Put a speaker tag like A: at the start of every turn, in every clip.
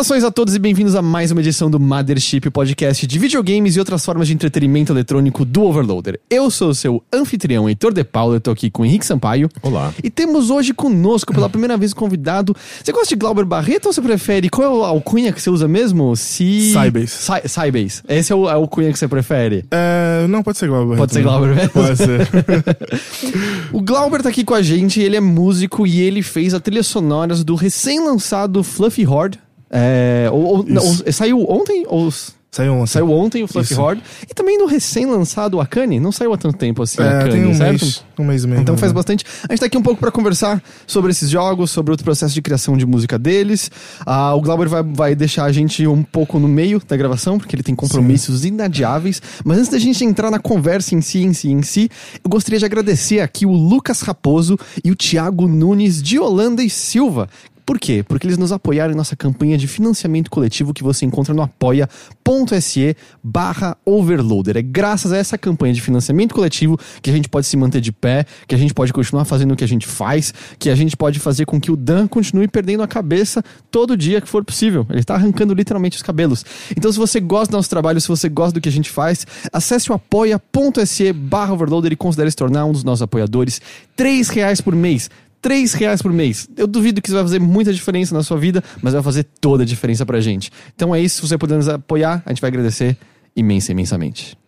A: Saudações a todos e bem-vindos a mais uma edição do Mothership, o podcast de videogames e outras formas de entretenimento eletrônico do Overloader. Eu sou o seu anfitrião, Heitor De Paulo, eu tô aqui com o Henrique Sampaio.
B: Olá.
A: E temos hoje conosco, pela primeira vez, convidado. Você gosta de Glauber Barreto ou você prefere? Qual é a alcunha que você usa mesmo? Si...
C: Sybase.
A: Sy- Sybase. Esse é o, a alcunha que você prefere?
C: É, não, pode ser Glauber.
A: Pode ser. Glauber mesmo?
C: Pode ser.
A: O Glauber tá aqui com a gente, ele é músico e ele fez a trilha sonora do recém-lançado Fluffy Horde. É, ou, ou- não, saiu ontem? Ou
C: Saiu ontem.
A: saiu ontem o Fluffy. Horde? E também no recém-lançado Akane? Não saiu há tanto tempo assim,
C: É,
A: Akane,
C: tem um
A: certo?
C: mês, um mês e meio.
A: Então
C: né?
A: faz bastante. A gente tá aqui um pouco pra conversar sobre esses jogos, sobre o processo de criação de música deles. Ah, o Glauber vai, vai deixar a gente um pouco no meio da gravação, porque ele tem compromissos inadiáveis. Mas antes da gente entrar na conversa em si, em si, em si, eu gostaria de agradecer aqui o Lucas Raposo e o Thiago Nunes de Holanda e Silva. Por quê? Porque eles nos apoiaram em nossa campanha de financiamento coletivo que você encontra no apoia.se barra overloader. É graças a essa campanha de financiamento coletivo que a gente pode se manter de pé, que a gente pode continuar fazendo o que a gente faz, que a gente pode fazer com que o Dan continue perdendo a cabeça todo dia que for possível. Ele está arrancando literalmente os cabelos. Então se você gosta do nosso trabalho, se você gosta do que a gente faz, acesse o apoia.se barra overloader e considere se tornar um dos nossos apoiadores. Três reais por mês. 3 reais por mês. Eu duvido que isso vai fazer muita diferença na sua vida, mas vai fazer toda a diferença pra gente. Então é isso, se você puder nos apoiar, a gente vai agradecer imensa, imensamente.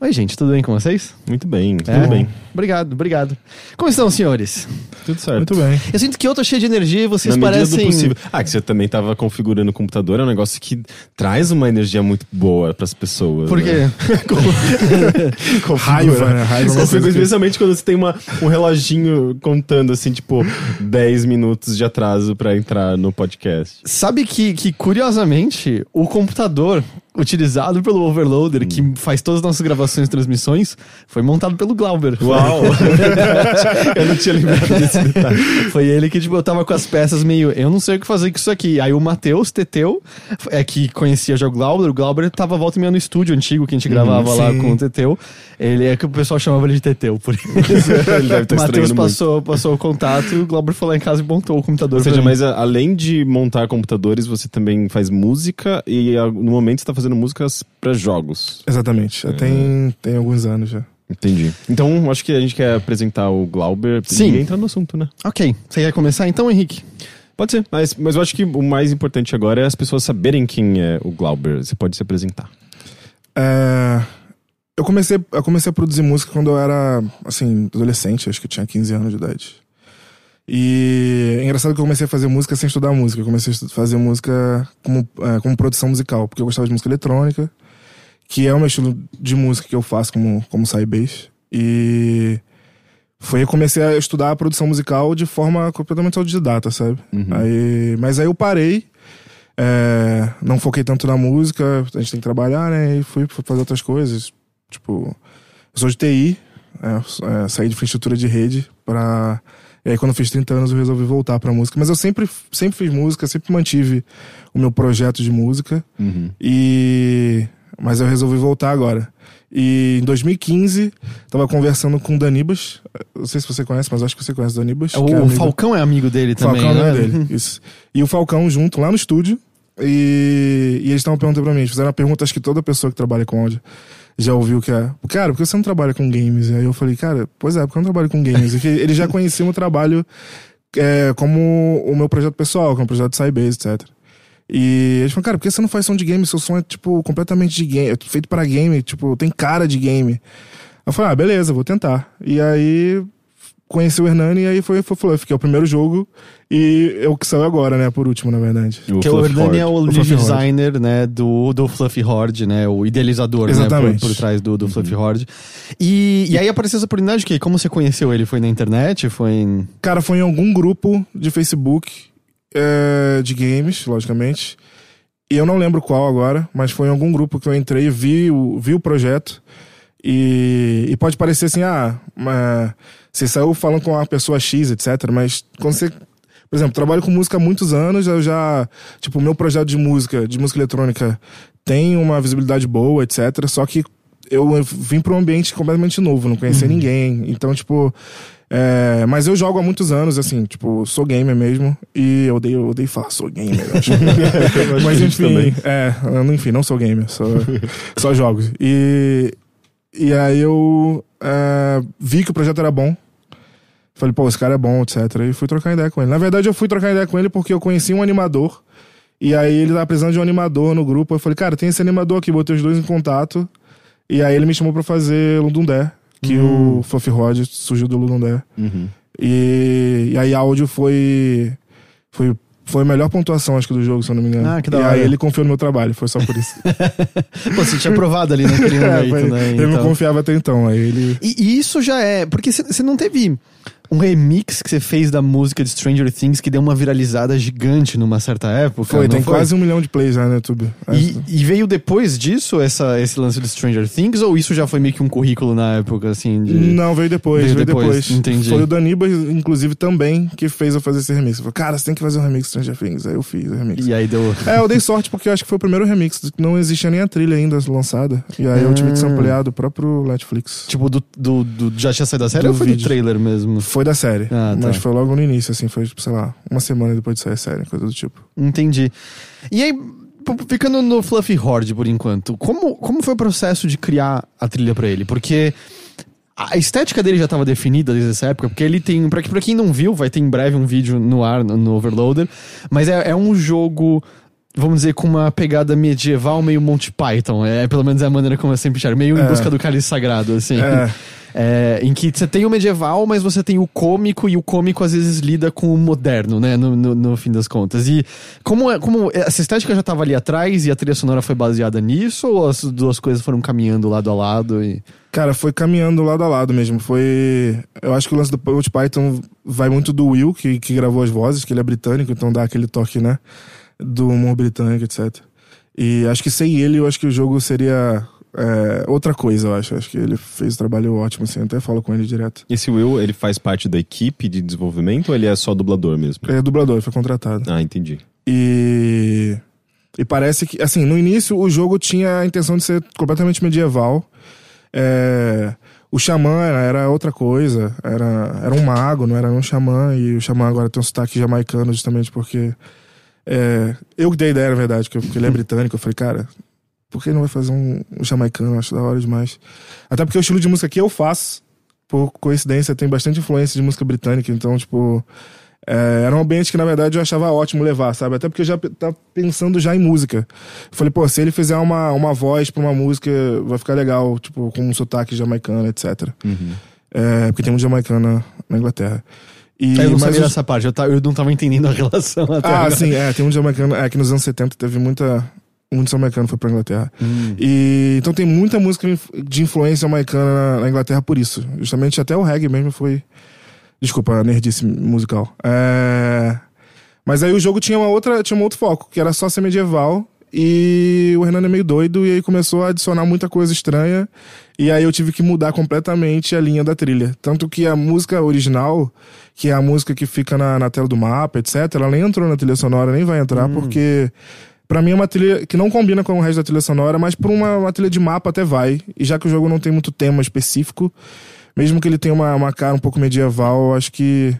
A: Oi, gente, tudo bem com vocês?
B: Muito bem,
A: É?
B: tudo bem.
A: Obrigado, obrigado. Como estão, senhores?
B: Tudo certo.
C: Muito bem.
A: Eu sinto que eu tô cheio de energia e vocês
B: Na
A: parecem.
B: do possível. Ah, que você também tava configurando o computador, é um negócio que traz uma energia muito boa pras pessoas.
A: Por quê?
B: Né? Configura.
C: Raiva, né? Raiva é
B: Configura,
C: que-
B: especialmente quando você tem uma, um reloginho contando, assim, tipo, 10 minutos de atraso pra entrar no podcast.
A: Sabe que, que, curiosamente, o computador utilizado pelo Overloader, que faz todas as nossas gravações e transmissões, foi montado pelo Glauber.
B: Uau! Eu não tinha lembrado desse detalhe.
A: Foi ele que, tipo, eu tava com as peças meio. Eu não sei o que fazer com isso aqui. Aí o Matheus, Teteu, é que conhecia já o Glauber. O Glauber tava volta e meia no estúdio antigo que a gente gravava lá
C: sim.
A: com o Teteu. Ele é que o pessoal chamava ele de Teteu, por isso.
B: Ele deve estar
A: o Matheus
B: muito.
A: passou, passou o contato e o Glauber foi lá em casa e montou o computador.
B: Ou seja, mas além de montar computadores, você também faz música e no momento você tá fazendo músicas pra jogos.
C: Exatamente. Já tem, tem alguns anos já.
B: Entendi. Então, acho que a gente quer apresentar o Glauber
A: Sim.
B: e entrar no assunto, né?
A: Ok, você quer começar então, Henrique?
B: Pode ser, mas, mas eu acho que o mais importante agora é as pessoas saberem quem é o Glauber. Você pode se apresentar.
C: É, eu, comecei, eu comecei a produzir música quando eu era, assim, adolescente. Acho que eu tinha 15 anos de idade. E é engraçado que eu comecei a fazer música sem estudar música. Eu comecei a fazer música como, é, como produção musical, porque eu gostava de música eletrônica, que é o meu estilo de música que eu faço como, como Sybase. E foi aí que comecei a estudar a produção musical de forma completamente autodidata, sabe? Aí, mas aí eu parei, é, não foquei tanto na música, a gente tem que trabalhar, né? E fui, fui fazer outras coisas. Tipo, eu sou de TI, é, é, saí de infraestrutura de rede pra. E aí, quando eu fiz 30 anos, eu resolvi voltar pra música. Mas eu sempre, sempre fiz música, sempre mantive o meu projeto de música. E. Mas eu resolvi voltar agora. E em 2015, tava conversando com o Danibas. Não sei se você conhece, mas acho que você conhece o Danibas. é
A: O
C: amigo-
A: Falcão é amigo dele também,
C: Falcão é
A: né?
C: nome dele, isso. E o Falcão junto lá no estúdio. E, e eles estavam perguntando pra mim, eles fizeram uma pergunta, acho que toda pessoa que trabalha com áudio já ouviu que é. Cara, por que você não trabalha com games? E aí eu falei, cara, pois é, porque eu não trabalho com games. E que eles já conheciam o trabalho é, como o meu projeto pessoal, como o projeto de Sybase, etc. E eles falaram, cara, por que você não faz som de game? Seu som é, tipo, completamente de game, é feito para game, tipo, tem cara de game. Eu falei, ah, beleza, vou tentar. E aí conheci o Hernani e aí foi, foi Fluff, que é o primeiro jogo e é o que saiu agora, né? Por último, na verdade.
B: O
A: Que o Hernani é o,
C: O Horde.
A: designer, né, do, do Fluffy Horde, né, o idealizador, né,
C: Exatamente.
A: por, por trás do, do Fluffy Horde. E, e aí apareceu essa oportunidade que como você conheceu ele? Foi na internet? Foi em...
C: Cara, foi em algum grupo de Facebook é, de games, logicamente. E eu não lembro qual agora, mas foi em algum grupo que eu entrei, vi o, vi o projeto. E, e pode parecer assim, ah, mas você saiu falando com uma pessoa X, etc. Mas quando você. Por exemplo, trabalho com música há muitos anos, eu já. Tipo, o meu projeto de música, de música eletrônica, tem uma visibilidade boa, etc. Só que eu vim pra um ambiente completamente novo, não conhecia
A: Uhum.
C: ninguém. Então, tipo. é, mas eu jogo há muitos anos, assim, tipo, sou gamer mesmo. E eu odeio, eu odeio falar, sou gamer. acho. mas enfim,
B: também.
C: é, enfim, não sou gamer, só, só jogo. E, e aí eu é, vi que o projeto era bom. Falei, pô, esse cara é bom, etc. E fui trocar ideia com ele. Na verdade, eu fui trocar ideia com ele porque eu conheci um animador. E aí ele tava precisando de um animador no grupo. Eu falei, cara, tem esse animador aqui, botei os dois em contato. E aí ele me chamou pra fazer Ludundé, que o Fluffy Rod surgiu do Ludundé.
B: Uhum.
C: E, e aí áudio foi, foi. Foi a melhor pontuação, acho que, do jogo, se eu não me engano.
A: Ah, que da
C: e
A: hora.
C: aí ele confiou no meu trabalho, foi só por isso.
A: Pô, você tinha aprovado ali naquele
C: É,
A: momento,
C: foi-
A: né?
C: Ele não
A: Então-
C: confiava até então. Aí ele.
A: E, e isso já é. Porque você não teve um remix que você fez da música de Stranger Things que deu uma viralizada gigante numa certa época?
C: Foi, tem quase um milhão de plays já no YouTube.
A: E, e veio depois disso essa, esse lance de Stranger Things ou isso já foi meio que um currículo na época, assim? De...
C: Não, veio depois,
A: Veio
C: veio,
A: depois,
C: depois.
A: entendi.
C: Foi o Danibas, inclusive, também, que fez eu fazer esse remix. Falou, cara, você tem que fazer um remix de Stranger Things. Aí eu fiz o remix.
A: E aí deu.
C: É, eu dei sorte porque eu acho que foi o primeiro remix. Não existia nem a trilha ainda lançada. E aí eu tive que samplear do próprio Netflix.
A: Tipo, do, do, do- já tinha saído da série
C: Do
A: ou foi
C: vídeo.
A: do trailer mesmo?
C: Foi da série.
A: Ah, tá.
C: mas foi logo no início, assim. Foi, tipo, sei lá, uma semana depois de sair a série, coisa do tipo.
A: Entendi. E aí, ficando no Fluffy Horde por enquanto, como, como foi o processo de criar a trilha pra ele? Porque a estética dele já estava definida desde essa época, porque ele tem, pra, pra quem não viu, vai ter em breve um vídeo no ar, no, no Overloader, mas é, é um jogo, vamos dizer, com uma pegada medieval meio Monty Python, é pelo menos é a maneira como eu sempre chamo, meio em
C: É.
A: busca do cálice sagrado, assim.
C: É.
A: É, em que você tem o medieval, mas você tem o cômico, e o cômico às vezes lida com o moderno, né? No, no, no fim das contas. E como, é, como essa estética já estava ali atrás e a trilha sonora foi baseada nisso, ou as duas coisas foram caminhando lado a lado? E...
C: Cara, foi caminhando lado a lado mesmo. Foi. Eu acho que o lance do Monty Python vai muito do Will, que, que gravou as vozes, que ele é britânico, então dá aquele toque, né? Do humor britânico, etc. E acho que sem ele, eu acho que o jogo seria é, outra coisa, eu acho. Acho que ele fez um trabalho ótimo, assim. Eu até falo com ele direto.
B: Esse Will, ele faz parte da equipe de desenvolvimento ou ele é só dublador mesmo?
C: Ele é dublador, foi contratado.
B: Ah, entendi.
C: E. E parece que, assim, no início o jogo tinha a intenção de ser completamente medieval. É, o xamã era, era outra coisa, era, era um mago, não era um xamã, e o xamã agora tem um sotaque jamaicano, justamente porque. É, eu que dei a ideia, na verdade, porque ele é britânico, eu falei, cara, por que não vai fazer um, um jamaicano? Eu acho da hora demais. Até porque o estilo de música que eu faço, por coincidência, tem bastante influência de música britânica, então, tipo. É, era um ambiente que, na verdade, eu achava ótimo levar, sabe? Até porque eu já tava pensando já em música. Eu falei, pô, se ele fizer uma, uma voz pra uma música, vai ficar legal, tipo, com um sotaque jamaicano, etc.
B: Uhum.
C: É, porque tem muito jamaicano na, na Inglaterra. E,
A: eu não
C: mas
A: sabia
C: os-
A: dessa parte, eu, ta- eu não tava entendendo a relação até
C: Ah,
A: agora.
C: sim, é, tem muito jamaicano. É que nos anos 70 teve muita. Muito jamaicano foi pra Inglaterra.
A: Hum.
C: E então tem muita música de influência jamaicana na, na Inglaterra por isso. Justamente até o reggae mesmo foi. Desculpa, a nerdice musical. É... Mas aí o jogo tinha uma outra, tinha um outro foco, que era só ser medieval. E o Renan é meio doido, e aí começou a adicionar muita coisa estranha. E aí eu tive que mudar completamente a linha da trilha. Tanto que a música original, que é a música que fica na, na tela do mapa, etc., ela nem entrou na trilha sonora, nem vai entrar, porque Pra mim é uma trilha que não combina com o resto da trilha sonora, mas por uma, uma trilha de mapa até vai. E já que o jogo não tem muito tema específico, mesmo que ele tenha uma, uma cara um pouco medieval, acho que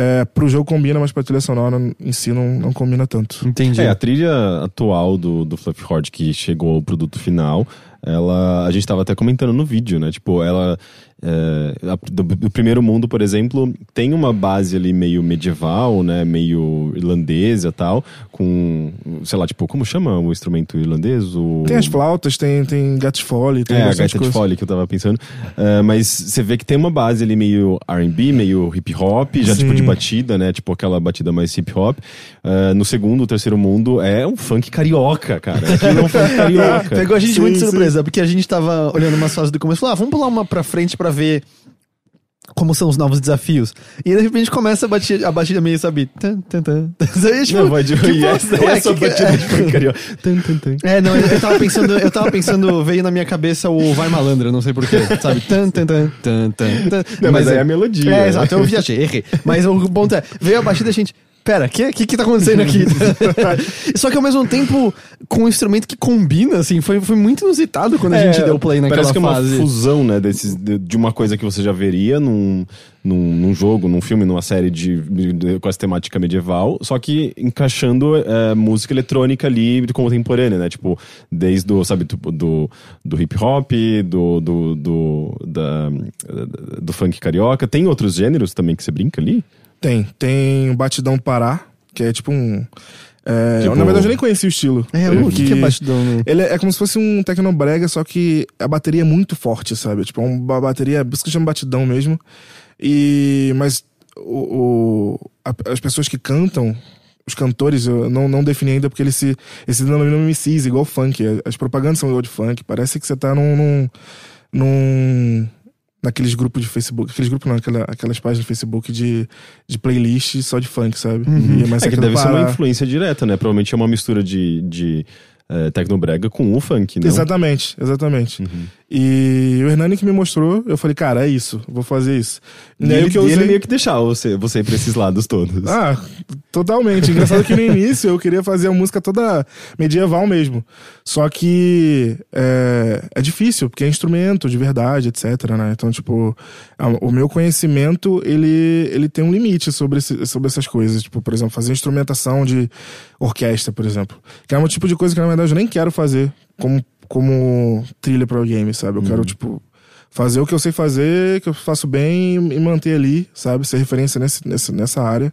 C: é, pro jogo combina, mas pra trilha sonora em si não, não combina tanto.
A: Entendi.
B: É, a trilha atual do, do Fluffy Horde que chegou ao produto final, ela. A gente tava até comentando no vídeo, né? Tipo, ela. é, a- do, do primeiro mundo, por exemplo, tem uma base ali meio medieval, né? Meio irlandesa e tal, com. Sei lá, tipo, como chama o instrumento irlandês? O...
C: Tem as flautas, tem, tem gatos foley, tem
B: É, a foley que eu tava pensando. É, mas você vê que tem uma base ali meio R&B, meio hip hop, já
C: Sim.
B: tipo de batida, né? Tipo aquela batida mais hip hop. É, no segundo, terceiro mundo é um funk carioca, cara. Aquilo é um funk carioca.
A: Pegou a gente
C: Sim,
A: muito de surpresa, porque a gente tava olhando umas fases do começo e falou, ah, vamos pular uma pra frente pra ver como são os novos desafios. E de repente começa a batida, a batida meio, sabe? Tan, tan, tan. Aí, tipo,
B: Não, vai de
A: que
B: essa,
A: ué,
B: essa
A: que que-
B: batida de. Tum, tum, tum.
A: É, não, eu, eu tava pensando, eu tava pensando, veio na minha cabeça o Vai Malandra, não sei porquê, sabe? Tan, tan, tan, tan, tan, tan.
B: Não, mas aí é a melodia,
A: É,
B: né?
A: exato, eu viajei, errei. Mas o ponto é, veio a batida, a gente, pera, o que, que que tá acontecendo aqui? Só que ao mesmo tempo, com um instrumento que combina, assim, foi, foi muito inusitado quando a gente deu play naquela
B: parece que é uma
A: fase.
B: fusão, né, desses, de, de uma coisa que você já veria num, num, num jogo, num filme, numa série de, de- com essa temática medieval, só que encaixando é, música eletrônica ali contemporânea, né? Tipo, desde o, sabe, do, do hip hop, do, do, do, da, do funk carioca. Tem outros gêneros também que você brinca ali?
C: Tem. Tem o Batidão Pará, que é tipo um. é,
B: Tipo-
C: Na verdade, eu nem conhecia o estilo.
A: É, o que, que é batidão? né?
C: Ele é, é como se fosse um tecnobrega, só que a bateria é muito forte, sabe? Tipo, é uma bateria, por isso que chama batidão mesmo. E. Mas o, o- a- as pessoas que cantam, os cantores, eu não, não defini ainda porque eles se, eles se denominam MCs, igual funk. As propagandas são igual de funk. Parece que você tá num. num, num naqueles grupos de Facebook, aqueles grupos não, aquela, aquelas páginas de Facebook de, de playlist só de funk, sabe? E, mas
B: É que deve ser uma influência direta, né? Provavelmente é uma mistura de, de eh, tecnobrega com o funk, não?
C: Exatamente, exatamente.
B: Uhum.
C: E o Hernani que me mostrou, eu falei, cara, é isso, vou fazer isso.
B: E
C: E aí
B: ele,
C: que eu
B: e ele
C: usei-
B: meio que deixava você, você ir pra esses lados todos.
C: Ah, totalmente. Engraçado que no início eu queria fazer a música toda medieval mesmo. Só que é, é difícil, porque é instrumento de verdade, etc, né? Então, tipo, a- o meu conhecimento, ele, ele tem um limite sobre, esse- sobre essas coisas. Tipo, por exemplo, fazer instrumentação de orquestra, por exemplo. Que é um tipo de coisa que, na verdade, eu nem quero fazer como, como trilha para o game, sabe? Eu quero, tipo, fazer o que eu sei fazer, que eu faço bem e manter ali, sabe? Ser referência nesse, nesse, nessa área,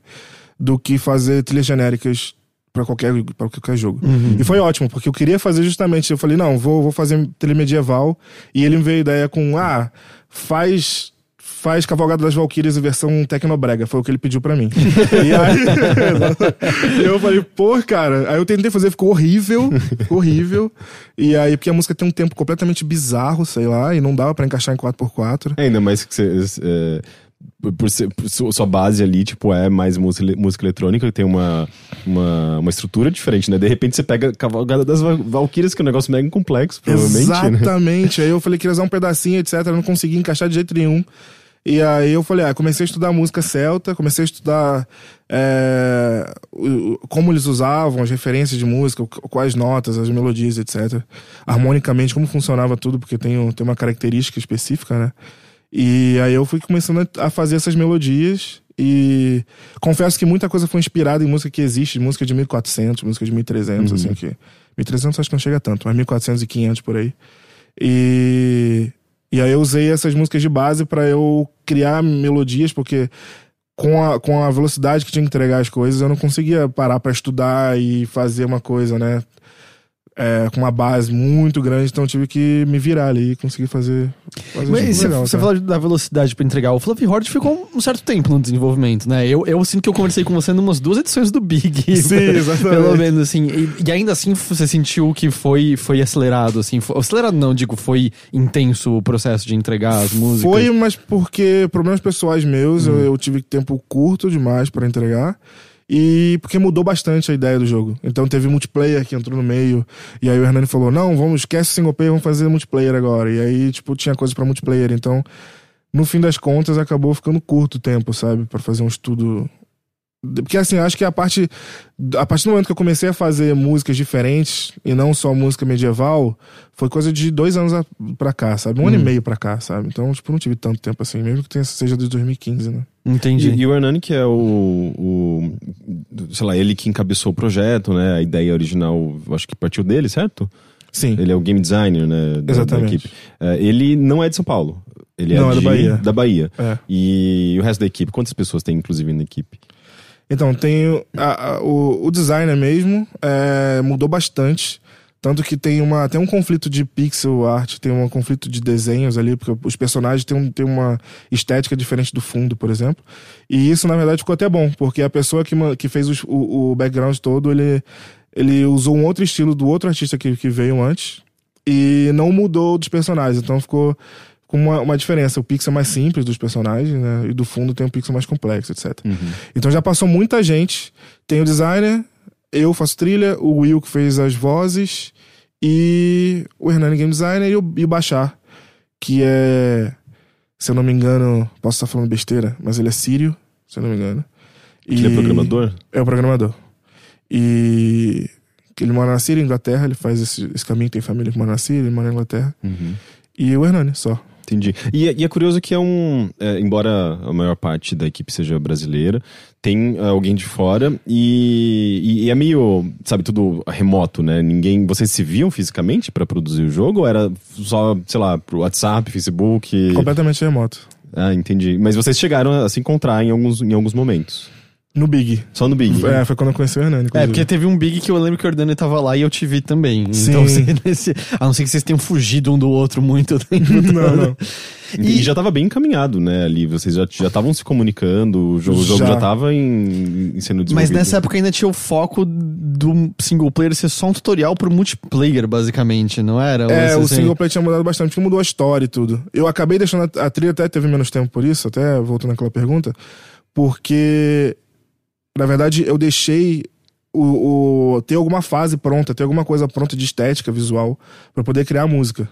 C: do que fazer trilhas genéricas pra qualquer, pra qualquer jogo. E foi ótimo, porque eu queria fazer justamente, eu falei, não, vou, vou fazer trilha medieval, e ele me veio a ideia com, ah, faz... Faz Cavalgada das Valquírias em versão tecnobrega, foi o que ele pediu pra mim. e aí, eu falei, pô, cara. Aí eu tentei fazer, ficou horrível, ficou horrível. E aí, porque a música tem um tempo completamente bizarro, sei lá, e não dava pra encaixar em 4x4.
B: É, Ainda mais que você. é, por ser, por sua base ali, tipo, é mais música, música eletrônica, tem uma, uma, uma estrutura diferente, né? De repente você pega a Cavalgada das Val- Valquírias, que é um negócio mega complexo, provavelmente, né?
C: Exatamente. Aí eu falei que ia usar um pedacinho, etc. Eu não consegui encaixar de jeito nenhum. E aí eu falei, ah, comecei a estudar música celta, comecei a estudar é, como eles usavam, as referências de música, quais notas, as melodias, etc. Harmonicamente, como funcionava tudo, porque tem, tem uma característica específica, né? E aí eu fui começando a fazer essas melodias e confesso que muita coisa foi inspirada em música que existe, música de 1400, música de 1300, assim, que 1300 acho que não chega tanto, mas 1400 e 500 por aí. E, e aí eu usei essas músicas de base pra eu criar melodias, porque com a, com a velocidade que tinha que entregar as coisas, eu não conseguia parar pra estudar e fazer uma coisa, né? É, com uma base muito grande, então tive que me virar ali e conseguir fazer. fazer
A: Mas você,
C: legal,
A: você falou da velocidade pra entregar. O Fluffy Horde ficou um certo tempo no desenvolvimento, né? Eu, eu sinto que eu conversei com você em umas duas edições do Big.
C: Sim, exatamente.
A: Pelo menos, assim. E, e ainda assim você sentiu que foi, foi acelerado, assim. Foi- acelerado não, digo, foi intenso o processo de entregar as músicas.
C: Foi, mas porque problemas pessoais meus, eu, eu tive tempo curto demais pra entregar. E porque mudou bastante a ideia do jogo. Então teve multiplayer que entrou no meio. E aí o Hernani falou: não, vamos, esquece single player, vamos fazer multiplayer agora. E aí, tipo, tinha coisa pra multiplayer. Então, no fim das contas, acabou ficando curto o tempo, sabe? Pra fazer um estudo. Porque assim, acho que a parte. A partir do momento que eu comecei a fazer músicas diferentes, e não só música medieval, foi coisa de dois anos a- pra cá, sabe? Um ano e meio pra cá, sabe? Então, tipo, não tive tanto tempo assim, mesmo que tenha, seja de 2015, né?
A: Entendi.
B: E, e o Hernani, que é o, o. Sei lá, ele que encabeçou o projeto, né? A ideia original, eu acho que partiu dele, certo?
C: Sim.
B: Ele é o game designer, né? Da,
C: Exatamente.
B: Da equipe. É, ele não é de São Paulo. Ele
C: Não,
B: é,
C: é da
B: de-
C: Bahia.
B: Da Bahia.
C: É.
B: E o resto da equipe, quantas pessoas tem, inclusive, na equipe?
C: Então, tem o- a- a- o, o designer mesmo, é, mudou bastante. Tanto que tem, uma, tem um conflito de pixel art, tem um conflito de desenhos ali, porque os personagens têm, um, têm uma estética diferente do fundo, por exemplo. E isso, na verdade, ficou até bom, porque a pessoa que, que fez os- o, o background todo, ele, ele usou um outro estilo do outro artista que, que veio antes e não mudou dos personagens. Então ficou uma, uma diferença. O pixel é mais simples dos personagens, né? E do fundo tem um pixel mais complexo, etc. Então já passou muita gente. Tem o designer, eu faço trilha, o Will que fez as vozes, e o Hernani Game Designer e o, e o Bachar, que é, se eu não me engano, posso estar falando besteira, mas ele é sírio, se eu não me engano.
B: Ele é programador?
C: É o programador. E ele mora na Síria, Inglaterra, ele faz esse, esse caminho, tem família que mora na Síria, ele mora na Inglaterra. E o Hernani, só.
B: Entendi. E, é- e é curioso que é um. é, embora a maior parte da equipe seja brasileira, tem é, alguém de fora e, e- e é meio, sabe, tudo remoto, né? Ninguém. Vocês se viam fisicamente pra produzir o jogo ou era só, sei lá, pro WhatsApp, Facebook?
C: Completamente remoto.
B: Ah, entendi. Mas vocês chegaram a se encontrar em alguns, em alguns momentos.
C: No Big.
B: Só no Big.
C: É, foi quando eu conheci o Hernani.
A: É,
C: inclusive.
A: porque teve um Big que eu lembro que o Ordani tava lá e eu te vi também.
C: Sim.
A: Então, se- nesse- a não ser que vocês tenham fugido um do outro muito.
C: Não, não.
B: E,
A: E-
B: já tava bem encaminhado, né? Ali, vocês já já estavam se comunicando, o jogo já, o jogo
C: Já.
B: tava em, em sendo desenvolvido.
A: Mas nessa época ainda tinha o foco do single player ser só um tutorial pro multiplayer, basicamente, não era?
C: É, o
A: você-
C: single play tinha mudado bastante, porque mudou a história e tudo. Eu acabei deixando a, a trilha, até teve menos tempo por isso, até voltando àquela pergunta, porque, na verdade, eu deixei o, o- ter alguma fase pronta, ter alguma coisa pronta de estética visual pra poder criar a música.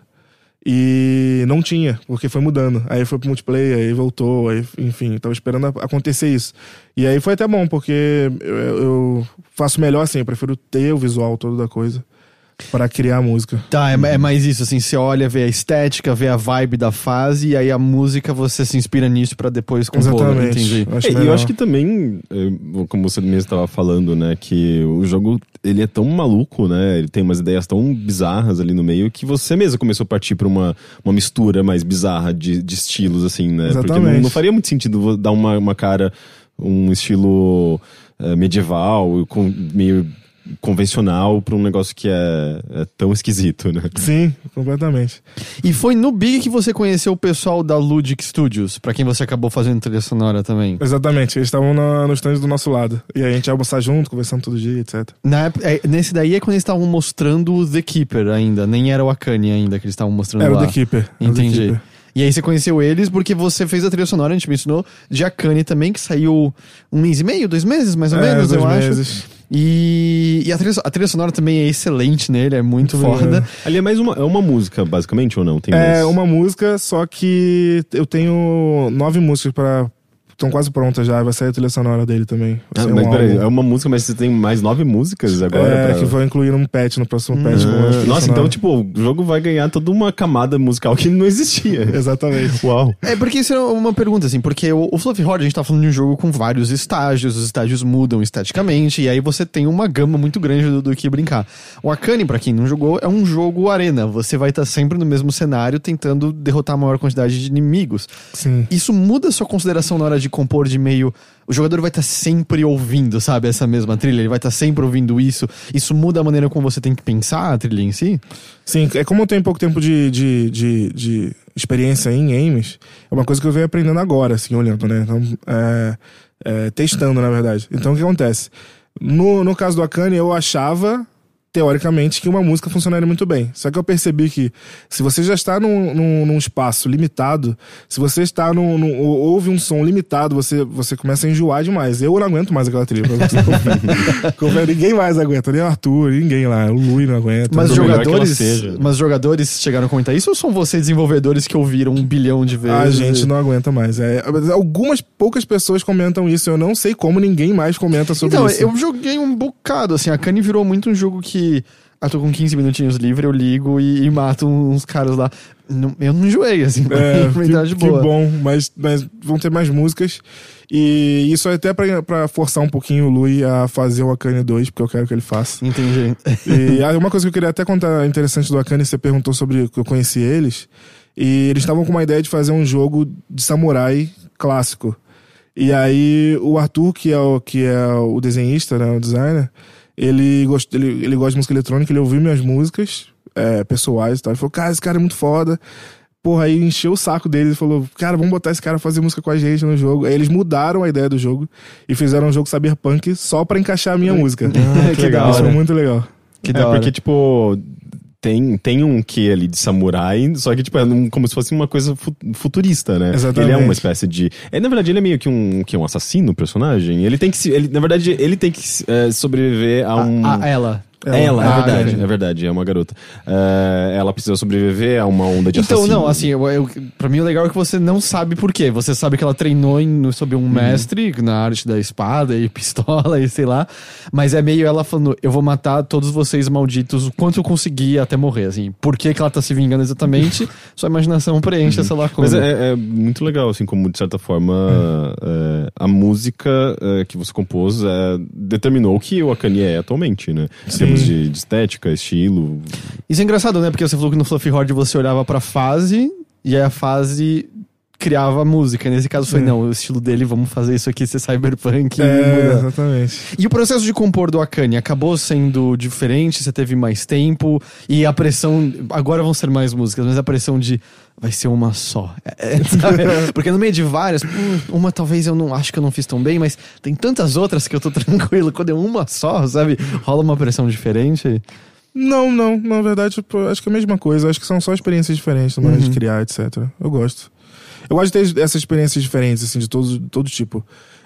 C: E não tinha, porque foi mudando. Aí foi pro multiplayer, aí voltou, aí, enfim, tava esperando acontecer isso. E aí foi até bom, porque eu, eu faço melhor assim, eu prefiro ter o visual todo da coisa pra criar a música.
A: Tá, é, é mais isso, assim, você olha, vê a estética, vê a vibe da fase, e aí a música você se inspira nisso pra depois compor,
C: Exatamente.
A: entendi.
C: Eu acho
B: É, e eu acho que também, é, como você mesmo estava falando, né, que o jogo ele é tão maluco, né, ele tem umas ideias tão bizarras ali no meio que você mesmo começou a partir para uma, uma mistura mais bizarra de, de estilos, assim, né? Porque não,
C: Exatamente.
B: não faria muito sentido dar uma, uma cara, um estilo é, medieval, com, meio convencional para um negócio que é, é tão esquisito, né?
C: Sim, completamente.
A: E foi no Big que você conheceu o pessoal da Ludic Studios, pra quem você acabou fazendo trilha sonora também.
C: Exatamente. Eles estavam na- no stand do nosso lado. E aí a gente ia almoçar junto, conversando todo dia, etc.
A: Na é, nesse daí é quando eles estavam mostrando o The Keeper ainda, nem era o Akane ainda que eles estavam mostrando
C: Era o
A: lá.
C: The Keeper. Era o The
A: Entendi.
C: Keeper.
A: E aí você conheceu eles porque você fez a trilha sonora, a gente mencionou, de Akane também, que saiu um mês e meio, dois meses, mais ou
C: É,
A: menos,
C: dois
A: eu acho. E, e a, trilha, a trilha sonora também é excelente nele, é muito foda.
C: boa.
B: Ali é mais uma, é uma música, basicamente, ou não? Tem
C: É
B: mais?
C: uma música, só que eu tenho nove músicas pra. Estão quase prontas já, vai sair a trilha sonora dele também.
B: Ah,
C: ser um
B: mas peraí, é uma música, mas você tem mais nove músicas agora?
C: É,
B: pra-
C: que vou incluir num patch, no próximo patch. com a
B: Ah,
C: trilha
B: nossa,
C: sonora.
B: então, tipo, o jogo vai ganhar toda uma camada musical que não existia.
C: Exatamente.
B: Uau.
A: É porque isso é uma pergunta, assim, porque o, o Fluffy Horde, a gente tá falando de um jogo com vários estágios, os estágios mudam esteticamente, e aí você tem uma gama muito grande do, do que brincar. O Akane, pra quem não jogou, é um jogo arena. Você vai estar sempre no mesmo cenário, tentando derrotar a maior quantidade de inimigos.
C: Sim.
A: Isso muda a sua consideração na hora de compor de meio. O jogador vai estar sempre ouvindo, sabe, essa mesma trilha, ele vai estar sempre ouvindo isso. Isso muda a maneira como você tem que pensar a trilha em si?
C: Sim, é como eu tenho pouco tempo de, de, de, de experiência em games, é uma coisa que eu venho aprendendo agora, assim, olhando, né? Então, é, é, testando, na verdade. Então, o que acontece? No, no caso do Akane, eu achava, teoricamente, que uma música funcionaria muito bem. Só que eu percebi que se você já está num, num, num espaço limitado, se você está num, num- ou- ouve um som limitado, você, você começa a enjoar demais. Eu não aguento mais aquela trilha. ninguém mais aguenta, nem o Arthur, ninguém lá. O Lui não aguenta.
A: Mas jogadores,
B: seja.
A: mas jogadores chegaram a comentar isso ou são vocês desenvolvedores que ouviram um bilhão de vezes?
C: A gente não aguenta mais. É, algumas poucas pessoas comentam isso. Eu não sei como ninguém mais comenta sobre
A: Então,
C: isso.
A: eu joguei um bocado, assim, a Kanye virou muito um jogo que. Ah, tô com 15 minutinhos livre, eu ligo e, e mato uns caras lá. Não- eu não enjoei, assim,
C: É,
A: tá de
C: que, que
A: boa.
C: bom, mas, mas vão ter mais músicas. E isso é até pra, pra forçar um pouquinho o Lui a fazer o Akane 2, porque eu quero que ele faça.
A: Entendi.
C: E uma coisa que eu queria até contar interessante do Akane, você perguntou sobre que eu conheci eles. E eles estavam com uma ideia de fazer um jogo de samurai clássico. E aí o Arthur, que é o, que é o desenhista, né, o designer, ele, gost, ele, ele gosta de música eletrônica, ele ouviu minhas músicas é, pessoais e tal. Ele falou, cara, esse cara é muito foda. Porra, aí encheu o saco dele e falou, cara, vamos botar esse cara a fazer música com a gente no jogo. Aí eles mudaram a ideia do jogo e fizeram um jogo cyberpunk só pra encaixar a minha música.
A: Ah, que legal.
C: Isso foi muito legal.
A: Que
B: é,
A: hora.
B: porque, tipo, tem, tem um quê ali de samurai, só que, tipo, é um- como se fosse uma coisa fu- futurista, né?
C: Exatamente.
B: Ele é uma espécie de. É, na verdade, ele é meio que um, que um assassino, personagem. Ele tem que se. Ele, na verdade, ele tem que é, sobreviver a um.
A: A, a ela.
B: Ela, é
A: Ah,
B: verdade,
A: ok.
B: é verdade, é uma garota. É, ela precisa sobreviver a uma onda de
A: Então,
B: assassinos.
A: não, assim, eu, eu, pra mim o legal é que você não sabe por quê. Você sabe que ela treinou em, sob um mestre na arte da espada e pistola e sei lá. Mas é meio ela falando: eu vou matar todos vocês malditos o quanto eu conseguir até morrer, assim. Por que, que ela tá se vingando exatamente? Sua imaginação preenche essa lacuna.
B: Mas é, é muito legal, assim, como de certa forma é, a música é, que você compôs é, determinou o que o Akane é atualmente, né?
C: Sim.
B: Termos de, de estética, estilo.
A: Isso é engraçado, né? Porque você falou que no Fluffy Horde você olhava pra fase e aí a fase criava a música. Nesse caso foi, não, o estilo dele, vamos fazer isso aqui ser cyberpunk. e
C: É,
A: mudar.
C: exatamente.
A: E o processo de compor do Akane acabou sendo diferente? Você teve mais tempo? E a pressão. Agora vão ser mais músicas, mas a pressão de. Vai ser uma só. É, é? Porque no meio de várias, hum, uma talvez eu não acho que eu não fiz tão bem, mas tem tantas outras que eu tô tranquilo. Quando é uma só, sabe? Rola uma pressão diferente.
C: Não, não. Na verdade, tipo, acho que é a mesma coisa. Acho que são só experiências diferentes na hora de criar, etc. Eu gosto. Eu gosto de ter essas experiências diferentes, assim, de todo, todo tipo.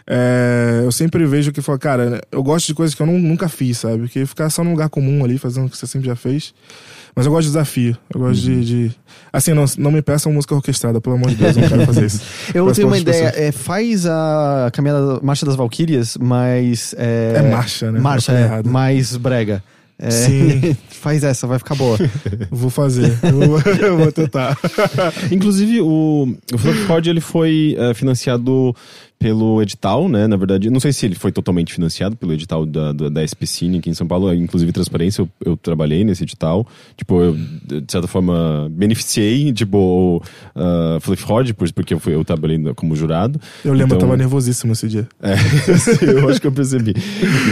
C: É, eu sempre vejo que, fala, cara, eu gosto de coisas que eu nu- nunca fiz, sabe? Porque ficar só num lugar comum ali, fazendo o que você sempre já fez. Mas eu gosto de desafio. Eu gosto de, de- Assim, não, não me peçam música orquestrada, pelo amor de Deus, eu não quero fazer isso.
A: Eu tenho uma ideia. É, faz a caminhada Marcha das Valquírias, mas. É,
C: É marcha, né?
A: Marcha, é,
C: errado.
A: mais brega. É,
C: Sim.
A: faz essa, vai ficar boa.
C: Vou fazer. Eu vou, eu vou tentar.
B: Inclusive, o, o Fluffy Horde, ele foi é, financiado pelo edital, né? Na verdade, não sei se ele foi totalmente financiado pelo edital da, da, da SP Cine aqui em São Paulo. Inclusive, Transparência, eu, eu trabalhei nesse edital. Tipo, eu, de certa forma, beneficiei, tipo, o uh, Horde, por- porque eu, fui, eu trabalhei como jurado.
C: Eu lembro, eu
B: Então-
C: tava nervosíssimo esse dia.
B: É, eu acho que eu percebi.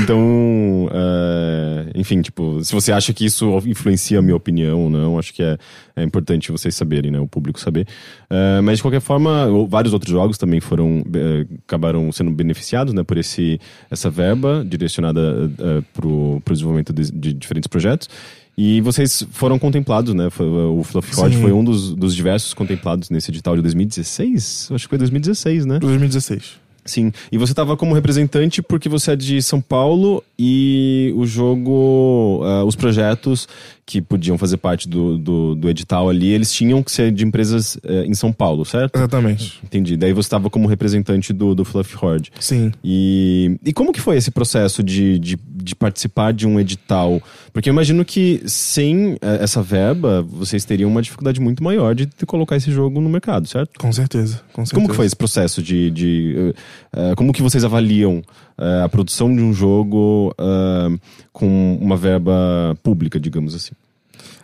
B: Então, é, enfim, tipo, se você acha que isso influencia a minha opinião ou não, acho que é, é importante vocês saberem, né? O público saber. É, mas de qualquer forma, o- vários outros jogos também foram é, acabaram sendo beneficiados, né? Por esse essa verba direcionada é, pro, pro desenvolvimento de, de diferentes projetos. E vocês foram contemplados, né? O Fluffy
C: Sim.
B: foi um dos, dos diversos contemplados nesse edital de 2016? Acho que foi 2016, né?
C: 2016.
B: Sim, e você estava como representante porque você é de São Paulo e o jogo, ah, os projetos que podiam fazer parte do, do, do edital ali, eles tinham que ser de empresas eh, em São Paulo, certo?
C: Exatamente.
B: Entendi. Daí você estava como representante do, do Fluffy Horde.
C: Sim.
B: E, e como que foi esse processo de, de, de participar de um edital? Porque eu imagino que sem eh, essa verba, vocês teriam uma dificuldade muito maior de, de colocar esse jogo no mercado, certo?
C: Com certeza. Com certeza.
B: Como que foi esse processo de. de eh, como que vocês avaliam eh, a produção de um jogo eh, com uma verba pública, digamos assim?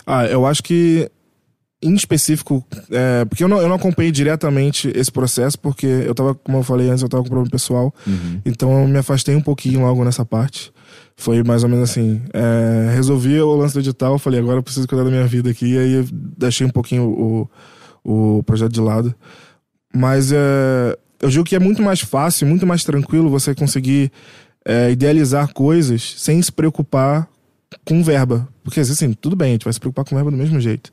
C: Ah, eu acho que, em específico, é, porque eu não, eu não acompanhei diretamente esse processo, porque eu tava, como eu falei antes, eu tava com problema pessoal, então eu me afastei um pouquinho logo nessa parte. Foi mais ou menos assim, é, resolvi o lance do edital, falei, agora eu preciso cuidar da minha vida aqui, aí eu deixei um pouquinho o, o projeto de lado. Mas é, eu digo que é muito mais fácil, muito mais tranquilo você conseguir é, idealizar coisas sem se preocupar com verba. Porque assim, tudo bem, a gente vai se preocupar com verba do mesmo jeito.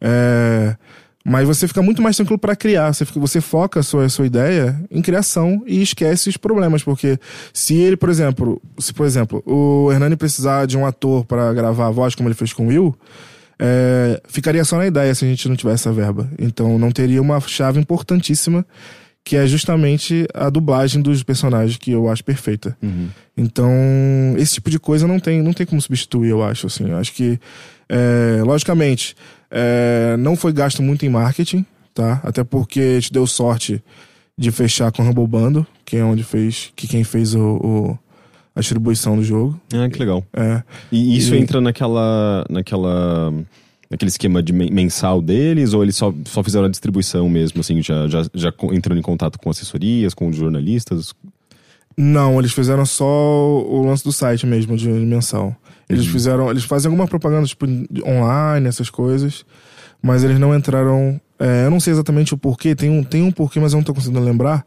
C: É, mas você fica muito mais tranquilo para criar. Você, fica- você foca a sua, a sua ideia em criação e esquece os problemas. Porque se ele, por exemplo, se por exemplo, o Hernani precisar de um ator para gravar a voz, como ele fez com o Will, é, ficaria só na ideia se a gente não tivesse essa verba. Então não teria uma chave importantíssima que é justamente a dublagem dos personagens que eu acho perfeita. Então, esse tipo de coisa não tem, não tem como substituir, eu acho. Assim. Eu acho que, é, logicamente, é, não foi gasto muito em marketing, tá? Até porque gente deu sorte de fechar com o Humble Bundle, que é onde fez, que quem fez o, o- a distribuição do jogo.
B: Ah, que legal.
C: É,
B: E isso
C: E-
B: entra naquela. naquela. Naquele esquema de men- mensal deles, ou eles só, só fizeram a distribuição mesmo, assim, já, já, já entrando em contato com assessorias, com jornalistas?
C: Não, eles fizeram só o lance do site mesmo, de mensal. Eles fizeram. Eles fazem alguma propaganda, tipo, online, essas coisas. Mas eles não entraram. é, eu não sei exatamente o porquê, tem um, tem um porquê, mas eu não tô conseguindo lembrar.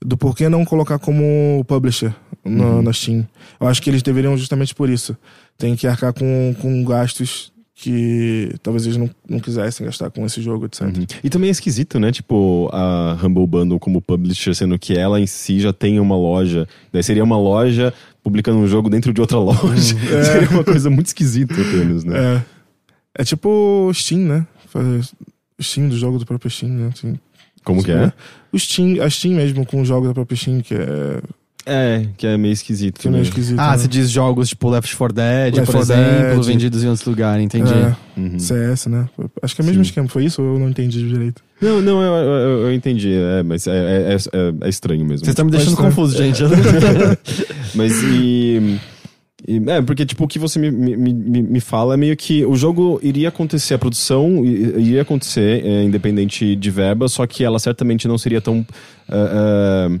C: Do porquê não colocar como publisher no, na Steam. Eu acho que eles deveriam justamente por isso. Tem que arcar com, com gastos que talvez eles não, não quisessem gastar com esse jogo, etc.
B: Uhum. E também é esquisito, né? Tipo, a Humble Bundle como publisher, sendo que ela em si já tem uma loja. Daí seria uma loja publicando um jogo dentro de outra loja.
C: É.
B: seria uma coisa muito esquisita, apenas, né?
C: É. É tipo Steam, né? Steam do jogo do próprio Steam, né? Assim,
B: Como que é?
C: O Steam, a Steam mesmo com o jogo da própria Steam, que é,
B: É, que é meio esquisito.
C: que é meio
B: né?
C: esquisito.
A: Ah,
C: né?
A: você diz jogos tipo Left 4 Dead,
C: Left
A: por
C: 4
A: exemplo,
C: Dead.
A: vendidos em outros lugares, entendi.
C: É,
B: Uhum.
C: CS, né? Acho que é o mesmo
B: Sim.
C: esquema. Foi isso ou eu não entendi direito?
B: Não, não, eu, eu, eu entendi. É, mas é, é, é- é estranho mesmo.
A: Vocês estão me deixando confuso, gente.
B: Mas e. e- é, porque, tipo, o que você me, me, me, me fala é meio que o jogo iria acontecer, a produção iria acontecer, é, independente de verba, só que ela certamente não seria tão. ah, ah,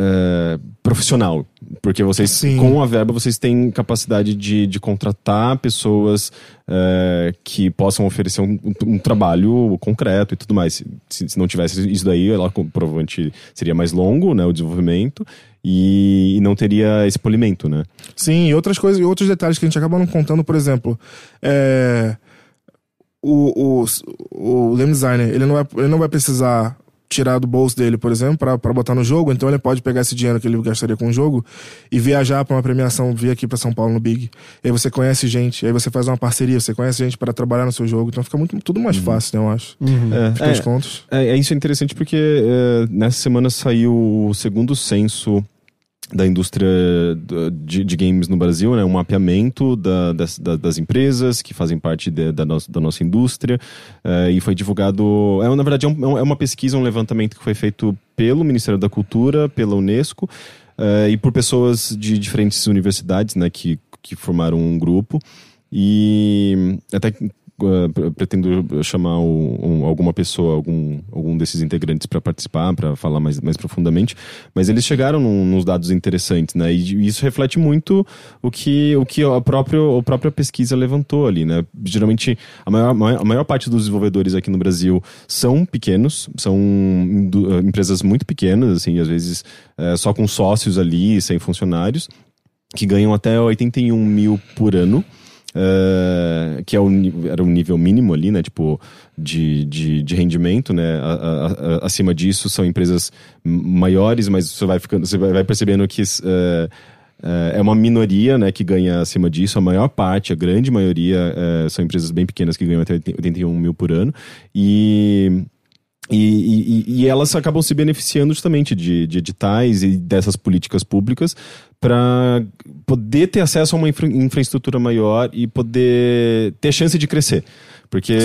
B: ah, profissional, porque vocês
C: Sim.
B: com a verba vocês têm capacidade de, de contratar pessoas ah, que possam oferecer um, um- trabalho concreto e tudo mais. Se, se não tivesse isso daí, ela provavelmente seria mais longo, né, o desenvolvimento e, e não teria esse polimento, né?
C: Sim, e outras coisas, e outros detalhes que a gente acaba não contando, por exemplo, é, o, o, o game designer, ele não, vai, ele não vai precisar tirar do bolso dele, por exemplo, pra pra botar no jogo, então ele pode pegar esse dinheiro que ele gastaria com o jogo e viajar pra uma premiação, vir aqui pra São Paulo no Big. E aí você conhece gente, aí você faz uma parceria, você conhece gente para trabalhar no seu jogo, então fica muito, tudo mais fácil, né, eu acho.
A: Uhum.
B: É,
C: No fim das contas.
B: É, é, isso é interessante porque é, nessa semana saiu o segundo censo da indústria de, de games no Brasil, né? Um mapeamento da- das, da- das empresas que fazem parte de- da, nossa, da nossa indústria é, e foi divulgado... É, na verdade, é, um- é uma pesquisa, um levantamento que foi feito pelo Ministério da Cultura, pela Unesco é, e por pessoas de diferentes universidades, né? Que, que formaram um grupo e até pre- pretendo chamar o- um- alguma pessoa, algum, algum desses integrantes para participar, para falar mais, mais profundamente. Mas eles chegaram num, nos dados interessantes, né? E isso reflete muito o que, o que a, própria, a própria pesquisa levantou ali, né? Geralmente, a maior, a maior parte dos desenvolvedores aqui no Brasil são pequenos, são uh, empresas muito pequenas, assim, às vezes eh, só com sócios ali, sem funcionários, que ganham até 81 mil por ano. Eh, que é o, era o nível mínimo ali, né? Tipo, de, de, de rendimento, né? A- a- a- acima disso são empresas maiores, mas você vai ficando, você vai percebendo que eh, é uma minoria, né, que ganha acima disso. A maior parte, a grande maioria, são empresas bem pequenas que ganham até 81 mil por ano. E e, e- e elas acabam se beneficiando justamente de, de editais e dessas políticas públicas para poder ter acesso a uma infra- infraestrutura maior e poder ter chance de crescer. Porque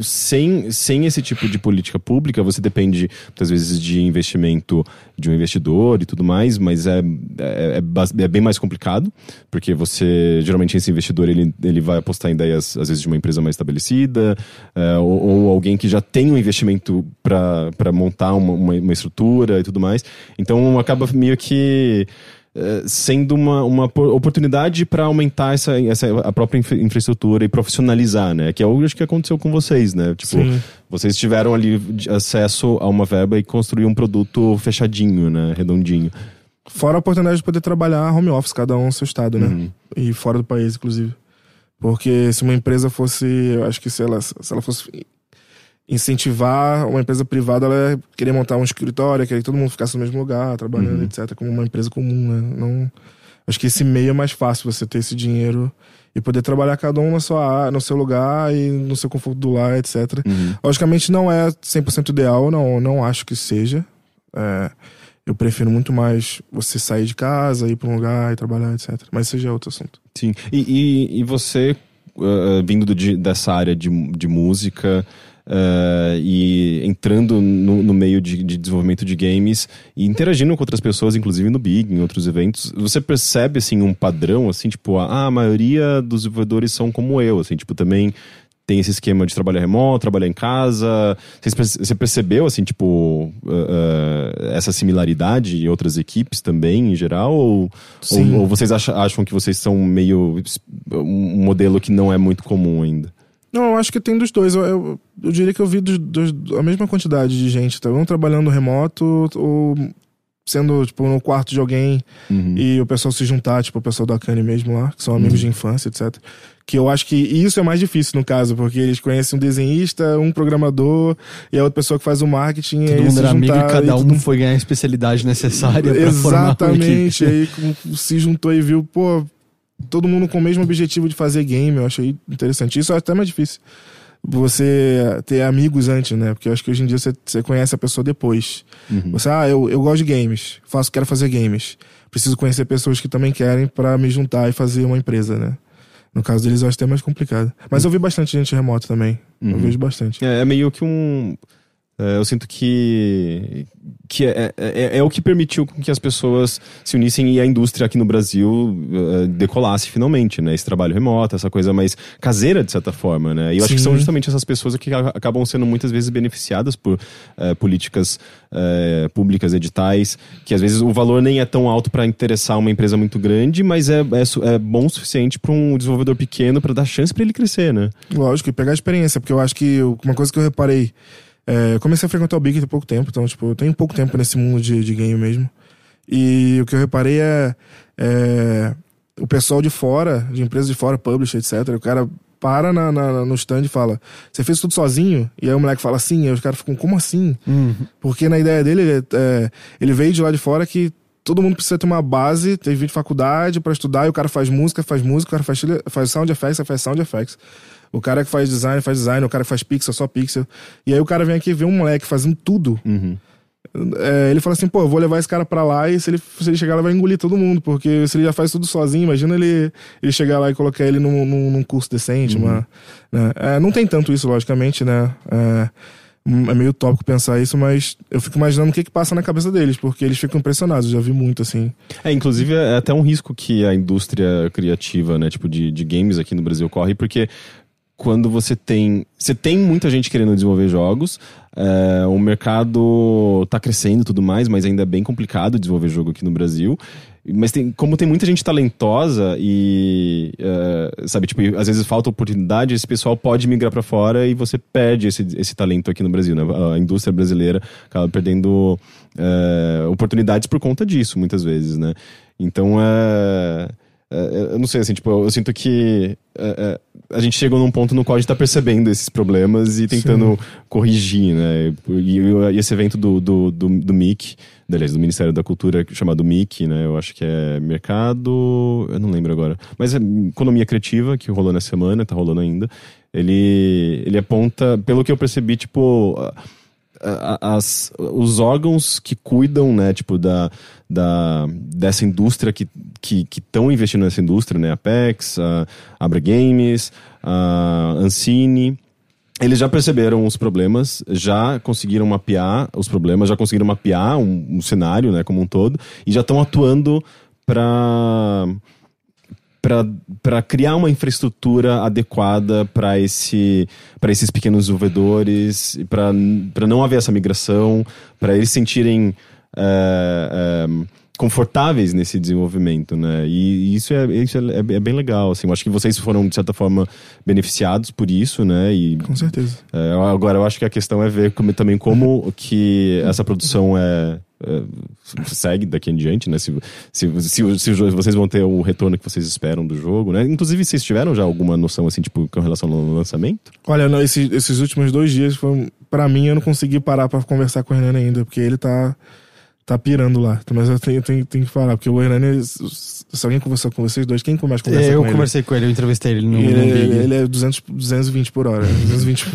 B: sem, sem esse tipo de política pública, você depende, muitas vezes, de investimento de um investidor e tudo mais, mas é, é, é é bem mais complicado, porque você, geralmente, esse investidor ele, ele vai apostar em ideias, às vezes, de uma empresa mais estabelecida, é, ou, ou alguém que já tem um investimento para montar uma, uma, uma estrutura e tudo mais. Então, acaba meio que sendo uma, uma por- oportunidade para aumentar essa, essa, a própria infra- infraestrutura e profissionalizar, né? Que é o acho que aconteceu com vocês, né? Tipo,
C: Sim.
B: vocês tiveram ali acesso a uma verba e construir um produto fechadinho, né? Redondinho.
C: Fora a oportunidade de poder trabalhar home office, cada um no seu estado, né?
B: Uhum.
C: E fora do país, inclusive. Porque se uma empresa fosse, eu acho que se ela, se ela fosse incentivar uma empresa privada, ela querer montar um escritório, querer que todo mundo ficasse no mesmo lugar, trabalhando,
B: Uhum.
C: etc, como uma empresa comum, né? Não, acho que esse meio é mais fácil você ter esse dinheiro e poder trabalhar cada um na sua, no seu lugar e no seu conforto do lar, etc.
B: Uhum.
C: Logicamente não é 100% ideal, não, não acho que seja. É, eu prefiro muito mais você sair de casa, ir para um lugar e trabalhar, etc. Mas já é outro assunto.
B: Sim. E, e, e você, uh, vindo do- de- dessa área de, de música uh, e entrando no, no meio de, de desenvolvimento de games e interagindo com outras pessoas, inclusive no Big, em outros eventos, você percebe, assim, um padrão, assim, tipo, ah, a maioria dos desenvolvedores são como eu, assim, tipo, também tem esse esquema de trabalhar remoto, trabalhar em casa. Você percebeu, assim, tipo, uh, uh, essa similaridade em outras equipes também, em geral? Ou, ou, ou vocês acham, acham que vocês são meio um modelo que não é muito comum ainda?
C: Não, eu acho que tem dos dois. Eu, eu, eu diria que eu vi dos, dos- a mesma quantidade de gente, tá? um trabalhando remoto ou sendo, tipo, no quarto de alguém
B: Uhum.
C: e o pessoal se juntar, tipo, o pessoal da Cane mesmo lá, que são amigos de infância, etc. Que eu acho que isso é mais difícil no caso, porque eles conhecem um desenhista, um programador e a outra pessoa que faz o marketing.
A: Todo mundo era amigo e cada
C: e
A: um foi ganhar a especialidade necessária
C: Exatamente. aí se juntou e viu, pô, todo mundo com o mesmo objetivo de fazer game. Eu achei interessante. Isso é até mais difícil. Você ter amigos antes, né? Porque eu acho que hoje em dia você, você conhece a pessoa depois.
B: Uhum.
C: Você, ah, eu, eu gosto de games, faço, quero fazer games. Preciso conhecer pessoas que também querem pra me juntar e fazer uma empresa, né? No caso deles, eu acho até mais complicado. Mas eu vi bastante gente remota também. Eu
B: Uhum.
C: vejo bastante.
B: É, é meio que um. É, eu sinto que, que é, é, é o que permitiu que as pessoas se unissem e a indústria aqui no Brasil é, decolasse finalmente, né? Esse trabalho remoto, essa coisa mais caseira, de certa forma, né? E eu acho que
C: Sim.
B: são justamente essas pessoas que acabam sendo muitas vezes beneficiadas por é, políticas é, públicas, editais, que às vezes o valor nem é tão alto para interessar uma empresa muito grande, mas é, é, é bom o suficiente para um desenvolvedor pequeno para dar chance para ele crescer, né?
C: Lógico, e pegar a experiência, porque eu acho que uma coisa que eu reparei. É, comecei a frequentar o Big tem pouco tempo, então, tipo, eu tenho pouco tempo nesse mundo de, de game mesmo. E o que eu reparei é, é o pessoal de fora, de empresas de fora, publisher, etc. O cara para na, na- no stand e fala: Você fez tudo sozinho? E aí o moleque fala sim, e aí os caras ficam, como assim?
A: Uhum.
C: Porque na ideia dele, ele, é, ele veio de lá de fora que todo mundo precisa ter uma base, ter vindo de faculdade pra estudar, e o cara faz música, faz música, o cara faz, faz sound effects, faz sound effects. O cara que faz design, faz design, o cara que faz pixel, só pixel. E aí o cara vem aqui ver um moleque fazendo tudo.
B: Uhum.
C: É, ele fala assim, pô, eu vou levar esse cara pra lá e se ele, se ele chegar lá vai engolir todo mundo, porque se ele já faz tudo sozinho, imagina ele, ele chegar lá e colocar ele num, num, num curso decente, uma, né? É, não tem tanto isso, logicamente, né? É, é meio tópico pensar isso, mas eu fico imaginando o que que passa na cabeça deles, porque eles ficam impressionados, eu já vi muito, assim.
B: É, inclusive é até um risco que a indústria criativa, né, tipo de, de games aqui no Brasil corre, porque quando você tem. Você tem muita gente querendo desenvolver jogos, é, o mercado tá crescendo e tudo mais, mas ainda é bem complicado desenvolver jogo aqui no Brasil. Mas tem, como tem muita gente talentosa e, é, sabe, tipo, às vezes falta oportunidade, esse pessoal pode migrar pra fora e você perde esse, esse talento aqui no Brasil, né? A indústria brasileira acaba perdendo é, oportunidades por conta disso, muitas vezes, né? Então, é, eu não sei, assim, tipo, eu, eu sinto que é, é, a gente chegou num ponto no qual a gente tá percebendo esses problemas e tentando corrigir, né? E, e esse evento do, do, do, do MIC, aliás, do Ministério da Cultura, chamado MIC, né? Eu acho que é Mercado. Eu não lembro agora. Mas é Economia Criativa, que rolou nessa semana, tá rolando ainda. Ele, ele aponta, pelo que eu percebi, tipo. a- as, os órgãos que cuidam, né, tipo, da, da, dessa indústria que estão que, estão investindo nessa indústria, né, Apex, a Abra Games, a Ancine, eles já perceberam os problemas, já conseguiram mapear os problemas, já conseguiram mapear um, um cenário, né, como um todo, e já estão atuando para para criar uma infraestrutura adequada para esse, esses pequenos desenvolvedores, para não haver essa migração, para eles sentirem é, é, confortáveis nesse desenvolvimento, né? E isso é, isso é, é bem legal, assim. Eu acho que vocês foram, de certa forma, beneficiados por isso, né? E
C: Com certeza.
B: é, agora, eu acho que a questão é ver como- também como que essa produção é, é, segue daqui em diante, né? Se, se, se, se vocês vão ter o retorno que vocês esperam do jogo, né? Inclusive, vocês tiveram já alguma noção, assim, tipo, com relação ao lançamento?
C: Olha, não, esses, esses últimos dois dias, foi, pra mim, eu não consegui parar pra conversar com o Hernani ainda, porque ele tá, tá pirando lá. Mas eu tenho, tenho, tenho que falar, porque o Hernani, se alguém conversou com vocês dois, quem mais conversa
A: É, eu
C: com
A: conversei com ele, eu entrevistei ele no,
C: ele?
A: no
C: Ele,
A: Big.
C: ele é 200, 220 por hora. 220,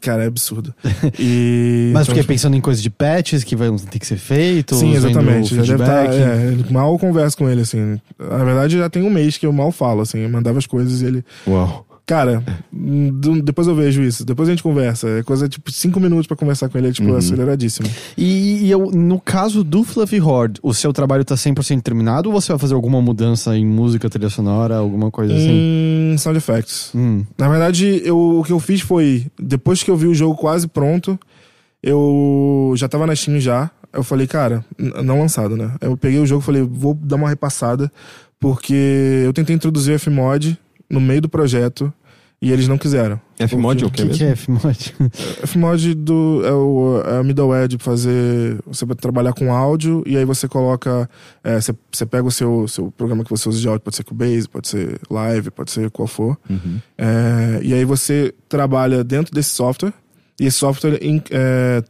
C: cara, é absurdo. E,
A: Mas
C: então,
A: fiquei pensando em coisas de patches que vão ter que ser feito.
C: Sim, exatamente. Já deve tá, é, ele- mal eu converso com ele, assim. Na verdade, já tem um mês que eu mal falo, assim. Eu mandava as coisas e ele.
B: Uau.
C: Cara, hum, depois eu vejo isso. Depois a gente conversa. É coisa tipo cinco minutos pra conversar com ele, é tipo
B: Uhum.
C: aceleradíssimo.
A: E, e eu, no caso do Fluffy Horde, o seu trabalho tá 100% terminado ou você vai fazer alguma mudança em música, trilha sonora, alguma coisa assim?
C: Em sound effects.
A: Hum.
C: Na verdade, eu, o que eu fiz foi, depois que eu vi o jogo quase pronto, eu já tava na Steam já. Eu falei, cara, não lançado, né? Eu peguei o jogo e falei, vou dar uma repassada, porque eu tentei introduzir o Fmod no meio do projeto. E eles não quiseram.
B: Fmod é o
A: O
B: que
A: que,
B: mesmo?
A: que é Fmod?
C: Fmod do, é o é middleware de fazer. Você vai trabalhar com áudio e aí você coloca. é, você, você pega o seu, seu programa que você usa de áudio, pode ser Cubase, pode ser Live, pode ser qual for.
B: Uhum.
C: É, e aí você trabalha dentro desse software. E esse software. É,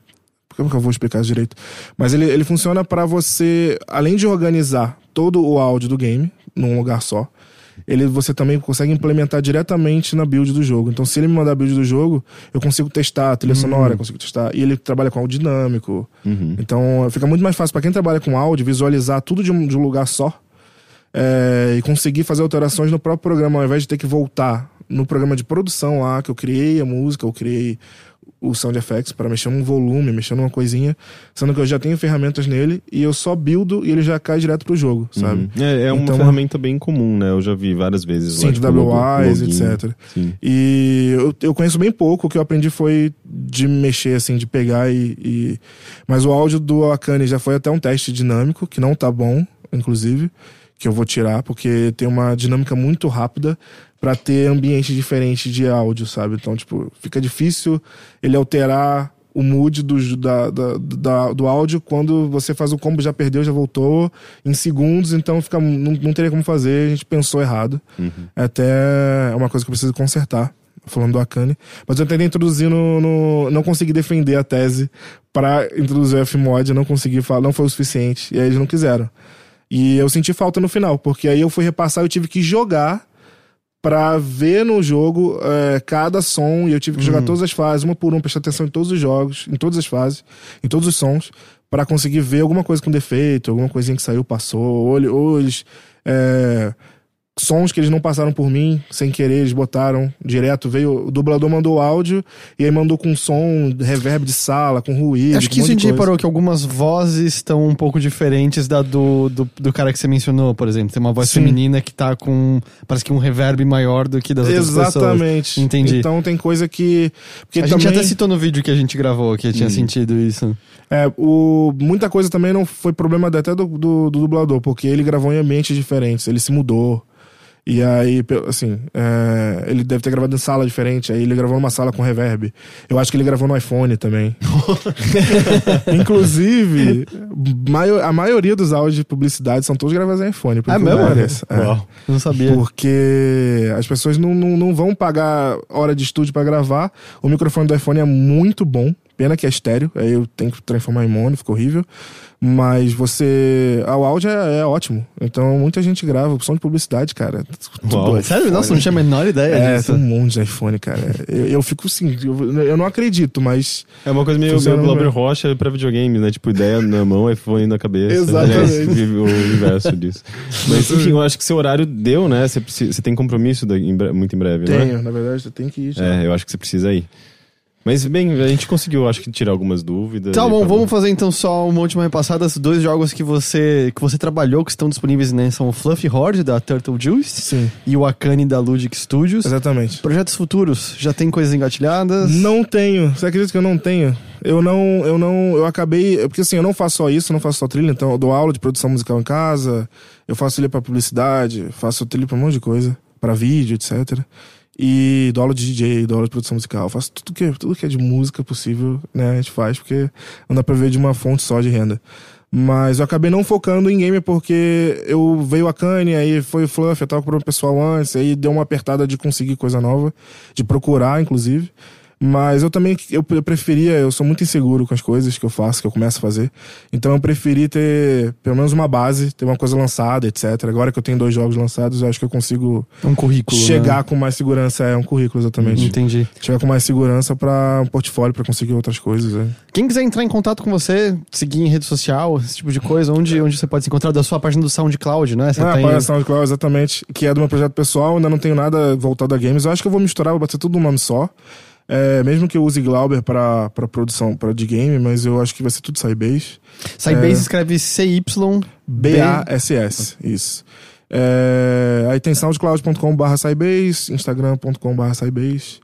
C: como que eu vou explicar isso direito? Mas ele, ele funciona para você, além de organizar todo o áudio do game num lugar só, ele você também consegue implementar diretamente na build do jogo. Então, se ele me mandar a build do jogo, eu consigo testar a trilha sonora, consigo testar. E ele trabalha com áudio dinâmico.
B: Uhum.
C: Então, fica muito mais fácil para quem trabalha com áudio visualizar tudo de um, de um lugar só é, e conseguir fazer alterações no próprio programa, ao invés de ter que voltar no programa de produção lá, que eu criei a música, eu criei o Sound Effects para mexer num volume, mexer numa coisinha, sendo que eu já tenho ferramentas nele e eu só buildo e ele já cai direto pro jogo, sabe?
B: Uhum. É, é uma
C: Então-
B: ferramenta bem comum, né? Eu já vi várias vezes.
C: Sim,
B: lá,
C: de
B: tipo, logo-
C: WIs, etc.
B: Sim.
C: E eu, eu conheço bem pouco, o que eu aprendi foi de mexer, assim, de pegar e. e- Mas o áudio do Akane já foi até um teste dinâmico, que não tá bom, inclusive, que eu vou tirar, porque tem uma dinâmica muito rápida pra ter ambiente diferente de áudio, sabe? Então, tipo, fica difícil ele alterar o mood do, da, da- da- do áudio quando você faz o combo, já perdeu, já voltou em segundos, então fica, não, não teria como fazer, a gente pensou errado.
B: Uhum.
C: Até é uma coisa que eu preciso consertar, falando do Akane. Mas eu tentei introduzir no. no- não consegui defender a tese pra introduzir o Fmod, não consegui falar, não foi o suficiente. E aí eles não quiseram. E eu senti falta no final, porque aí eu fui repassar e eu tive que jogar pra ver no jogo é, cada som e eu tive que jogar todas as fases, uma por uma, prestar atenção em todos os jogos, em todas as fases, em todos os sons, pra conseguir ver alguma coisa com defeito, alguma coisinha que saiu, passou, ou, ou eles. é, sons que eles não passaram por mim, sem querer, eles botaram direto, veio, o dublador mandou o áudio e aí mandou com som, reverb de sala, com ruído.
A: Acho que
C: um
A: isso reparou que algumas vozes estão um pouco diferentes da do, do, do cara que você mencionou, por exemplo. Tem uma voz
C: Sim.
A: feminina que tá com. Parece que um reverb maior do que das outras pessoas.
C: Exatamente.
A: Entendi.
C: Então tem coisa que. Porque
A: A gente
C: também,
A: até citou no vídeo que a gente gravou que tinha sentido isso.
C: É, o, muita coisa também não foi problema até do, do, do dublador, porque ele gravou em ambientes diferentes, ele se mudou. E aí, assim, é, ele deve ter gravado em sala diferente, aí ele gravou numa sala com reverb. Eu acho que ele gravou no iPhone também. Inclusive, a maioria dos áudios de publicidade são todos gravados em iPhone.
A: É mesmo?
C: É.
B: Uau.
A: Não sabia.
C: Porque as pessoas não, não, não vão pagar hora de estúdio pra gravar. O microfone do iPhone é muito bom. Pena que é estéreo, aí eu tenho que transformar em mono, fica horrível. Mas você. ah, O áudio é, é ótimo. Então muita gente grava. Som de publicidade, cara. Tudo
B: Uau.
A: Sério? Nossa, não tinha a menor ideia
C: É,
A: disso.
C: tem um monte de iPhone, cara. Eu, eu fico assim, eu, eu não acredito, mas.
B: É uma coisa meio, Glauber
C: bem.
B: Rocha pra videogame, né? Tipo, ideia na mão, iPhone na cabeça.
C: Exatamente.
B: Vive o inverso disso. Mas enfim, eu acho que seu horário deu, né? Você, você tem compromisso da- em muito em breve, não é?
C: Tenho, na verdade, eu tenho que ir. já.
B: É, eu acho que você precisa ir. Mas bem, a gente conseguiu, acho que, tirar algumas dúvidas.
A: Tá bom, vamos fazer então só uma última repassada. Os dois jogos que você, que você trabalhou, que estão disponíveis, né? São o Fluffy Horde, da Turtle Juice,
C: Sim,
A: e o Akane, da Ludic Studios.
C: exatamente.
A: Projetos futuros, já tem coisas engatilhadas?
C: Não tenho. Você acredita que eu não tenho? Eu não, eu não, eu acabei, porque assim, eu não faço só isso, eu não faço só trilha, então eu dou aula de produção musical em casa, eu faço trilha pra publicidade, faço trilha pra um monte de coisa, pra vídeo, etc. E dou aula de DJ, dou aula de produção musical, faço tudo que, tudo que é de música possível, né, a gente faz, porque não dá pra ver de uma fonte só de renda. Mas eu acabei não focando em game porque eu veio a Kanye, aí foi o Fluff, eu tava com o pessoal antes, aí deu uma apertada de conseguir coisa nova, de procurar, inclusive. Mas eu também, eu, eu preferia, eu sou muito inseguro com as coisas que eu faço, que eu começo a fazer. Então eu preferi ter pelo menos uma base, ter uma coisa lançada, etc. Agora que eu tenho dois jogos lançados, eu acho que eu consigo
A: Um currículo.
C: chegar
A: Né?
C: com mais segurança. É um currículo, exatamente.
A: Entendi.
C: Chegar com mais segurança pra um portfólio, pra conseguir outras coisas. É.
A: Quem quiser entrar em contato com você, seguir em rede social, esse tipo de coisa, onde, onde você pode se encontrar da sua página do SoundCloud, né? Você tem...
C: a página SoundCloud, exatamente. Que é do meu projeto pessoal, ainda não tenho nada voltado a games. Eu acho que eu vou misturar, vou bater tudo num nome só. É, mesmo que eu use Glauber pra produção pra de game, mas eu acho que vai ser tudo Sybase.
A: Sybase
C: É.
A: escreve CY.
C: B-A-S-S, isso. É, aí tem soundcloud.com.br Sybase, instagram.com.br Sybase,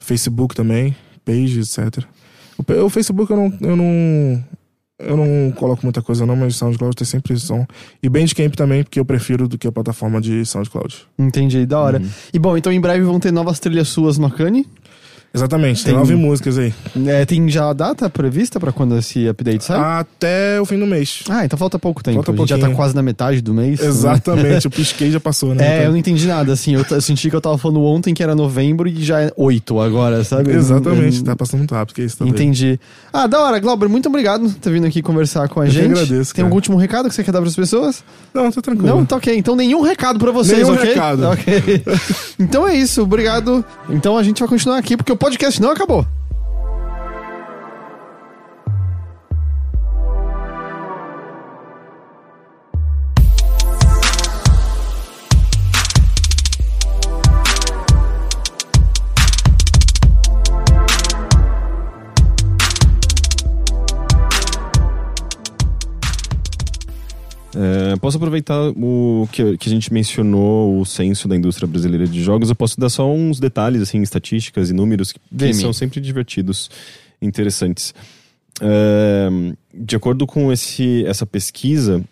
C: Facebook também, page, etc. O, o Facebook eu não, eu não. Eu não coloco muita coisa não, mas SoundCloud tem sempre som. E Bandcamp também, porque eu prefiro do que a plataforma de SoundCloud.
A: Entendi, da hora.
B: Uhum.
A: E bom, então em breve vão ter novas trilhas suas no Arcane.
C: Exatamente, tem,
A: Tem-
C: nove músicas aí.
A: É, tem já a data prevista pra quando esse update sai?
C: Até o fim do mês.
A: Ah, então falta pouco tempo.
C: Falta
A: a gente já tá quase na metade do mês.
C: Exatamente, eu pisquei já passou, né?
A: É, eu
C: Então-
A: não entendi nada, assim. Eu, eu senti que eu tava falando ontem que era novembro e já é 8 agora, sabe?
C: Exatamente,
A: Eu-
C: tá passando muito rápido, que isso, tá doido.
A: Entendi. Ah, da hora, Glauber, muito obrigado por ter vindo aqui conversar com a
C: Eu
A: gente.
C: agradeço,
A: Tem
C: cara.
A: algum último recado que você quer dar pras pessoas?
C: Não, tá tranquilo.
A: Não, tá ok. Então nenhum recado pra vocês,
C: Nenhum
A: ok?
C: recado.
A: Ok. então é isso, obrigado. Então a gente vai continuar aqui porque o podcast não acabou.
B: Posso aproveitar o que, que a gente mencionou, o censo da indústria brasileira de jogos. Eu posso dar só uns detalhes, assim, estatísticas e números que, que são sempre divertidos, interessantes. É, de acordo com esse, essa pesquisa,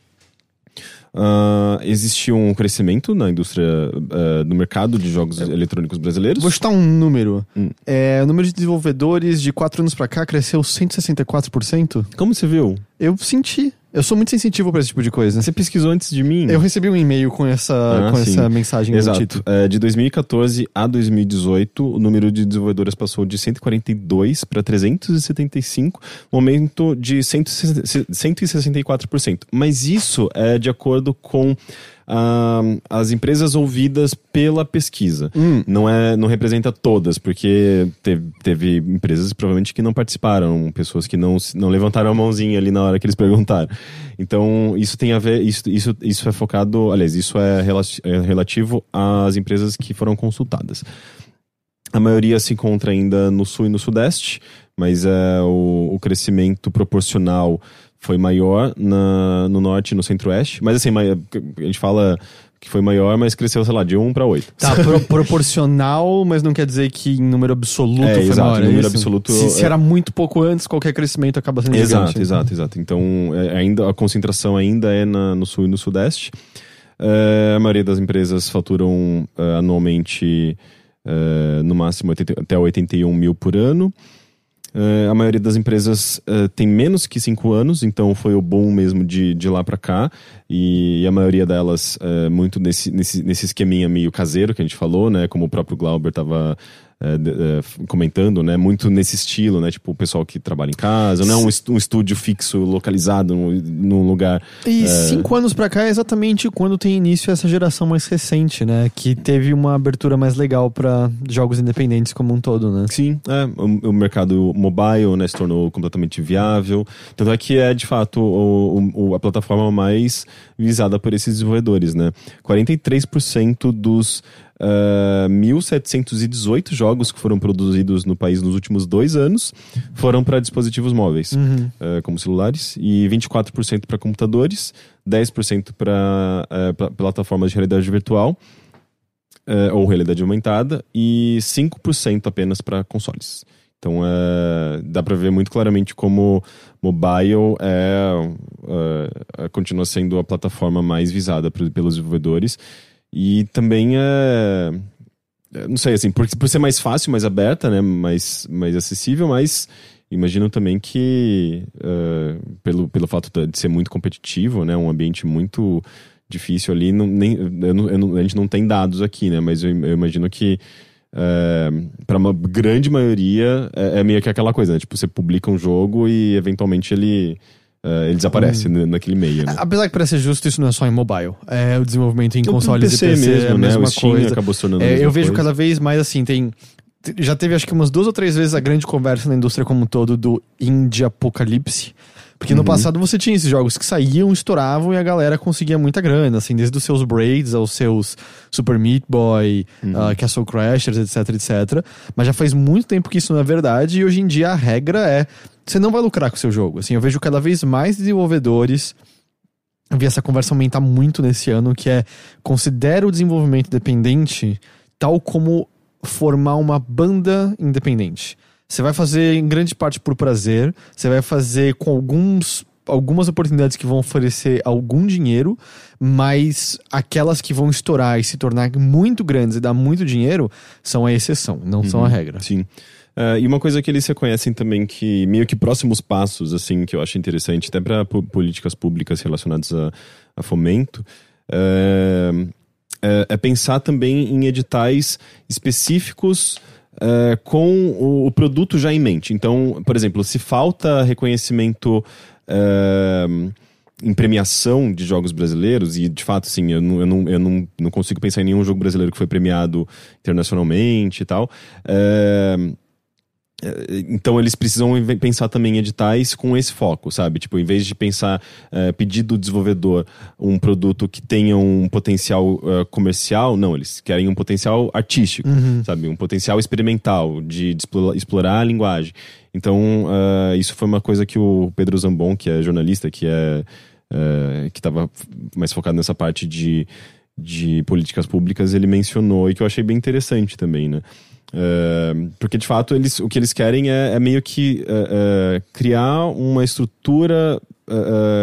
B: ah, existe um crescimento na indústria, ah, no mercado de jogos eletrônicos brasileiros.
A: Vou chutar um número.
B: Hum.
A: É, o número de desenvolvedores de 4 anos pra cá cresceu 164%.
B: Como você viu?
A: Eu senti. Eu sou muito sensitivo pra esse tipo de coisa.
B: Você pesquisou antes de mim?
A: Eu recebi um e-mail com essa,
B: Ah,
A: com
B: sim.
A: essa mensagem no
B: Exato.
A: título.
B: É, de 2014 a 2018, o número de desenvolvedores passou de 142 para 375, um aumento de 160 164%. Mas isso é de acordo com ah, as empresas ouvidas pela pesquisa.
A: Hum.
B: Não, é, não representa todas, porque teve, teve empresas provavelmente que não participaram, pessoas que não, não levantaram a mãozinha ali na hora que eles perguntaram. Então, isso tem a ver, isso, isso, isso é focado, aliás, isso é, rela- é relativo às empresas que foram consultadas. A maioria se encontra ainda no sul e no sudeste, mas é, o, o crescimento proporcional foi maior na, no norte e no centro-oeste. Mas assim, a gente fala que foi maior, mas cresceu, sei lá, de 1 para 8.
A: Tá pro- proporcional, mas não quer dizer que em número absoluto
B: É,
A: foi
B: exato,
A: maior.
B: em
A: é
B: número
A: isso?
B: absoluto,
A: Se, se
B: é-
A: era muito pouco antes, qualquer crescimento acaba sendo
B: Exato,
A: gigante.
B: exato, exato. Então, é, ainda a concentração ainda é na- no sul e no sudeste. É, a maioria das empresas faturam é, anualmente é, no máximo 80 até 81 mil por ano. É, a maioria das empresas é, tem menos que 5 anos, então foi o boom mesmo de, de lá para cá. E, a maioria delas é, muito nesse, nesse, nesse esqueminha meio caseiro que a gente falou, né? Como o próprio Glauber estava comentando, né? Muito nesse estilo, né? Tipo, o pessoal que trabalha em casa, não é um, est- estúdio fixo localizado num, lugar.
A: E cinco anos pra cá é exatamente quando tem início essa geração mais recente, né? Que teve uma abertura mais legal pra jogos independentes como um todo, né?
B: Sim, é, o, o mercado mobile né, se tornou completamente viável. Tanto é que é, de fato, o, o- a plataforma mais visada por esses desenvolvedores, né? 43% dos ah, 1.718 jogos que foram produzidos no país nos últimos dois anos foram para dispositivos móveis, eh, como celulares, e 24% para computadores, 10% para plataformas de realidade virtual é, ou realidade aumentada e 5% apenas para consoles. Então é, dá para ver muito claramente como mobile é, continua sendo a plataforma mais visada pelos desenvolvedores e também é é, não sei assim por, por ser mais fácil, mais aberta, né, mais mais acessível, mas imagino também que é, pelo, pelo fato de ser muito competitivo, né, um ambiente muito difícil ali, não, nem, eu eu a gente não tem dados aqui, né? Mas eu, eu imagino que para uma grande maioria é, é meio que aquela coisa, né? Tipo, você publica um jogo e eventualmente ele, é, ele desaparece
A: Hum.
B: na- naquele meio, né?
A: Apesar que, pra ser justo, isso não é só em mobile. É o desenvolvimento em
B: No
A: consoles
B: PC
A: e PC
B: mesmo,
A: é a
B: né?
A: mesma
B: O Steam
A: coisa.
B: acabou se tornando
A: É, eu vejo
B: coisa.
A: cada vez mais assim, tem. Já teve acho que umas duas ou três vezes a grande conversa na indústria como um todo do indie apocalipse. Porque no
B: Uhum.
A: passado você tinha esses jogos que saíam, estouravam e a galera conseguia muita grana, assim, desde os seus Braids aos seus Super Meat Boy,
B: Uhum.
A: ah, Castle Crashers, etc, etc. Mas já faz muito tempo que isso não é verdade e hoje em dia a regra é você não vai lucrar com o seu jogo. Assim, eu vejo cada vez mais desenvolvedores eu vi essa conversa aumentar muito nesse ano, que é considera o desenvolvimento independente tal como formar uma banda independente. Você vai fazer em grande parte por prazer, você vai fazer com alguns algumas oportunidades que vão oferecer algum dinheiro, mas aquelas que vão estourar e se tornar muito grandes e dar muito dinheiro são a exceção, não são a regra.
B: Sim. Uh, e uma coisa que eles reconhecem também que meio que próximos passos, assim, que eu acho interessante, até para políticas públicas relacionadas a, a fomento, uh, é, é, pensar também em editais específicos uh, com o, o, produto já em mente. Então, por exemplo, se falta reconhecimento em premiação de jogos brasileiros, e de fato, sim, eu, não, eu, não, eu não, não consigo pensar em nenhum jogo brasileiro que foi premiado internacionalmente e tal. Uh, então eles precisam pensar também em editais com esse foco, sabe? Tipo, em vez de pensar, uh, pedir do desenvolvedor um produto que tenha um potencial uh, comercial, não, eles querem um potencial artístico, uhum. sabe? Um potencial experimental, de, de explorar, a linguagem. Então, uh, isso foi uma coisa que o Pedro Zambon, que é jornalista, que é que estava mais focado nessa parte de, de políticas públicas, ele mencionou e que eu achei bem interessante também, né? Porque de fato eles, o que eles querem é, é meio que uh, uh, criar uma estrutura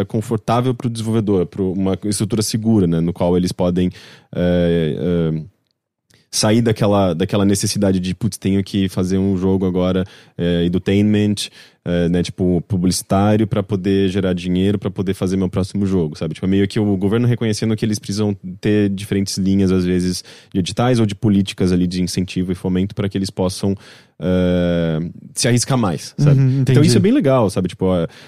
B: confortável para o desenvolvedor, para uma estrutura segura, né, no qual eles podem sair daquela, daquela necessidade de, putz, tenho que fazer um jogo agora, é, edutainment, é, né, tipo, publicitário para poder gerar dinheiro para poder fazer meu próximo jogo, sabe? Tipo, é meio que o governo reconhecendo que eles precisam ter diferentes linhas, às vezes, de editais ou de políticas ali de incentivo e fomento para que eles possam uh, se arriscar mais, sabe? Uhum, então isso é bem legal, sabe? Tipo,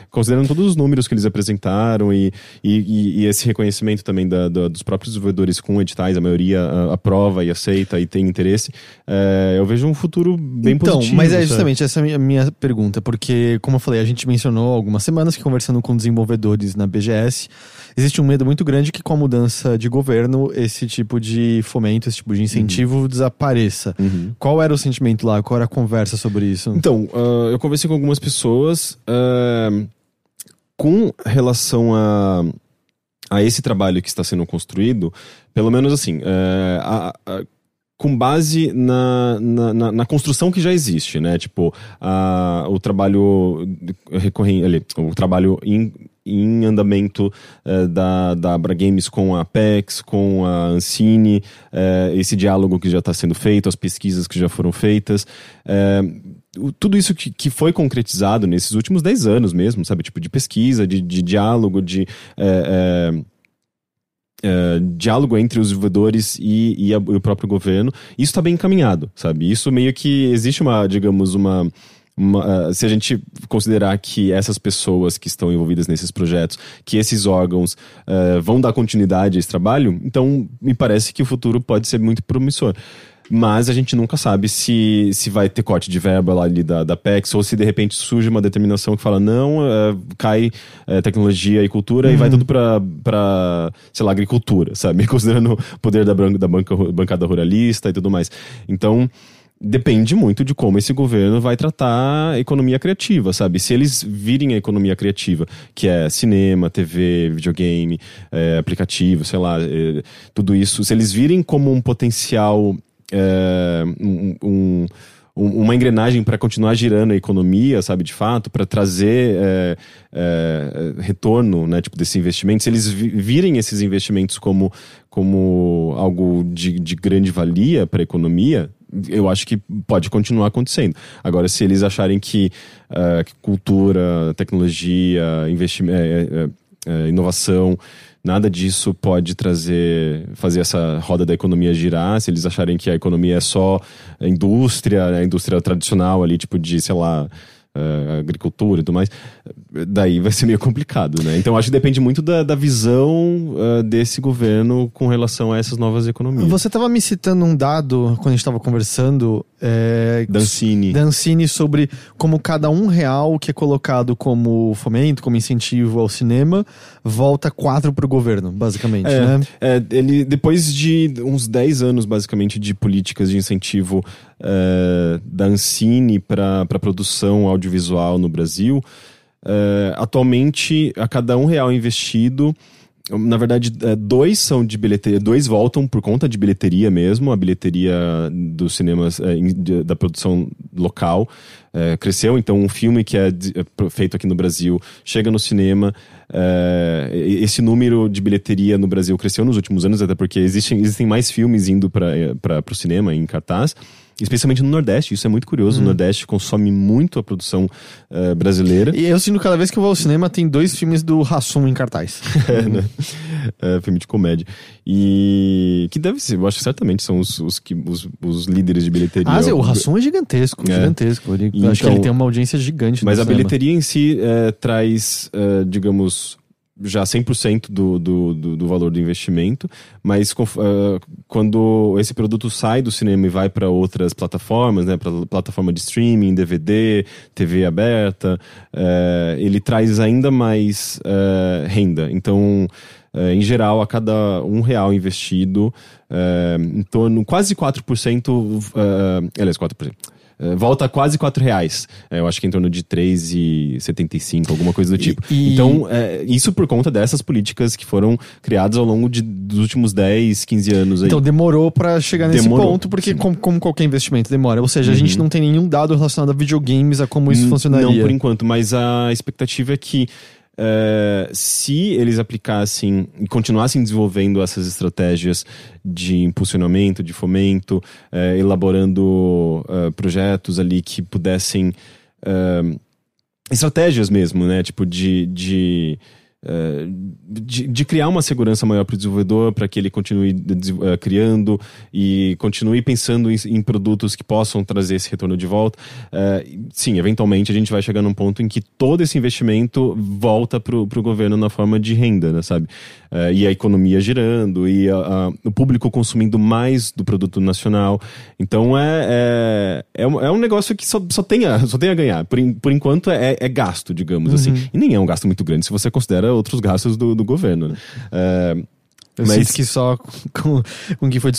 B: considerando todos os números que eles apresentaram e, e, e esse reconhecimento também da, da, dos próprios desenvolvedores com editais, a maioria aprova e aceita e tem interesse, uh, eu vejo um futuro bem
A: então,
B: positivo.
A: Mas é justamente essa é a minha pergunta, porque, como eu falei, a gente mencionou algumas semanas que conversando com desenvolvedores na BGS, existe um medo muito grande que com a mudança de governo, esse tipo de fomento, esse tipo de incentivo uhum. desapareça. Uhum. Qual era o sentimento lá? Qual era a conversa sobre isso?
B: Então, uh, eu conversei com algumas pessoas uh, com relação a, a esse trabalho que está sendo construído, pelo menos assim, uh, a, a com base na, na, na, na, construção que já existe, né? Tipo, a, o trabalho recorrente, ali, o trabalho em, em andamento uh, da, da Abra Games com a Apex, com a Ancine, uh, esse diálogo que já está sendo feito, as pesquisas que já foram feitas. Uh, tudo isso que, que foi concretizado nesses últimos 10 anos mesmo, sabe? Tipo, de pesquisa, de, de diálogo, de Uh, diálogo entre os desenvolvedores e, e, a, e, o próprio governo, isso está bem encaminhado, sabe? Isso meio que existe uma, digamos, uma, uma uh, se a gente considerar que essas pessoas que estão envolvidas nesses projetos, que esses órgãos uh, vão dar continuidade a esse trabalho, então me parece que o futuro pode ser muito promissor. Mas a gente nunca sabe se, se vai ter corte de verba lá ali da, da PEX ou se de repente surge uma determinação que fala não, é, cai é, tecnologia e cultura uhum. e vai uhum. tudo pra, sei lá, agricultura, sabe? Considerando o poder da, da banca, bancada ruralista e tudo mais. Então depende muito de como esse governo vai tratar a economia criativa, sabe? Se eles virem a economia criativa, que é cinema, TV, videogame, é, aplicativo, sei lá, é, tudo isso, se eles virem como um potencial é, um, um uma engrenagem para continuar girando a economia, sabe, de fato, para trazer é, é, retorno, né, tipo, desse investimento, se eles virem esses investimentos como, como algo de, de grande valia para a economia, eu acho que pode continuar acontecendo. Agora, se eles acharem que, uh, que cultura, tecnologia, investimento, é, é, inovação nada disso pode trazer, fazer essa roda da economia girar, se eles acharem que a economia é só indústria, a indústria tradicional ali, tipo de, sei lá, uh, agricultura e tudo mais, daí vai ser meio complicado, né? Então acho que depende muito da, da visão uh, desse governo com relação a essas novas economias.
A: Você estava me citando um dado quando a gente estava conversando. É,
B: Dancini.
A: Dancini sobre como cada um real que é colocado como fomento, como incentivo ao cinema, volta quatro para o governo, basicamente,
B: é,
A: né?
B: É, ele, depois de uns 10 anos, basicamente, de políticas de incentivo uh, da Ancine para produção audiovisual no Brasil, uh, atualmente, a cada um real investido, na verdade, é, dois são de bilheteria, dois voltam por conta de bilheteria mesmo. A bilheteria dos cinemas, da produção local, cresceu. Então, um filme que é, feito aqui no Brasil chega no cinema. esse número de bilheteria no Brasil cresceu nos últimos anos, até porque existem, existem mais filmes indo para o cinema em cartaz. Especialmente no Nordeste, isso é muito curioso. O Nordeste consome muito a produção é, brasileira.
A: E eu sinto cada vez que eu vou ao cinema tem dois filmes do Hassum em cartaz.
B: É, né? É, filme de comédia. E que deve ser, eu acho que certamente são os, os, que, os, os líderes de bilheteria.
A: Ah, o Hassum é gigantesco,
B: É.
A: gigantesco. Ele,
B: Então-
A: acho que ele tem uma audiência gigante
B: Mas a
A: cinema.
B: bilheteria em si é, traz, é, digamos, já 100% do, do, do, do valor do investimento, mas é, quando esse produto sai do cinema e vai para outras plataformas, né, para plataforma de streaming, DVD, TV aberta, é, ele traz ainda mais é, renda. Então, é, em geral, a cada um real investido, em torno quase 4%, é, aliás, 4%. É, volta a quase 4 reais. É, eu acho que em torno de 3,75, alguma coisa do tipo.
A: e-
B: Então, é, isso por conta dessas políticas que foram criadas ao longo de- dos últimos 10, 15 anos aí.
A: Então demorou pra chegar nesse
B: Demorou,
A: ponto, porque como, como qualquer investimento demora. Ou seja, a gente não tem nenhum dado relacionado a videogames, a como isso funcionaria.
B: Não por enquanto, mas a expectativa é que é, se eles aplicassem e continuassem desenvolvendo essas estratégias de impulsionamento, de fomento, é, elaborando é, projetos ali que pudessem. estratégias mesmo, né? Tipo, de. de de, de criar uma segurança maior para o desenvolvedor, para que ele continue eh, criando e continue pensando em, em produtos que possam trazer esse retorno de volta. Eh, sim, eventualmente a gente vai chegar num ponto em que todo esse investimento volta para o governo na forma de renda, né, sabe? Eh, e a economia girando, e a- a- o público consumindo mais do produto nacional. Então é, é, é, um, é um negócio que só, só, tem a, só tem a ganhar. Por, por enquanto é, é gasto, digamos assim. E nem é um gasto muito grande se você considera outros gastos do, do governo, né? É,
A: Eu
B: Mas-
A: que só com, com o que foi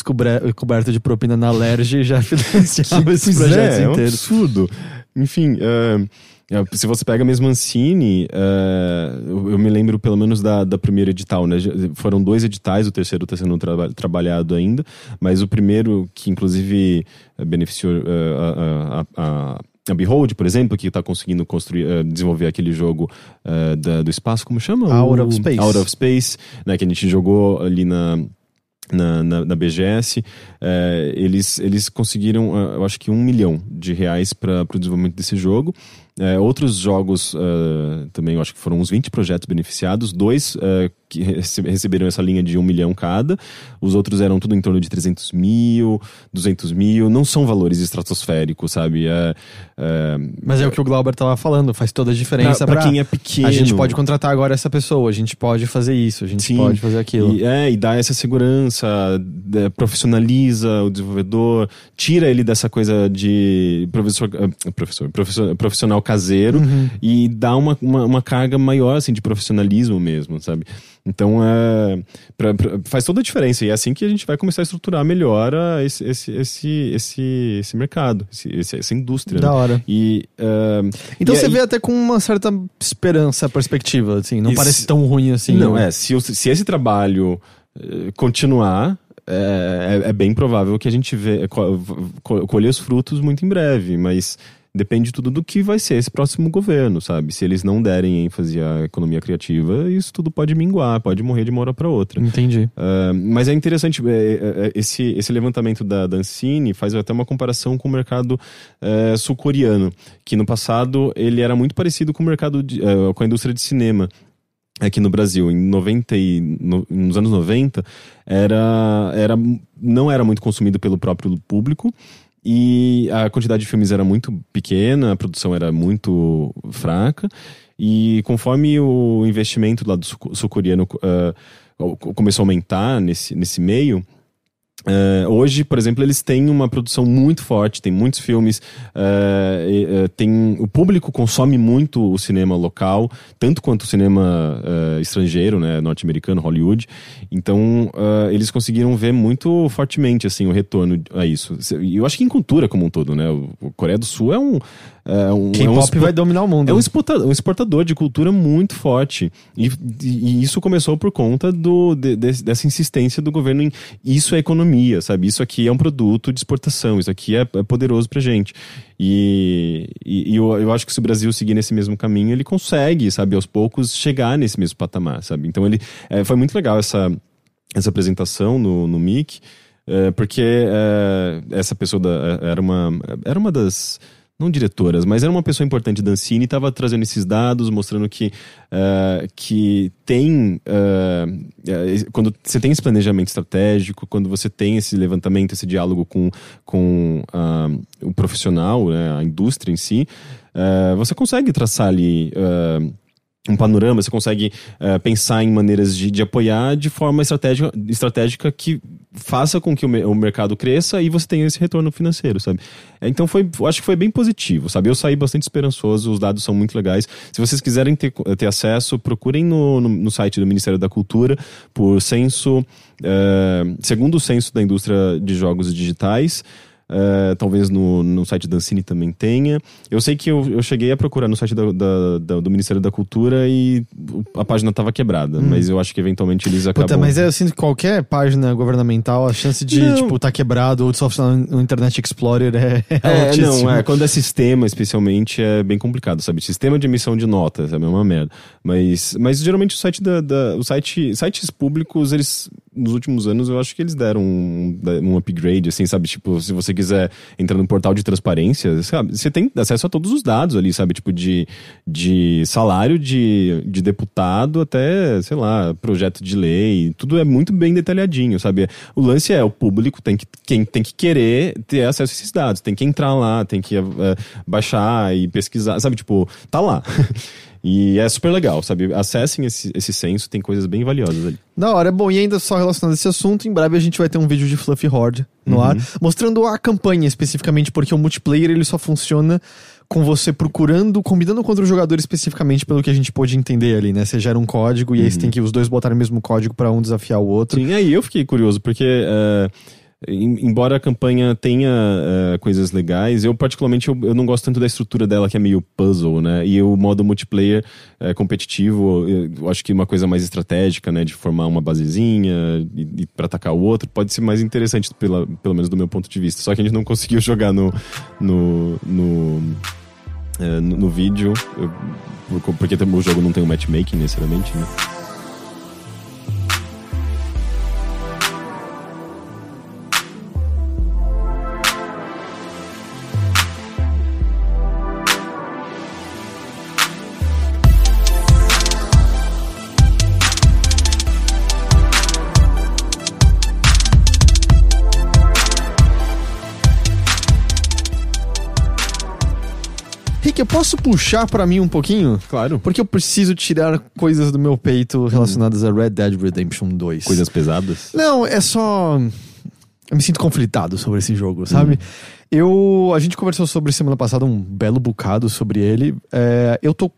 A: coberto de propina na Lerge já financiava esses
B: Pois
A: projetos
B: é, é um
A: inteiros.
B: absurdo. Enfim, é, é, se você pega mesmo Ancine, é, eu, eu me lembro pelo menos da, da primeira edital, né? Foram dois editais, o terceiro está sendo traba- trabalhado ainda, mas o primeiro, que inclusive beneficiou eh, a, a, a, a Behold, por exemplo, que está conseguindo construir, eh, desenvolver aquele jogo eh, da- do espaço, como chama?
A: Out
B: O-
A: of Space.
B: Out of Space, né? Que a gente jogou ali na na, na, na BGS, é, eles, eles conseguiram, eu acho que um milhão de reais para o desenvolvimento desse jogo. Outros jogos também, eu acho que foram uns 20 projetos beneficiados, dois que rece- receberam essa linha de um milhão cada, os outros eram tudo em torno de 300 mil, 200 mil, não são valores estratosféricos, sabe? É, é,
A: Mas é o que o Glauber tava falando, faz toda a diferença
B: pra quem é pequeno.
A: A gente pode contratar agora essa pessoa, a gente pode fazer isso, a gente
B: Sim.
A: pode fazer aquilo.
B: E, é, e dá essa segurança, é, profissionaliza o desenvolvedor, tira ele dessa coisa de professor, eh, professor, professor- profissional caseiro
A: Uhum.
B: e dá uma, uma, uma carga maior assim, de profissionalismo mesmo, sabe? Então é, pra- pra- faz toda a diferença e é assim que a gente vai começar a estruturar melhor a esse, esse, esse, esse, esse mercado, esse, essa indústria.
A: Da
B: né?
A: hora.
B: E, é,
A: Então
B: e
A: você
B: aí-
A: vê até com uma certa esperança, perspectiva, assim, não parece tão ruim assim.
B: Não,
A: né?
B: é, se, se esse trabalho eh, continuar, é, é- é bem provável que a gente vê, co- co- colher os frutos muito em breve, mas depende tudo do que vai ser esse próximo governo, sabe? Se eles não derem ênfase à economia criativa, isso tudo pode minguar, pode morrer de uma hora para outra.
A: Entendi.
B: Ah, mas é interessante, é, é, é, esse, esse levantamento da Dancine faz até uma comparação com o mercado sul-coreano, que no passado ele era muito parecido com o mercado, de, é, com a indústria de cinema aqui no Brasil. Em 90 e, no- nos anos 90, era, era, não era muito consumido pelo próprio público, e a quantidade de filmes era muito pequena, a produção era muito fraca, e conforme o investimento lá do sul- sul-coreano co- começou a aumentar nesse, nesse meio, É, hoje, por exemplo, eles têm uma produção muito forte, tem muitos filmes, é, e, é, tem o público consome muito o cinema local, tanto quanto o cinema estrangeiro, né, norte-americano, Hollywood. Então, eles conseguiram ver muito fortemente assim o retorno a isso. E eu acho que em cultura como um todo, né, o Coreia do Sul é um é um,
A: K-pop
B: é um
A: vai dominar o mundo.
B: É um exportador, um exportador de cultura muito forte. E, e isso começou por conta do, de, de, dessa insistência do governo em isso é economia, sabe? Isso aqui é um produto de exportação, isso aqui é, é poderoso pra gente. E, e, e eu, eu, acho que se o Brasil seguir nesse mesmo caminho, ele consegue, sabe, aos poucos, chegar nesse mesmo patamar, sabe? Então ele é, foi muito legal essa, essa apresentação no, no MIC, é, porque é, essa pessoa da, era, uma, era uma das não diretoras, mas era uma pessoa importante da Ancine e estava trazendo esses dados, mostrando que, uh, que tem. Uh, quando você tem esse planejamento estratégico, quando você tem esse levantamento, esse diálogo com, com uh, o profissional, né, a indústria em si, você consegue traçar ali um panorama, você consegue uh, pensar em maneiras de, de, apoiar de forma estratégica, estratégica que faça com que o, me, o, mercado cresça e você tenha esse retorno financeiro, sabe? Então foi, acho que foi bem positivo, sabe? Eu saí bastante esperançoso, os dados são muito legais. Se vocês quiserem ter, ter acesso, procurem no, no, no site do Ministério da Cultura por censo, uh, segundo o censo da indústria de jogos digitais. Uh, talvez no, no site da Ancine também tenha. Eu sei que eu, eu cheguei a procurar no site da, da, da, do Ministério da Cultura e a página estava quebrada, hum. mas eu acho que eventualmente eles acabam...
A: Puta, mas sinto que qualquer página governamental, a chance de, não. tipo, tá quebrado ou de só funcionar no Internet Explorer é, é,
B: é não, é, quando é sistema, especialmente, é bem complicado, sabe? Sistema de emissão de notas? É uma merda. Mas, mas geralmente o site da, da o site, sites públicos, eles, nos últimos anos, eu acho que eles deram um, um upgrade, assim, sabe? Tipo, se você quiser entrar no portal de transparência, sabe? Você tem acesso a todos os dados ali, sabe? Tipo, de, de salário de, de deputado até, sei lá, projeto de lei. Tudo é muito bem detalhadinho, sabe? O lance é, o público tem que, quem tem que querer ter acesso a esses dados. Tem que entrar lá, tem que uh, baixar e pesquisar, sabe? Tipo, tá lá. E é super legal, sabe? Acessem esse, esse censo, tem coisas bem valiosas ali.
A: Da hora, é bom. E ainda só relacionado a esse assunto, em breve a gente vai ter um vídeo de Fluffy Horde no uhum. ar, mostrando a campanha especificamente, porque o multiplayer ele só funciona com você procurando, combinando contra o jogador especificamente pelo que a gente pôde entender ali, né? Você gera um código e uhum. aí você tem que os dois botarem o mesmo código para um desafiar o outro.
B: Sim, aí eu fiquei curioso, porque. Uh embora a campanha tenha uh, coisas legais, eu particularmente eu, eu, não gosto tanto da estrutura dela que é meio puzzle, né? E o modo multiplayer uh, competitivo, eu acho que uma coisa mais estratégica, né? De formar uma basezinha e, e para atacar o outro pode ser mais interessante, pela, pelo menos do meu ponto de vista. Só que a gente não conseguiu jogar no no, no, uh, no, no vídeo, eu, porque o jogo não tem um matchmaking necessariamente, né?
A: Eu posso puxar para mim um pouquinho?
B: Claro.
A: Porque eu preciso tirar coisas do meu peito relacionadas a Red Dead Redemption 2.
B: Coisas pesadas?
A: Não, é só. Eu me sinto conflitado sobre esse jogo, sabe? Hum. Eu. A gente conversou sobre semana passada um belo bocado sobre ele. É, eu tô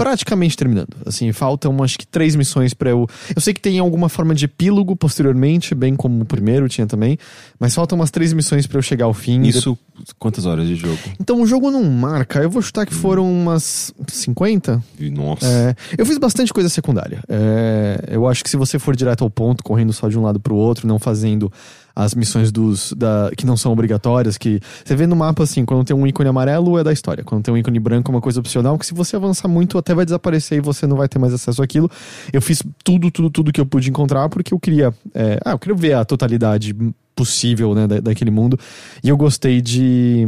A: praticamente terminando. Assim, faltam acho que três missões para eu. Eu sei que tem alguma forma de epílogo posteriormente, bem como o primeiro tinha também, mas faltam umas três missões para eu chegar ao fim.
B: Isso, de... quantas horas de jogo?
A: Então o jogo não marca, eu vou chutar que foram umas 50.
B: Nossa.
A: É, eu fiz bastante coisa secundária. É, eu acho que se você for direto ao ponto, correndo só de um lado pro outro, não fazendo as missões dos da, que não são obrigatórias, que você vê no mapa assim, quando tem um ícone amarelo é da história, quando tem um ícone branco é uma coisa opcional, que se você avançar muito até vai desaparecer e você não vai ter mais acesso àquilo. Eu fiz tudo, tudo, tudo que eu pude encontrar porque eu queria, é, ah, eu queria ver a totalidade possível, né, da, daquele mundo. E eu gostei de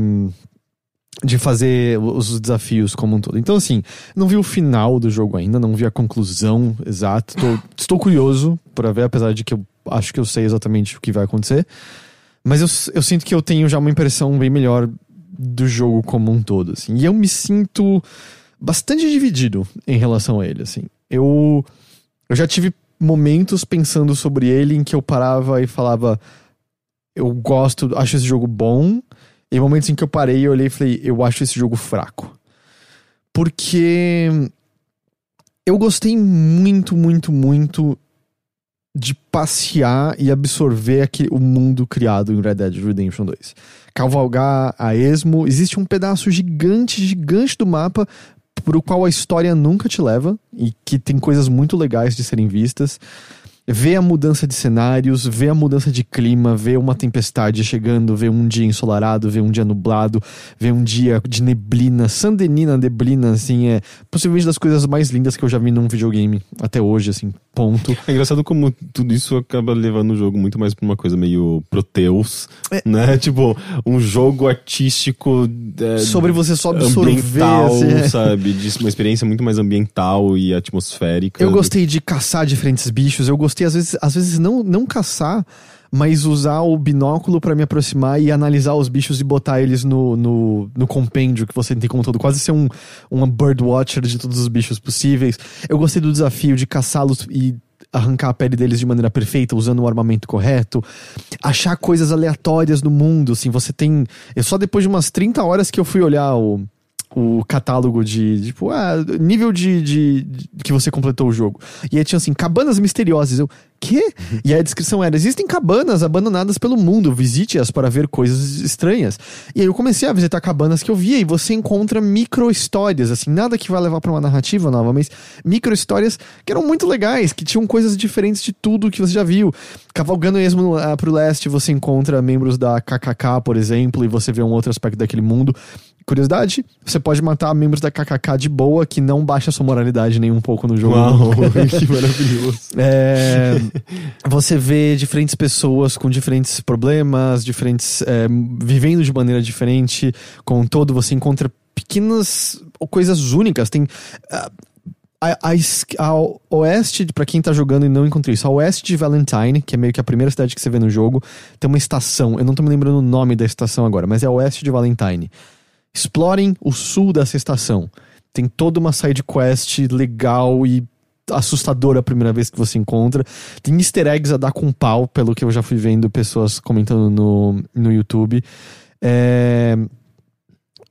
A: de fazer os desafios como um todo. Então, assim, não vi o final do jogo ainda, não vi a conclusão exata. Tô, estou curioso para ver, apesar de que eu acho que eu sei exatamente o que vai acontecer. Mas eu, eu sinto que eu tenho já uma impressão bem melhor do jogo como um todo, assim. E eu me sinto bastante dividido em relação a ele, assim. Eu, eu já tive momentos pensando sobre ele em que eu parava e falava eu gosto, acho esse jogo bom. E momentos em que eu parei, eu olhei e falei, eu acho esse jogo fraco. Porque eu gostei muito, muito, muito de passear e absorver aquele, o mundo criado em Red Dead Redemption 2. Cavalgar a esmo, existe um pedaço gigante, gigante do mapa pro qual a história nunca te leva e que tem coisas muito legais de serem vistas ver a mudança de cenários, ver a mudança de clima, ver uma tempestade chegando, ver um dia ensolarado, ver um dia nublado, ver um dia de neblina, sandenina neblina, assim, é possivelmente das coisas mais lindas que eu já vi num videogame até hoje, assim, ponto.
B: É engraçado como tudo isso acaba levando o jogo muito mais pra uma coisa meio Proteus, é. né? Tipo, um jogo artístico.
A: É, Sobre você só absorver.
B: Ambiental, assim, é. sabe? De uma experiência muito mais ambiental e atmosférica.
A: Eu gostei de caçar diferentes bichos, eu gostei, às vezes, às vezes não, não caçar mas usar o binóculo para me aproximar e analisar os bichos e botar eles no, no, no compêndio que você tem como todo. Quase ser um, um birdwatcher de todos os bichos possíveis. Eu gostei do desafio de caçá-los e arrancar a pele deles de maneira perfeita, usando o armamento correto, achar coisas aleatórias no mundo, assim, você tem... Eu só depois de umas 30 horas que eu fui olhar o, o catálogo de, tipo, ah, nível de, de, de, que você completou o jogo. E aí tinha assim, cabanas misteriosas. Eu, quê? Uhum. E a descrição era: existem cabanas abandonadas pelo mundo, visite-as para ver coisas estranhas. E aí eu comecei a visitar cabanas que eu via e você encontra micro histórias, assim, nada que vai levar para uma narrativa nova, mas micro histórias que eram muito legais, que tinham coisas diferentes de tudo que você já viu. Cavalgando mesmo uh, pro leste, você encontra membros da KKK, por exemplo, e você vê um outro aspecto daquele mundo. Curiosidade, você pode matar membros da KKK de boa, que não baixa sua moralidade nem um pouco no jogo.
B: Uau, que maravilhoso.
A: É, você vê diferentes pessoas com diferentes problemas, diferentes. É, vivendo de maneira diferente. Com todo, você encontra pequenas coisas únicas. Tem. Uh, a, a, a, oeste, para quem tá jogando e não encontrou isso, a oeste de Valentine, que é meio que a primeira cidade que você vê no jogo, tem uma estação. Eu não tô me lembrando o nome da estação agora, mas é a oeste de Valentine. Explorem o sul dessa estação. Tem toda uma side quest legal e assustadora a primeira vez que você encontra. Tem easter eggs a dar com pau, pelo que eu já fui vendo pessoas comentando no, no YouTube. É...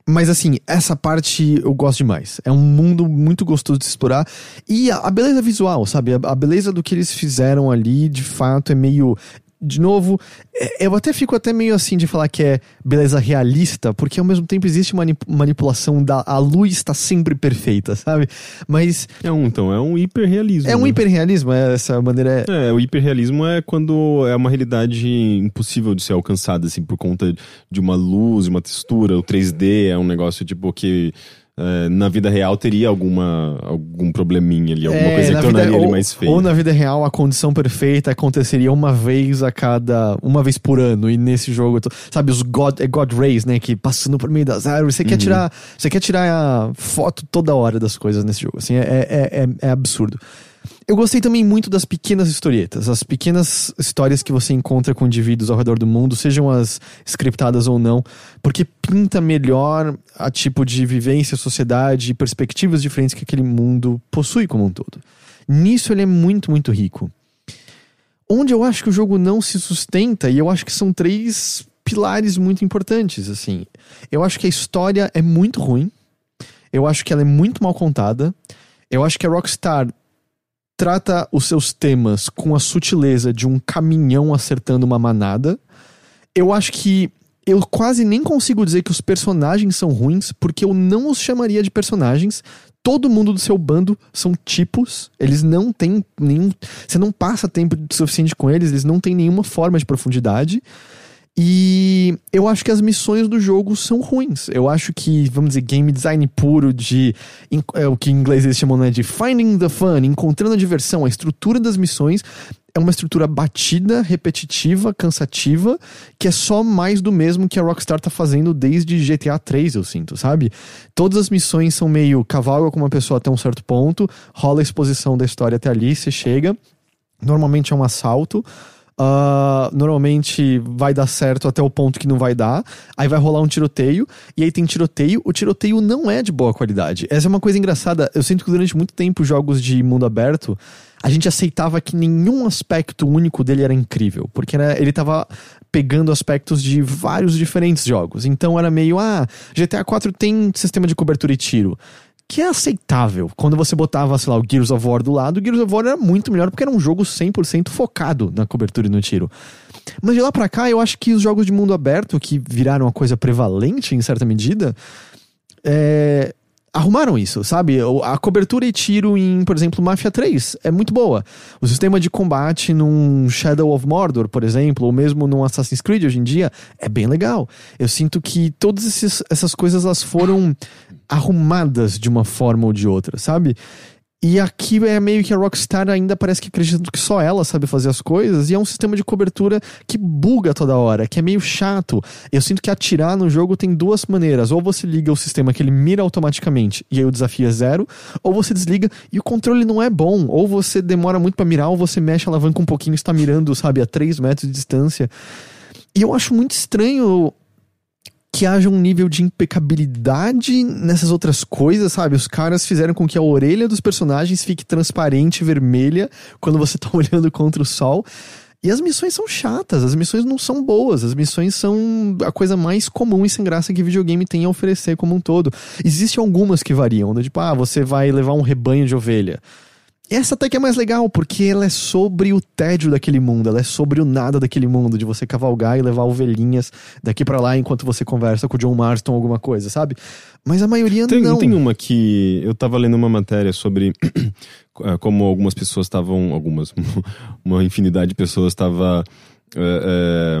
A: Mas assim, essa parte eu gosto demais. É um mundo muito gostoso de explorar. E a, a beleza visual, sabe? A, a, beleza do que eles fizeram ali, de fato, é meio de novo, é, eu até fico até meio assim de falar que é beleza realista, porque ao mesmo tempo existe uma manipulação da a luz está sempre perfeita, sabe? Mas
B: é um então é um hiperrealismo.
A: É um né? hiperrealismo, é essa maneira.
B: É... é, o hiperrealismo é quando é uma realidade impossível de ser alcançada assim por conta de uma luz, uma textura, o 3D é um negócio tipo que é, na vida real teria alguma algum probleminha ali, alguma é, coisa que tornaria vida, ele ou, mais feio.
A: Ou na vida real a condição perfeita aconteceria uma vez a cada. uma vez por ano. E nesse jogo, sabe, os God, é God Rays, né? Que passando por meio das árvores. Você uhum. quer tirar. Você quer tirar a foto toda hora das coisas nesse jogo. Assim, é, é, é, é absurdo. Eu gostei também muito das pequenas historietas, as pequenas histórias que você encontra com indivíduos ao redor do mundo, sejam as scriptadas ou não, porque pinta melhor a tipo de vivência, sociedade e perspectivas diferentes que aquele mundo possui como um todo. Nisso ele é muito, muito rico. Onde eu acho que o jogo não se sustenta, e eu acho que são três pilares muito importantes, assim. Eu acho que a história é muito ruim. Eu acho que ela é muito mal contada. Eu acho que a Rockstar trata os seus temas com a sutileza de um caminhão acertando uma manada. Eu acho que eu quase nem consigo dizer que os personagens são ruins, porque eu não os chamaria de personagens. Todo mundo do seu bando são tipos, eles não têm nenhum. Você não passa tempo suficiente com eles, eles não têm nenhuma forma de profundidade. E eu acho que as missões do jogo são ruins. Eu acho que, vamos dizer, game design puro de. É, o que em inglês eles chamam né, de finding the fun, encontrando a diversão. A estrutura das missões é uma estrutura batida, repetitiva, cansativa, que é só mais do mesmo que a Rockstar tá fazendo desde GTA 3, eu sinto, sabe? Todas as missões são meio cavalga com uma pessoa até um certo ponto, rola a exposição da história até ali, você chega. Normalmente é um assalto. Uh, normalmente vai dar certo até o ponto que não vai dar. Aí vai rolar um tiroteio. E aí tem tiroteio. O tiroteio não é de boa qualidade. Essa é uma coisa engraçada. Eu sinto que durante muito tempo jogos de mundo aberto a gente aceitava que nenhum aspecto único dele era incrível, porque ele tava pegando aspectos de vários diferentes jogos. Então era meio, ah, GTA 4 tem sistema de cobertura e tiro que é aceitável. Quando você botava, sei lá, o Gears of War do lado, o Gears of War era muito melhor porque era um jogo 100% focado na cobertura e no tiro. Mas de lá pra cá, eu acho que os jogos de mundo aberto, que viraram uma coisa prevalente em certa medida, é, arrumaram isso, sabe? A cobertura e tiro em, por exemplo, Mafia 3 é muito boa. O sistema de combate num Shadow of Mordor, por exemplo, ou mesmo num Assassin's Creed hoje em dia, é bem legal. Eu sinto que todas essas coisas elas foram arrumadas de uma forma ou de outra, sabe? E aqui é meio que a Rockstar ainda parece que acredita que só ela sabe fazer as coisas, e é um sistema de cobertura que buga toda hora, que é meio chato. Eu sinto que atirar no jogo tem duas maneiras: ou você liga o sistema que ele mira automaticamente e aí o desafio é zero, ou você desliga e o controle não é bom, ou você demora muito para mirar, ou você mexe a alavanca um pouquinho e está mirando, sabe, a 3 metros de distância. E eu acho muito estranho que haja um nível de impecabilidade nessas outras coisas, sabe? Os caras fizeram com que a orelha dos personagens fique transparente, vermelha, quando você tá olhando contra o sol. E as missões são chatas, as missões não são boas, as missões são a coisa mais comum e sem graça que videogame tem a oferecer como um todo. Existem algumas que variam, né? tipo, ah, você vai levar um rebanho de ovelha. Essa até que é mais legal, porque ela é sobre o tédio daquele mundo, ela é sobre o nada daquele mundo, de você cavalgar e levar ovelhinhas daqui para lá enquanto você conversa com o John Marston alguma coisa, sabe? Mas a maioria
B: tem,
A: não.
B: Tem uma que eu tava lendo uma matéria sobre eh, como algumas pessoas estavam, algumas, uma infinidade de pessoas estava é, é,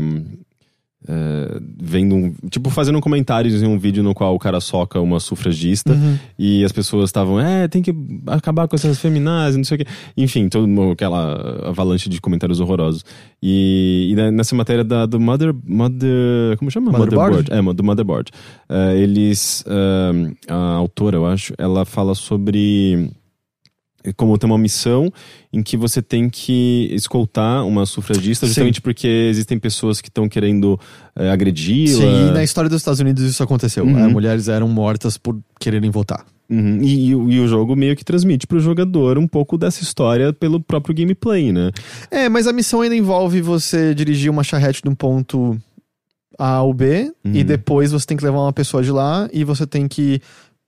B: é, vendo um, tipo fazendo comentários em um vídeo no qual o cara soca uma sufragista uhum. e as pessoas estavam é tem que acabar com essas feminazes não sei o que enfim todo aquela avalanche de comentários horrorosos. E, e nessa matéria da, do Mother Mother como chama?
A: Motherboard,
B: Motherboard. é do Motherboard. Uh, eles uh, a autora eu acho ela fala sobre como tem uma missão em que você tem que escoltar uma sufragista, justamente Sim. porque existem pessoas que estão querendo é, agredi-la.
A: Sim, e na história dos Estados Unidos isso aconteceu. Uhum. mulheres eram mortas por quererem votar.
B: Uhum. E, e, e, o jogo meio que transmite pro jogador um pouco dessa história pelo próprio gameplay, né?
A: É, mas a missão ainda envolve você dirigir uma charrete de um ponto A ao B, uhum. e depois você tem que levar uma pessoa de lá, e você tem que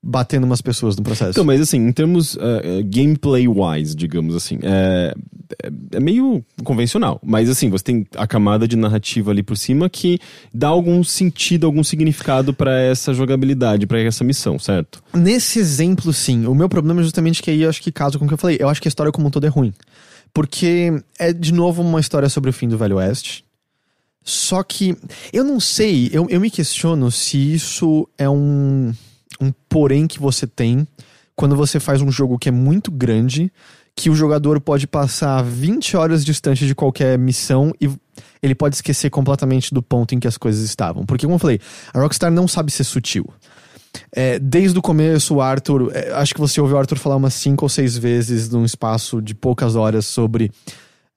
A: batendo umas pessoas no processo.
B: Então, mas assim, em termos uh, gameplay-wise, digamos assim, é, é, é, meio convencional. Mas assim, você tem a camada de narrativa ali por cima que dá algum sentido, algum significado para essa jogabilidade, para essa missão, certo?
A: Nesse exemplo, sim. O meu problema é justamente que aí eu acho que caso com o que eu falei. Eu acho que a história como um todo é ruim. Porque é, de novo, uma história sobre o fim do Velho Oeste. Só que eu não sei, eu, eu me questiono se isso é um um porém que você tem quando você faz um jogo que é muito grande, que o jogador pode passar 20 horas distante de qualquer missão e ele pode esquecer completamente do ponto em que as coisas estavam. Porque, como eu falei, a Rockstar não sabe ser sutil. É, desde o começo, o Arthur. É, acho que você ouviu o Arthur falar umas cinco ou seis vezes num espaço de poucas horas sobre.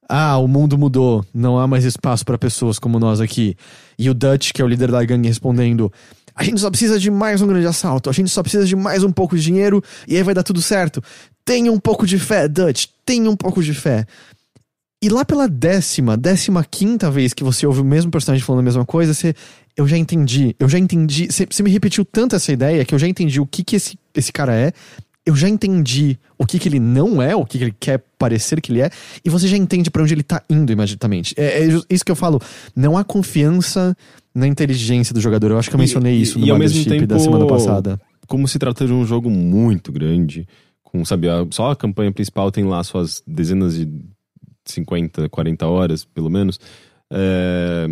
A: Ah, o mundo mudou, não há mais espaço para pessoas como nós aqui. E o Dutch, que é o líder da gangue, respondendo: a gente só precisa de mais um grande assalto. A gente só precisa de mais um pouco de dinheiro e aí vai dar tudo certo. Tenha um pouco de fé, Dutch. Tenha um pouco de fé. E lá pela décima, décima quinta vez que você ouve o mesmo personagem falando a mesma coisa, você. Eu já entendi. Eu já entendi. Você, você me repetiu tanto essa ideia que eu já entendi o que, que esse, esse cara é. Eu já entendi o que, que ele não é, o que, que ele quer parecer que ele é, e você já entende para onde ele tá indo imediatamente. É, é isso que eu falo. Não há confiança na inteligência do jogador. Eu acho que eu mencionei e, isso no tempo, da semana passada.
B: Como se trata de um jogo muito grande, com, sabe, a, só a campanha principal tem lá suas dezenas de 50, 40 horas, pelo menos. É,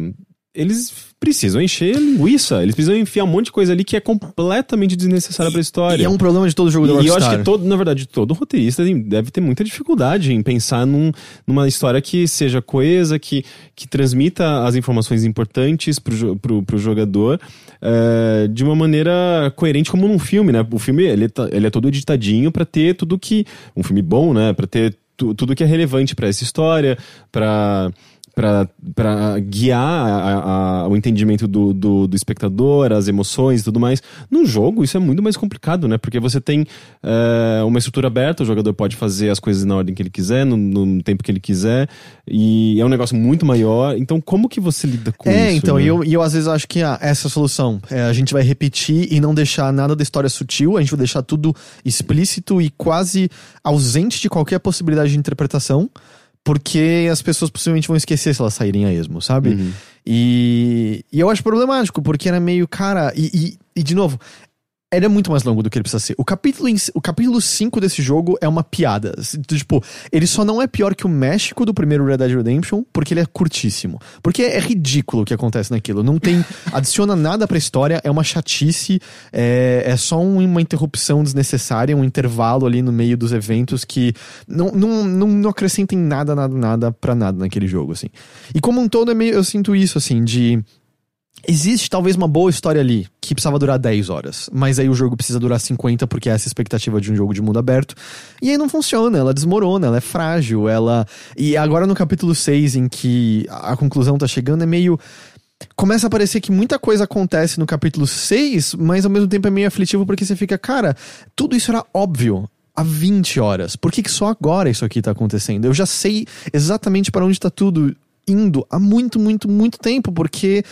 B: eles precisam encher linguiça, eles precisam enfiar um monte de coisa ali que é completamente desnecessária pra história.
A: E é um problema de todo jogo
B: do
A: Rockstar.
B: E eu acho que todo, na verdade, todo roteirista deve ter muita dificuldade em pensar num, numa história que seja coesa, que, que transmita as informações importantes pro, pro, pro jogador é, de uma maneira coerente como num filme, né? O filme, ele, tá, ele é todo editadinho para ter tudo que... Um filme bom, né? Pra ter tu, tudo que é relevante para essa história, para para guiar a, a, o entendimento do, do, do, espectador, as emoções e tudo mais. No jogo, isso é muito mais complicado, né? Porque você tem é, uma estrutura aberta, o jogador pode fazer as coisas na ordem que ele quiser, no, no, tempo que ele quiser, e é um negócio muito maior. Então, como que você lida com
A: é,
B: isso?
A: É, então,
B: né?
A: e eu, eu às vezes acho que ah, essa é a solução. É, a gente vai repetir e não deixar nada da história sutil, a gente vai deixar tudo explícito e quase ausente de qualquer possibilidade de interpretação porque as pessoas possivelmente vão esquecer se elas saírem a esmo, sabe? Uhum. E, e eu acho problemático, porque era meio, cara. E, e, e, de novo, ele é muito mais longo do que ele precisa ser. O capítulo, o capítulo 5 desse jogo é uma piada. Tipo, ele só não é pior que o México do primeiro Red Dead Redemption, porque ele é curtíssimo. Porque é ridículo o que acontece naquilo. Não tem. adiciona nada pra história, é uma chatice, é, é só uma interrupção desnecessária, um intervalo ali no meio dos eventos que não, não, não, não acrescentem nada, nada, nada pra nada naquele jogo, assim. E como um todo, é meio, eu sinto isso, assim, de Existe talvez uma boa história ali que precisava durar 10 horas, mas aí o jogo precisa durar 50 porque é essa expectativa de um jogo de mundo aberto. E aí não funciona, ela desmorona, ela é frágil, ela. E agora no capítulo 6, em que a conclusão tá chegando, é meio. Começa a parecer que muita coisa acontece no capítulo 6, mas ao mesmo tempo é meio aflitivo porque você fica, cara, tudo isso era óbvio há 20 horas. Por que, que só agora isso aqui tá acontecendo? Eu já sei exatamente para onde tá tudo indo há muito, muito, muito tempo, porque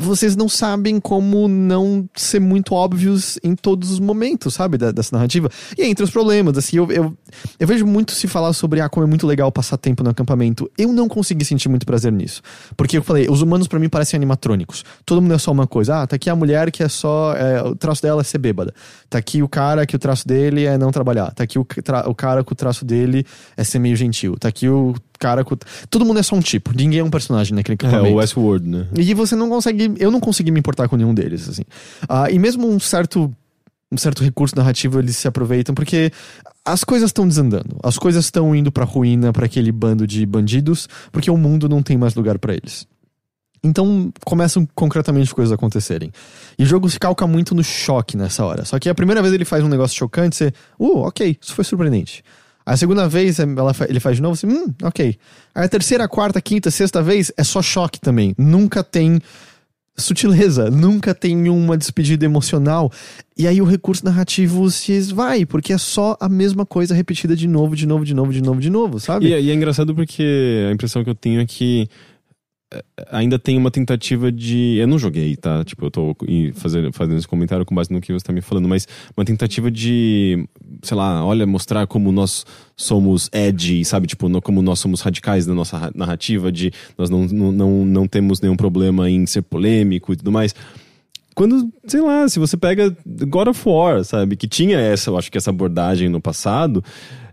A: vocês não sabem como não ser muito óbvios em todos os momentos, sabe, dessa narrativa. E entre os problemas, assim, eu, eu, eu, vejo muito se falar sobre ah, como é muito legal passar tempo no acampamento. Eu não consegui sentir muito prazer nisso. Porque eu falei, os humanos para mim parecem animatrônicos. Todo mundo é só uma coisa. Ah, tá aqui a mulher que é só. É, o traço dela é ser bêbada. Tá aqui o cara que o traço dele é não trabalhar. Tá aqui o, o cara que o traço dele é ser meio gentil. Tá aqui o cara com. Todo mundo é só um tipo. Ninguém é um personagem naquele acampamento.
B: É, o Westworld, né?
A: E você não consegue. Eu não consegui me importar com nenhum deles, assim. Uh, e mesmo um certo. Um certo recurso narrativo eles se aproveitam, porque as coisas estão desandando. As coisas estão indo pra ruína para aquele bando de bandidos, porque o mundo não tem mais lugar para eles. Então começam concretamente coisas a acontecerem. E o jogo se calca muito no choque nessa hora. Só que a primeira vez ele faz um negócio chocante, você. Uh, ok, isso foi surpreendente. A segunda vez ela, ele faz de novo, assim, hum, ok. Aí a terceira, quarta, quinta, sexta vez é só choque também. Nunca tem sutileza, nunca tem uma despedida emocional. E aí o recurso narrativo se esvai, porque é só a mesma coisa repetida de novo, de novo, de novo, de novo, de novo, sabe?
B: E, é, e é engraçado porque a impressão que eu tenho é que ainda tem uma tentativa de. Eu não joguei, tá? Tipo, eu tô fazendo, fazendo esse comentário com base no que você tá me falando, mas uma tentativa de, sei lá, olha, mostrar como nós somos edgy, sabe? Tipo, como nós somos radicais na nossa narrativa, de nós não, não, não, não temos nenhum problema em ser polêmico e tudo mais quando, sei lá, se você pega God of War, sabe, que tinha essa, eu acho que essa abordagem no passado,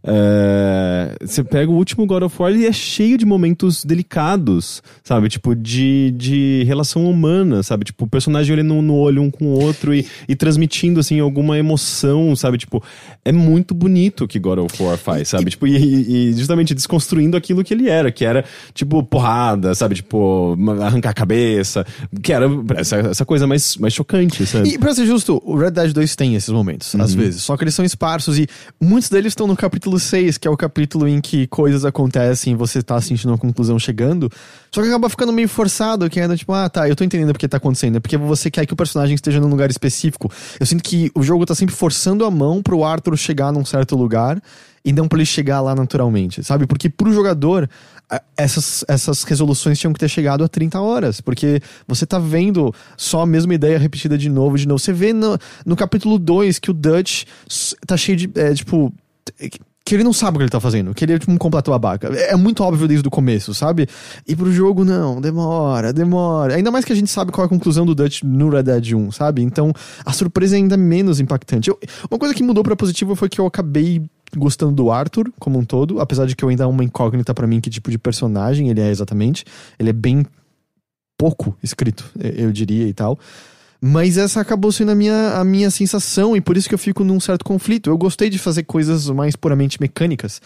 B: é, você pega o último God of War e é cheio de momentos delicados, sabe? Tipo, de, de relação humana, sabe? Tipo, o personagem olhando no olho um com o outro e, e transmitindo, assim, alguma emoção, sabe? Tipo, é muito bonito o que God of War faz, sabe? Tipo, e, e justamente desconstruindo aquilo que ele era, que era, tipo, porrada, sabe? Tipo, arrancar a cabeça, que era essa, essa coisa mais, mais chocante, sabe?
A: E pra ser justo, o Red Dead 2 tem esses momentos, uhum. às vezes, só que eles são esparsos e muitos deles estão no capítulo capítulo 6, que é o capítulo em que coisas acontecem e você tá sentindo uma conclusão chegando. Só que acaba ficando meio forçado, que ainda tipo, ah, tá, eu tô entendendo porque tá acontecendo. É porque você quer que o personagem esteja num lugar específico. Eu sinto que o jogo tá sempre forçando a mão pro Arthur chegar num certo lugar e não pra ele chegar lá naturalmente, sabe? Porque pro jogador, essas, essas resoluções tinham que ter chegado a 30 horas, porque você tá vendo só a mesma ideia repetida de novo, de novo. Você vê no, no capítulo 2 que o Dutch tá cheio de, é, tipo que ele não sabe o que ele tá fazendo, que ele é tipo um completo babaca. É, muito óbvio desde o começo, sabe? E pro jogo, não, demora, demora. Ainda mais que a gente sabe qual é a conclusão do Dutch no Red Dead 1, sabe? Então a surpresa é ainda menos impactante. Eu, uma coisa que mudou pra positivo foi que eu acabei gostando do Arthur como um todo, apesar de que eu ainda é uma incógnita para mim que tipo de personagem ele é exatamente. Ele é bem pouco escrito, eu diria e tal. Mas essa acabou sendo a minha, a minha sensação, e por isso que eu fico num certo conflito. Eu gostei de fazer coisas mais puramente mecânicas,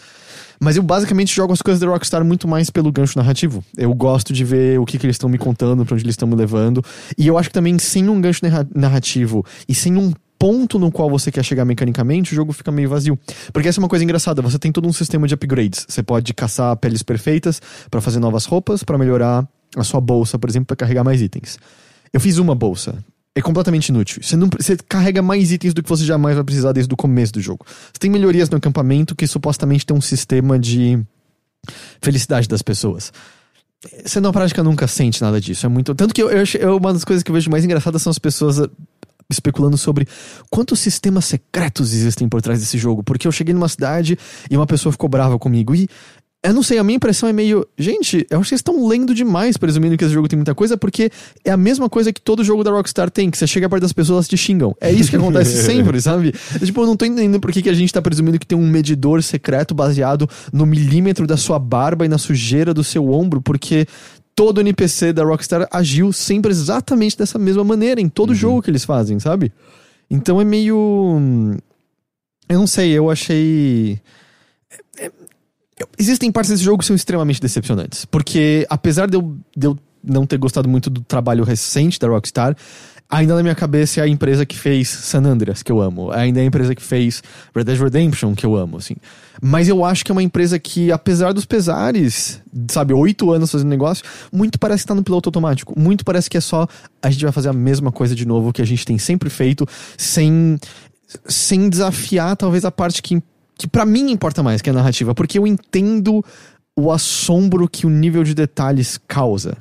A: mas eu basicamente jogo as coisas da Rockstar muito mais pelo gancho narrativo. Eu gosto de ver o que, que eles estão me contando, pra onde eles estão me levando. E eu acho que também sem um gancho narrativo e sem um ponto no qual você quer chegar mecanicamente, o jogo fica meio vazio. Porque essa é uma coisa engraçada, você tem todo um sistema de upgrades. Você pode caçar peles perfeitas para fazer novas roupas, para melhorar a sua bolsa, por exemplo, para carregar mais itens. Eu fiz uma bolsa. É completamente inútil. Você, não, você carrega mais itens do que você jamais vai precisar desde o começo do jogo. Você tem melhorias no acampamento que supostamente tem um sistema de felicidade das pessoas. Você na prática nunca sente nada disso. É muito. Tanto que eu, eu, uma das coisas que eu vejo mais engraçadas são as pessoas uh, especulando sobre quantos sistemas secretos existem por trás desse jogo. Porque eu cheguei numa cidade e uma pessoa ficou brava comigo. E eu não sei, a minha impressão é meio. Gente, eu acho que vocês estão lendo demais, presumindo que esse jogo tem muita coisa, porque é a mesma coisa que todo jogo da Rockstar tem, que você chega perto das pessoas elas te xingam. É isso que acontece sempre, sabe? É, tipo, eu não tô entendendo por que, que a gente tá presumindo que tem um medidor secreto baseado no milímetro da sua barba e na sujeira do seu ombro, porque todo NPC da Rockstar agiu sempre exatamente dessa mesma maneira em todo uhum. jogo que eles fazem, sabe? Então é meio. Eu não sei, eu achei. É, Existem partes desse jogo que são extremamente decepcionantes. Porque, apesar de eu, de eu não ter gostado muito do trabalho recente da Rockstar, ainda na minha cabeça é a empresa que fez San Andreas, que eu amo. Ainda é a empresa que fez Red Dead Redemption, que eu amo, assim. Mas eu acho que é uma empresa que, apesar dos pesares, sabe, oito anos fazendo negócio, muito parece que tá no piloto automático. Muito parece que é só a gente vai fazer a mesma coisa de novo que a gente tem sempre feito, sem, sem desafiar talvez a parte que que para mim importa mais que a narrativa, porque eu entendo o assombro que o nível de detalhes causa.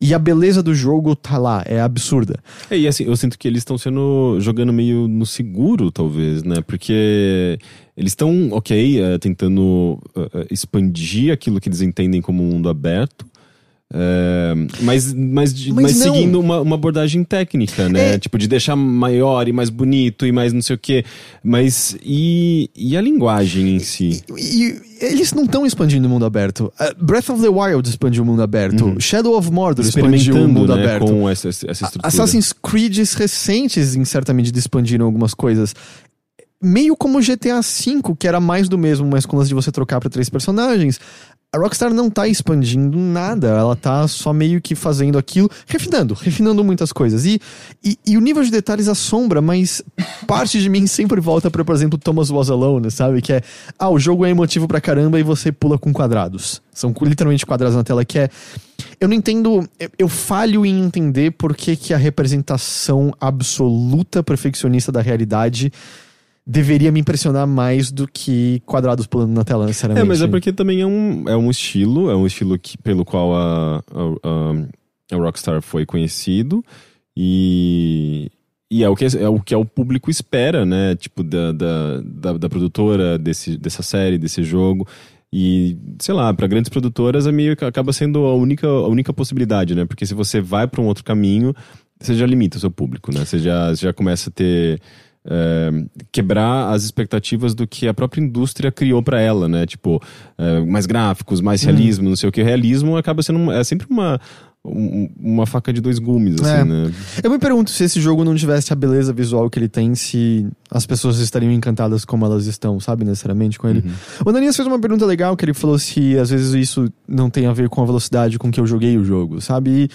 A: E a beleza do jogo tá lá, é absurda.
B: É, e assim, eu sinto que eles estão sendo. jogando meio no seguro, talvez, né? Porque eles estão, ok, é, tentando uh, expandir aquilo que eles entendem como um mundo aberto. É, mas, mas, mas, mas seguindo uma, uma, abordagem técnica, né? É. Tipo, de deixar maior e mais bonito e mais não sei o quê. Mas e, e a linguagem em si?
A: E, e eles não estão expandindo o mundo aberto. Uh, Breath of the Wild expandiu o mundo aberto. Uhum. Shadow of Mordor expandiu o mundo né, aberto.
B: Com essa, essa estrutura.
A: Assassin's Creed recentes, em certa medida, expandiram algumas coisas meio como GTA V, que era mais do mesmo, mas com lance de você trocar para três personagens a Rockstar não tá expandindo nada, ela tá só meio que fazendo aquilo, refinando, refinando muitas coisas. E, e, e o nível de detalhes assombra, mas parte de mim sempre volta para, por exemplo, Thomas Was Alone, sabe? Que é, ah, o jogo é emotivo pra caramba e você pula com quadrados. São literalmente quadrados na tela, que é. Eu não entendo, eu falho em entender por que, que a representação absoluta perfeccionista da realidade deveria me impressionar mais do que quadrados pulando na tela, necessariamente.
B: É, mas é porque também é um, é um estilo, é um estilo que, pelo qual a, a, a, Rockstar foi conhecido e, e é o, que, é o que é o público espera, né? Tipo, da, da, da, da produtora desse, dessa série, desse jogo. E, sei lá, para grandes produtoras é meio, acaba sendo a única, a única possibilidade, né? Porque se você vai para um outro caminho, você já limita o seu público, né? Você já, já começa a ter é, quebrar as expectativas do que a própria indústria criou para ela, né? Tipo, é, mais gráficos, mais hum. realismo, hum. não sei o que. Realismo acaba sendo é sempre uma uma faca de dois gumes, assim, é. né?
A: Eu me pergunto se esse jogo não tivesse a beleza visual que ele tem, se as pessoas estariam encantadas como elas estão, sabe, necessariamente com ele. Uhum. O Danias fez uma pergunta legal, que ele falou se às vezes isso não tem a ver com a velocidade com que eu joguei o jogo, sabe? E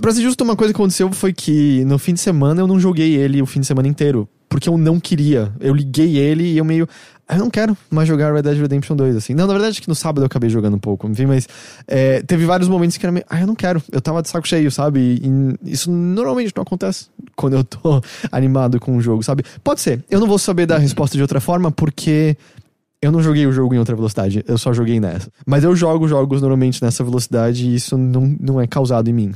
A: Pra ser justo, uma coisa que aconteceu foi que no fim de semana eu não joguei ele o fim de semana inteiro. Porque eu não queria. Eu liguei ele e eu meio. Ah, eu não quero mais jogar Red Dead Redemption 2, assim. Não, na verdade, que no sábado eu acabei jogando um pouco, enfim, mas é, teve vários momentos que era meio. Ah, eu não quero. Eu tava de saco cheio, sabe? E isso normalmente não acontece quando eu tô animado com o jogo, sabe? Pode ser. Eu não vou saber dar a resposta de outra forma, porque eu não joguei o jogo em outra velocidade, eu só joguei nessa. Mas eu jogo jogos normalmente nessa velocidade e isso não, não é causado em mim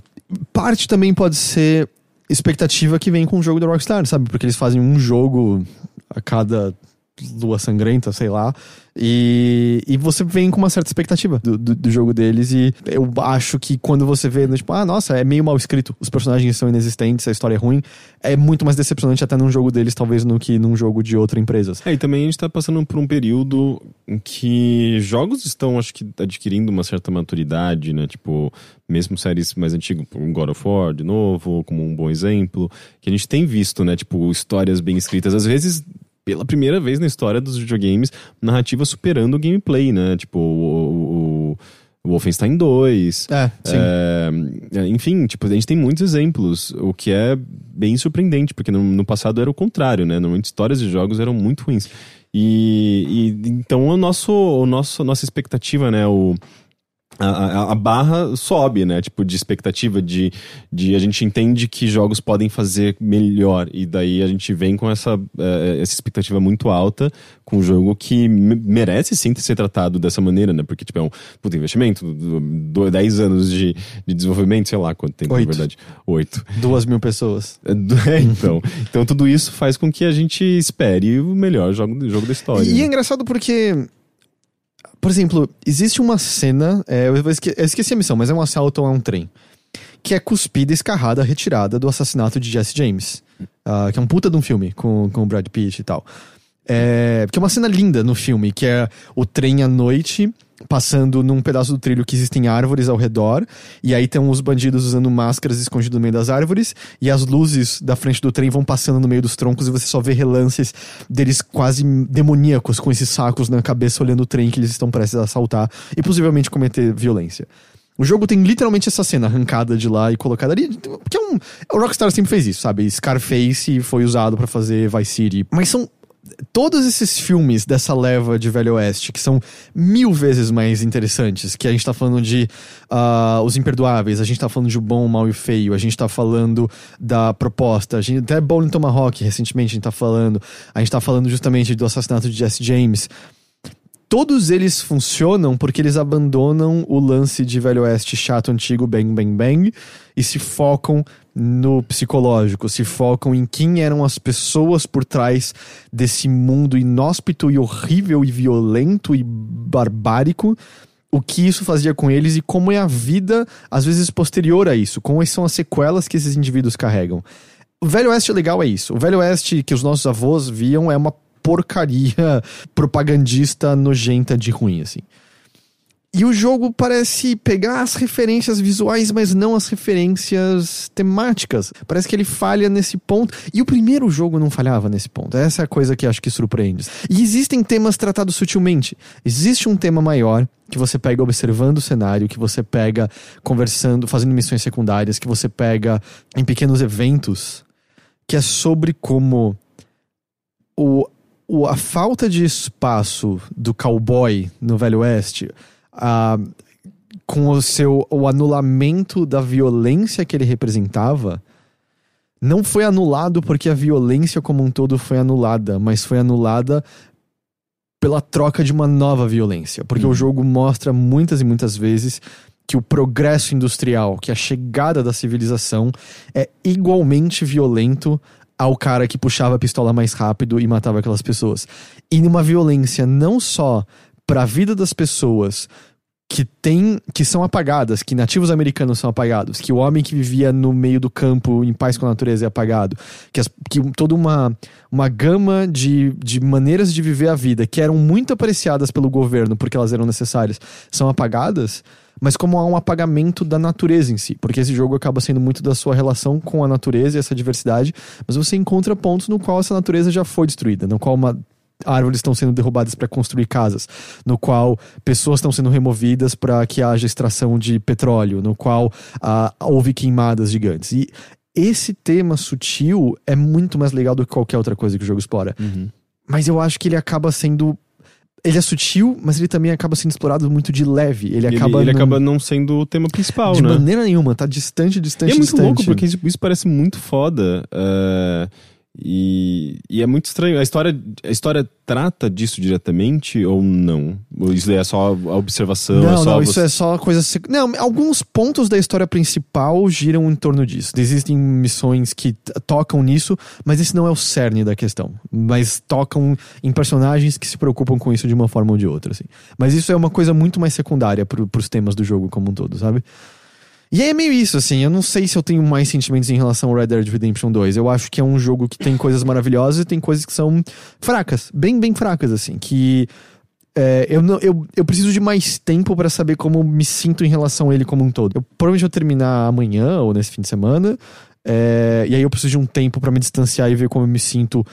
A: parte também pode ser expectativa que vem com o jogo da Rockstar, sabe? Porque eles fazem um jogo a cada lua sangrenta, sei lá. E, e você vem com uma certa expectativa do, do, do, jogo deles. E eu acho que quando você vê, né, tipo, ah, nossa, é meio mal escrito, os personagens são inexistentes, a história é ruim, é muito mais decepcionante até num jogo deles, talvez, do que num jogo de outra empresa.
B: É, e também a gente tá passando por um período em que jogos estão, acho que, adquirindo uma certa maturidade, né? Tipo, mesmo séries mais antigas, como God of War, de novo, como um bom exemplo, que a gente tem visto, né? Tipo, histórias bem escritas. Às vezes pela primeira vez na história dos videogames, narrativa superando o gameplay, né? Tipo, o, o, o Wolfenstein 2.
A: É, sim.
B: É, enfim, tipo, a gente tem muitos exemplos, o que é bem surpreendente, porque no, no passado era o contrário, né? Normalmente histórias de jogos eram muito ruins. E, e então o nosso, o nosso, nossa expectativa, né? O, a, a, barra sobe, né? Tipo, de expectativa, de, de a gente entende que jogos podem fazer melhor. E daí a gente vem com essa, uh, essa expectativa muito alta com um jogo que merece sim ser tratado dessa maneira, né? Porque, tipo, é um puto investimento, do, do, 10 anos de, de desenvolvimento, sei lá quanto tempo,
A: Oito.
B: na verdade. Oito.
A: Duas mil pessoas.
B: É, então. então tudo isso faz com que a gente espere o melhor jogo, jogo da história.
A: E
B: né?
A: é engraçado porque por exemplo, existe uma cena. É, eu, esque, eu, esqueci a missão, mas é um assalto a um trem. Que é cuspida, escarrada, retirada do assassinato de Jesse James. Uh, que é um puta de um filme com, com o Brad Pitt e tal. É, que é uma cena linda no filme, que é o trem à noite passando num pedaço do trilho que existem árvores ao redor, e aí tem os bandidos usando máscaras escondidos no meio das árvores, e as luzes da frente do trem vão passando no meio dos troncos e você só vê relances deles quase demoníacos com esses sacos na cabeça olhando o trem que eles estão prestes a assaltar e possivelmente cometer violência. O jogo tem literalmente essa cena arrancada de lá e colocada ali. Que é um. O Rockstar sempre fez isso, sabe? Scarface foi usado para fazer Vice City. Mas são todos esses filmes dessa leva de Velho Oeste, que são mil vezes mais interessantes, que a gente tá falando de uh, Os Imperdoáveis, a gente tá falando de O Bom, o Mal e o Feio, a gente tá falando da proposta, a gente, até Bowling Tomahawk, recentemente a gente tá falando, a gente tá falando justamente do assassinato de Jesse James. Todos eles funcionam porque eles abandonam o lance de Velho Oeste chato, antigo, bang, bang, bang, e se focam no psicológico, se focam em quem eram as pessoas por trás desse mundo inóspito e horrível e violento e barbárico, o que isso fazia com eles e como é a vida, às vezes, posterior a isso, quais são as sequelas que esses indivíduos carregam. O Velho Oeste legal é isso. O Velho Oeste que os nossos avós viam é uma porcaria propagandista nojenta de ruim, assim. E o jogo parece pegar as referências visuais, mas não as referências temáticas. Parece que ele falha nesse ponto. E o primeiro jogo não falhava nesse ponto. Essa é a coisa que acho que surpreende. E existem temas tratados sutilmente. Existe um tema maior que você pega observando o cenário, que você pega conversando, fazendo missões secundárias, que você pega em pequenos eventos, que é sobre como o, o, a falta de espaço do cowboy no Velho Oeste com o seu o anulamento da violência que ele representava, não foi anulado porque a violência como um todo foi anulada, mas foi anulada pela troca de uma nova violência. Porque uhum. o jogo mostra muitas e muitas vezes que o progresso industrial, que a chegada da civilização é igualmente violento ao cara que puxava a pistola mais rápido e matava aquelas pessoas. E numa violência não só para a vida das pessoas, que tem que são apagadas, que nativos americanos são apagados, que o homem que vivia no meio do campo em paz com a natureza é apagado, que, as, que toda uma, uma gama de, de maneiras de viver a vida que eram muito apreciadas pelo governo porque elas eram necessárias, são apagadas, mas como há um apagamento da natureza em si, porque esse jogo acaba sendo muito da sua relação com a natureza e essa diversidade, mas você encontra pontos no qual essa natureza já foi destruída, no qual uma árvores estão sendo derrubadas para construir casas, no qual pessoas estão sendo removidas para que haja extração de petróleo, no qual ah, houve queimadas gigantes. E esse tema sutil é muito mais legal do que qualquer outra coisa que o jogo explora.
B: Uhum.
A: Mas eu acho que ele acaba sendo ele é sutil, mas ele também acaba sendo explorado muito de leve. Ele,
B: ele
A: acaba.
B: Ele não... acaba não sendo o tema principal,
A: de
B: né?
A: De maneira nenhuma, tá distante, distante,
B: e é muito
A: distante.
B: louco, porque isso parece muito foda. Uh, e, e, é muito estranho. A história, a história trata disso diretamente ou não? Ou isso é só a observação?
A: Não,
B: é
A: não,
B: você...
A: isso é só coisa. Não, alguns pontos da história principal giram em torno disso. Existem missões que tocam nisso, mas esse não é o cerne da questão. Mas tocam em personagens que se preocupam com isso de uma forma ou de outra. Assim. Mas isso é uma coisa muito mais secundária pro, pros temas do jogo como um todo, sabe? E é meio isso, assim. Eu não sei se eu tenho mais sentimentos em relação ao Red Dead Redemption 2. Eu acho que é um jogo que tem coisas maravilhosas e tem coisas que são fracas. Bem, bem fracas, assim. Que. É, eu, não, eu, eu preciso de mais tempo para saber como me sinto em relação a ele como um todo. Eu provavelmente vou terminar amanhã ou nesse fim de semana. É, e aí eu preciso de um tempo para me distanciar e ver como eu me sinto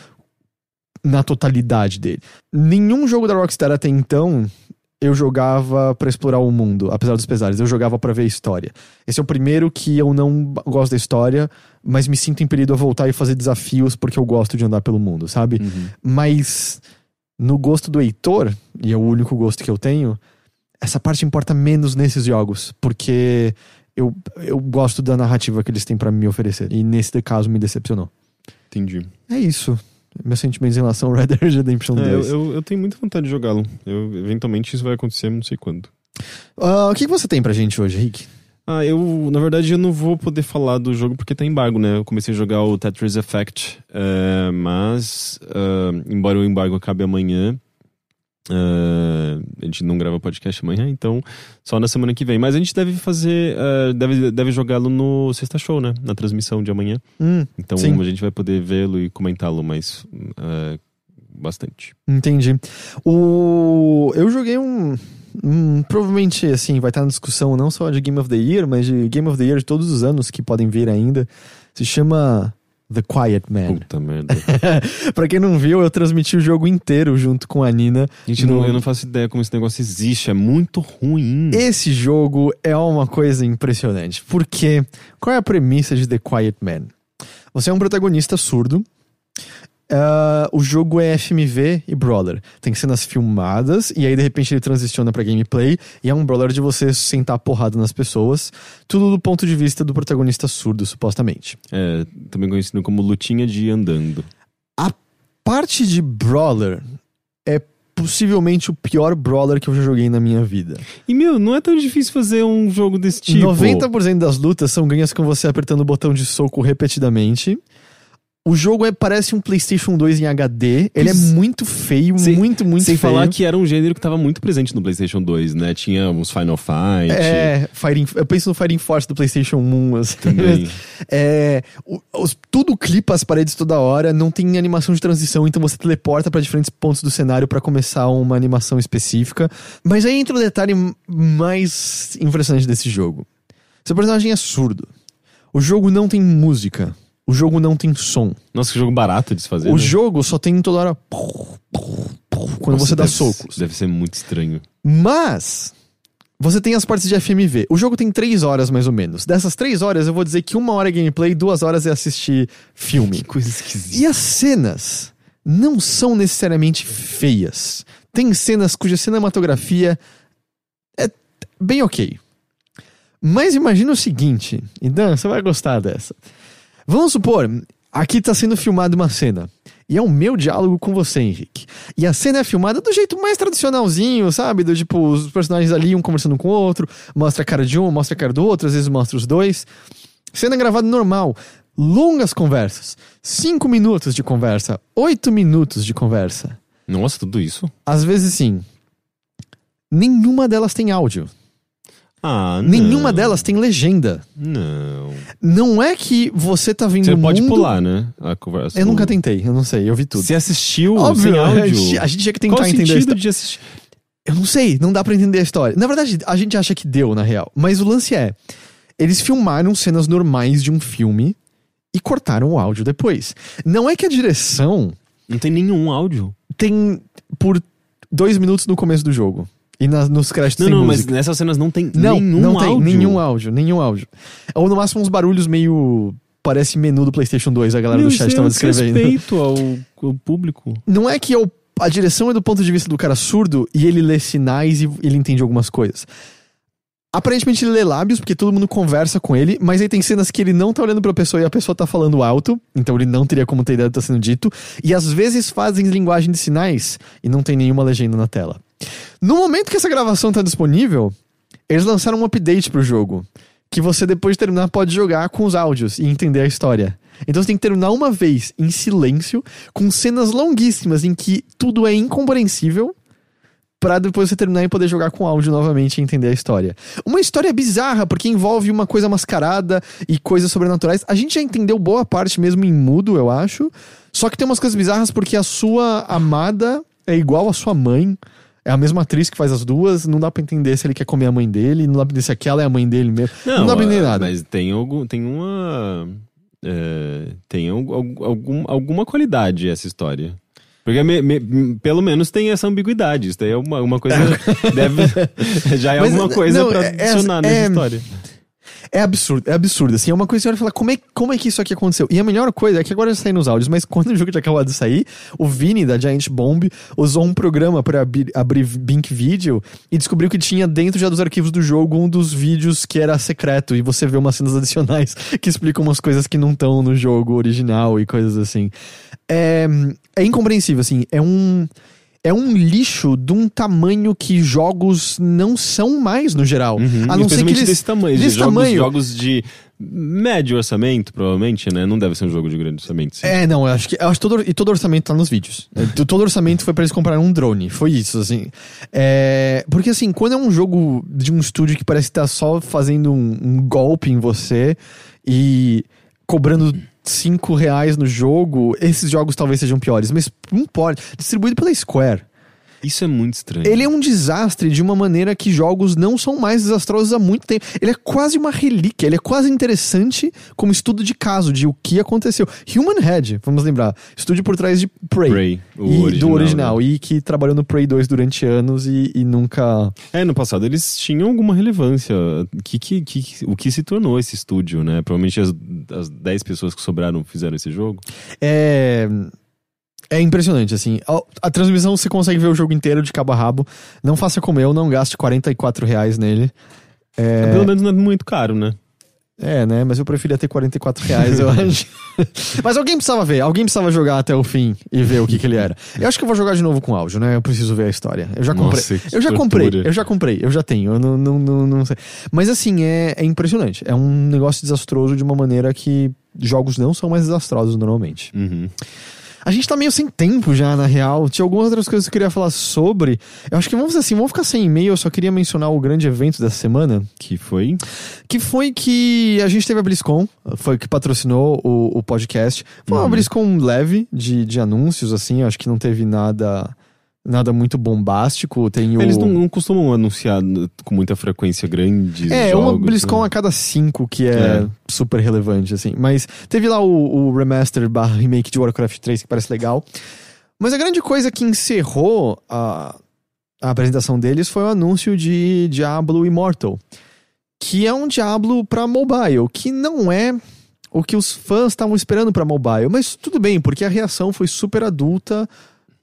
A: na totalidade dele. Nenhum jogo da Rockstar até então eu jogava pra explorar o mundo, apesar dos pesares. Eu jogava pra ver a história. Esse é o primeiro que eu não gosto da história, mas me sinto impelido a voltar e fazer desafios porque eu gosto de andar pelo mundo, sabe?
B: Uhum.
A: Mas no gosto do Heitor, e é o único gosto que eu tenho, essa parte importa menos nesses jogos, porque eu, eu gosto da narrativa que eles têm pra me oferecer. E nesse caso me decepcionou.
B: Entendi.
A: É isso. Meus sentimentos em relação ao Red Dead Redemption
B: É, eu,
A: 2.
B: eu, tenho muita vontade de jogá-lo. Eventualmente isso vai acontecer, não sei quando.
A: Ah, o que que você tem pra gente hoje, Rick?
B: Ah, eu, na verdade, eu não vou poder falar do jogo porque tá embargo, né? Eu comecei a jogar o Tetris Effect, é, mas, ah, embora o embargo acabe amanhã, ah, a gente não grava podcast amanhã, então só na semana que vem. Mas a gente deve fazer, ah, deve, deve jogá-lo no Sexta Show, né? Na transmissão de amanhã.
A: Hum,
B: Então
A: Sim.
B: a gente vai poder vê-lo e comentá-lo mais ah, bastante.
A: entendi. O... Eu joguei um... um- Provavelmente, assim, vai estar na discussão não só de Game of the Year, mas de Game of the Year de todos os anos que podem vir ainda. Se chama The Quiet Man.
B: Puta merda.
A: pra quem não viu, eu transmiti o jogo inteiro junto com a Nina.
B: Gente,
A: No-
B: não, eu não faço ideia como esse negócio existe. É muito ruim.
A: Esse jogo é uma coisa impressionante. Porque qual é a premissa de The Quiet Man? Você é um protagonista surdo. Ah, o jogo é FMV e brawler. Tem cenas filmadas e aí de repente ele transiciona pra gameplay e é um brawler de você sentar porrada nas pessoas. Tudo do ponto de vista do protagonista surdo, supostamente.
B: É, também conhecido como lutinha de andando.
A: Parte de brawler é possivelmente o pior brawler que eu já joguei na minha vida.
B: E, meu, não é tão difícil fazer um jogo desse tipo.
A: 90% das lutas são ganhas com você apertando o botão de soco repetidamente. O jogo é, parece um PlayStation 2 em HD. Ele é muito feio,
B: Sem-
A: muito, muito
B: Sem
A: feio.
B: falar que era um gênero que tava muito presente no PlayStation 2, né? Tinha uns Final Fight.
A: É, Fighting, eu penso no Fighting Force do PlayStation 1. Assim.
B: Também.
A: É, o- os- tudo clipa as paredes toda hora, não tem animação de transição, então você teleporta pra diferentes pontos do cenário pra começar uma animação específica. Mas aí entra o detalhe mais impressionante desse jogo. Seu personagem é surdo. O jogo não tem música. O jogo não tem som.
B: Nossa, que jogo barato de se fazer.
A: O
B: né?
A: jogo só tem toda hora. Quando
B: Nossa,
A: você dá socos.
B: Deve ser muito estranho.
A: Mas você tem as partes de FMV. O jogo tem três horas mais ou menos. Dessas três horas, eu vou dizer que uma hora é gameplay, duas horas é assistir filme.
B: Que coisa esquisita.
A: E as cenas não são necessariamente feias. Tem cenas cuja cinematografia é bem ok. Mas imagina o seguinte, e Dan, você vai gostar dessa. Vamos supor, aqui tá sendo filmada uma cena. E é o meu diálogo com você, Henrique. E a cena é filmada do jeito mais tradicionalzinho, sabe? Do tipo, os personagens ali, um conversando com o outro, mostra a cara de um, mostra a cara do outro, às vezes mostra os dois. Cena gravada normal. Longas conversas. Cinco minutos de conversa. Oito minutos de conversa.
B: Nossa, tudo isso?
A: Às vezes sim. Nenhuma delas tem áudio.
B: Ah.
A: Nenhuma delas tem legenda.
B: Não.
A: Não é que você tá vendo
B: Você pode
A: mundo...
B: pular, né? A conversa.
A: Eu nunca tentei, eu não sei, eu vi tudo.
B: Você assistiu
A: Óbvio,
B: sem áudio?
A: A, gente, a gente tinha que tentar
B: Qual
A: entender
B: sentido
A: história.
B: de assistir?
A: Eu não sei, não dá pra entender a história. Na verdade, a gente acha que deu, na real. Mas o lance é: eles filmaram cenas normais de um filme e cortaram o áudio depois. Não é que a direção
B: Não tem nenhum áudio.
A: tem por dois minutos no começo do jogo. E na- nos créditos
B: Não,
A: tem
B: não, mas
A: música.
B: nessas cenas não tem
A: Não,
B: nenhum
A: não tem
B: áudio.
A: nenhum áudio, nenhum áudio. Ou no máximo uns barulhos meio. Parece menu do PlayStation 2, a galera
B: Meu,
A: do chat
B: isso
A: tava
B: é
A: descrevendo.
B: respeito ao, ao público.
A: Não é que o- a direção é do ponto de vista do cara surdo e ele lê sinais e ele entende algumas coisas. Aparentemente ele lê lábios, porque todo mundo conversa com ele, mas aí tem cenas que ele não tá olhando pra pessoa e a pessoa tá falando alto, então ele não teria como ter ideia do que tá sendo dito, e às vezes fazem linguagem de sinais e não tem nenhuma legenda na tela. No momento que essa gravação tá disponível, eles lançaram um update pro jogo, que você depois de terminar pode jogar com os áudios e entender a história. Então você tem que terminar uma vez em silêncio, com cenas longuíssimas em que tudo é incompreensível, pra depois você terminar e poder jogar com áudio novamente e entender a história. Uma história bizarra, porque envolve uma coisa mascarada e coisas sobrenaturais. A gente já entendeu boa parte mesmo em mudo, eu acho. Só que tem umas coisas bizarras porque a sua amada é igual à sua mãe. É a mesma atriz que faz as duas. Não dá pra entender se ele quer comer a mãe dele. Não dá pra entender se aquela é a mãe dele mesmo. Não, dá pra entender
B: ah,
A: nada.
B: Mas tem, algum, tem uma. é, tem al- al- algum, alguma qualidade essa história. Porque me- me- pelo menos tem essa ambiguidade. Isso daí é uma, uma coisa. deve, já é
A: Mas,
B: alguma coisa
A: não,
B: pra
A: é- é-
B: adicionar nessa
A: é-
B: história.
A: É absurdo, é absurdo. Assim, é uma coisa que você olha e fala, como é, como é que isso aqui aconteceu? E a melhor coisa é que agora já saí nos áudios, mas quando o jogo tinha acabado de sair, o Vini da Giant Bomb usou um programa pra abrir, abrir Bink Video e descobriu que tinha dentro já dos arquivos do jogo um dos vídeos que era secreto e você vê umas cenas adicionais que explicam umas coisas que não estão no jogo original e coisas assim. É, é incompreensível, assim, é um. É um lixo de um tamanho que jogos não são mais no geral.
B: Uhum,
A: A não ser que eles.
B: desse tamanho.
A: desse
B: jogos,
A: tamanho.
B: jogos de médio orçamento, provavelmente, né? Não deve ser um jogo de grande orçamento. sim.
A: É, não, eu acho que. Eu acho todo, e todo orçamento tá nos vídeos. É, to- todo orçamento foi pra eles comprarem um drone. Foi isso, assim. É, porque, assim, quando é um jogo de um estúdio que parece que tá só fazendo um, um golpe em você e cobrando 5 reais no jogo, esses jogos talvez sejam piores. Mas não pode. Distribuído pela Square.
B: Isso é muito estranho.
A: Ele é um desastre de uma maneira que jogos não são mais desastrosos há muito tempo. Ele é quase uma relíquia, ele é quase interessante como estudo de caso de o que aconteceu. Human Head, vamos lembrar, estúdio por trás de Prey.
B: Prey, o
A: e-
B: original,
A: do original,
B: né?
A: e que trabalhou no Prey 2 durante anos e, e nunca.
B: É, no passado eles tinham alguma relevância. Que, que, que- o que se tornou esse estúdio, né? Provavelmente as, as 10 pessoas que sobraram fizeram esse jogo.
A: É. É impressionante, assim. A, a transmissão você consegue ver o jogo inteiro de cabo a rabo. Não faça como eu, não gaste 44 reais nele. É,
B: Pelo menos não é muito caro, né?
A: É, né? Mas eu preferia ter 44 reais, eu acho. Mas alguém precisava ver, alguém precisava jogar até o fim e ver o que, que ele era. Eu acho que eu vou jogar de novo com áudio, né? Eu preciso ver a história. Eu já comprei.
B: Nossa,
A: eu já comprei,
B: tortura.
A: eu já comprei, eu já tenho. Eu não, não, não, não sei. Mas assim, é, é impressionante. É um negócio desastroso de uma maneira que jogos não são mais desastrosos normalmente.
B: Uhum.
A: A gente tá meio sem tempo já, na real. Tinha algumas outras coisas que eu queria falar sobre. Eu acho que vamos assim, vamos ficar sem e-mail. Eu só queria mencionar o grande evento dessa semana.
B: Que foi?
A: Que foi que a gente teve a BlizzCon, foi que patrocinou o, o podcast. Foi uma
B: Uhum.
A: BlizzCon leve de, de anúncios, assim, acho que não teve nada nada muito bombástico. Tem o...
B: Eles não, não costumam anunciar n- com muita frequência grandes
A: É,
B: jogos.
A: uma BlizzCon
B: né?
A: a cada cinco que é,
B: É.
A: super relevante, assim. Mas teve lá o, o remaster barra remake de Warcraft 3, que parece legal. Mas a grande coisa que encerrou a, a apresentação deles foi o anúncio de Diablo Immortal. Que é um Diablo pra mobile, que não é o que os fãs estavam esperando pra mobile. Mas tudo bem, porque a reação foi super adulta,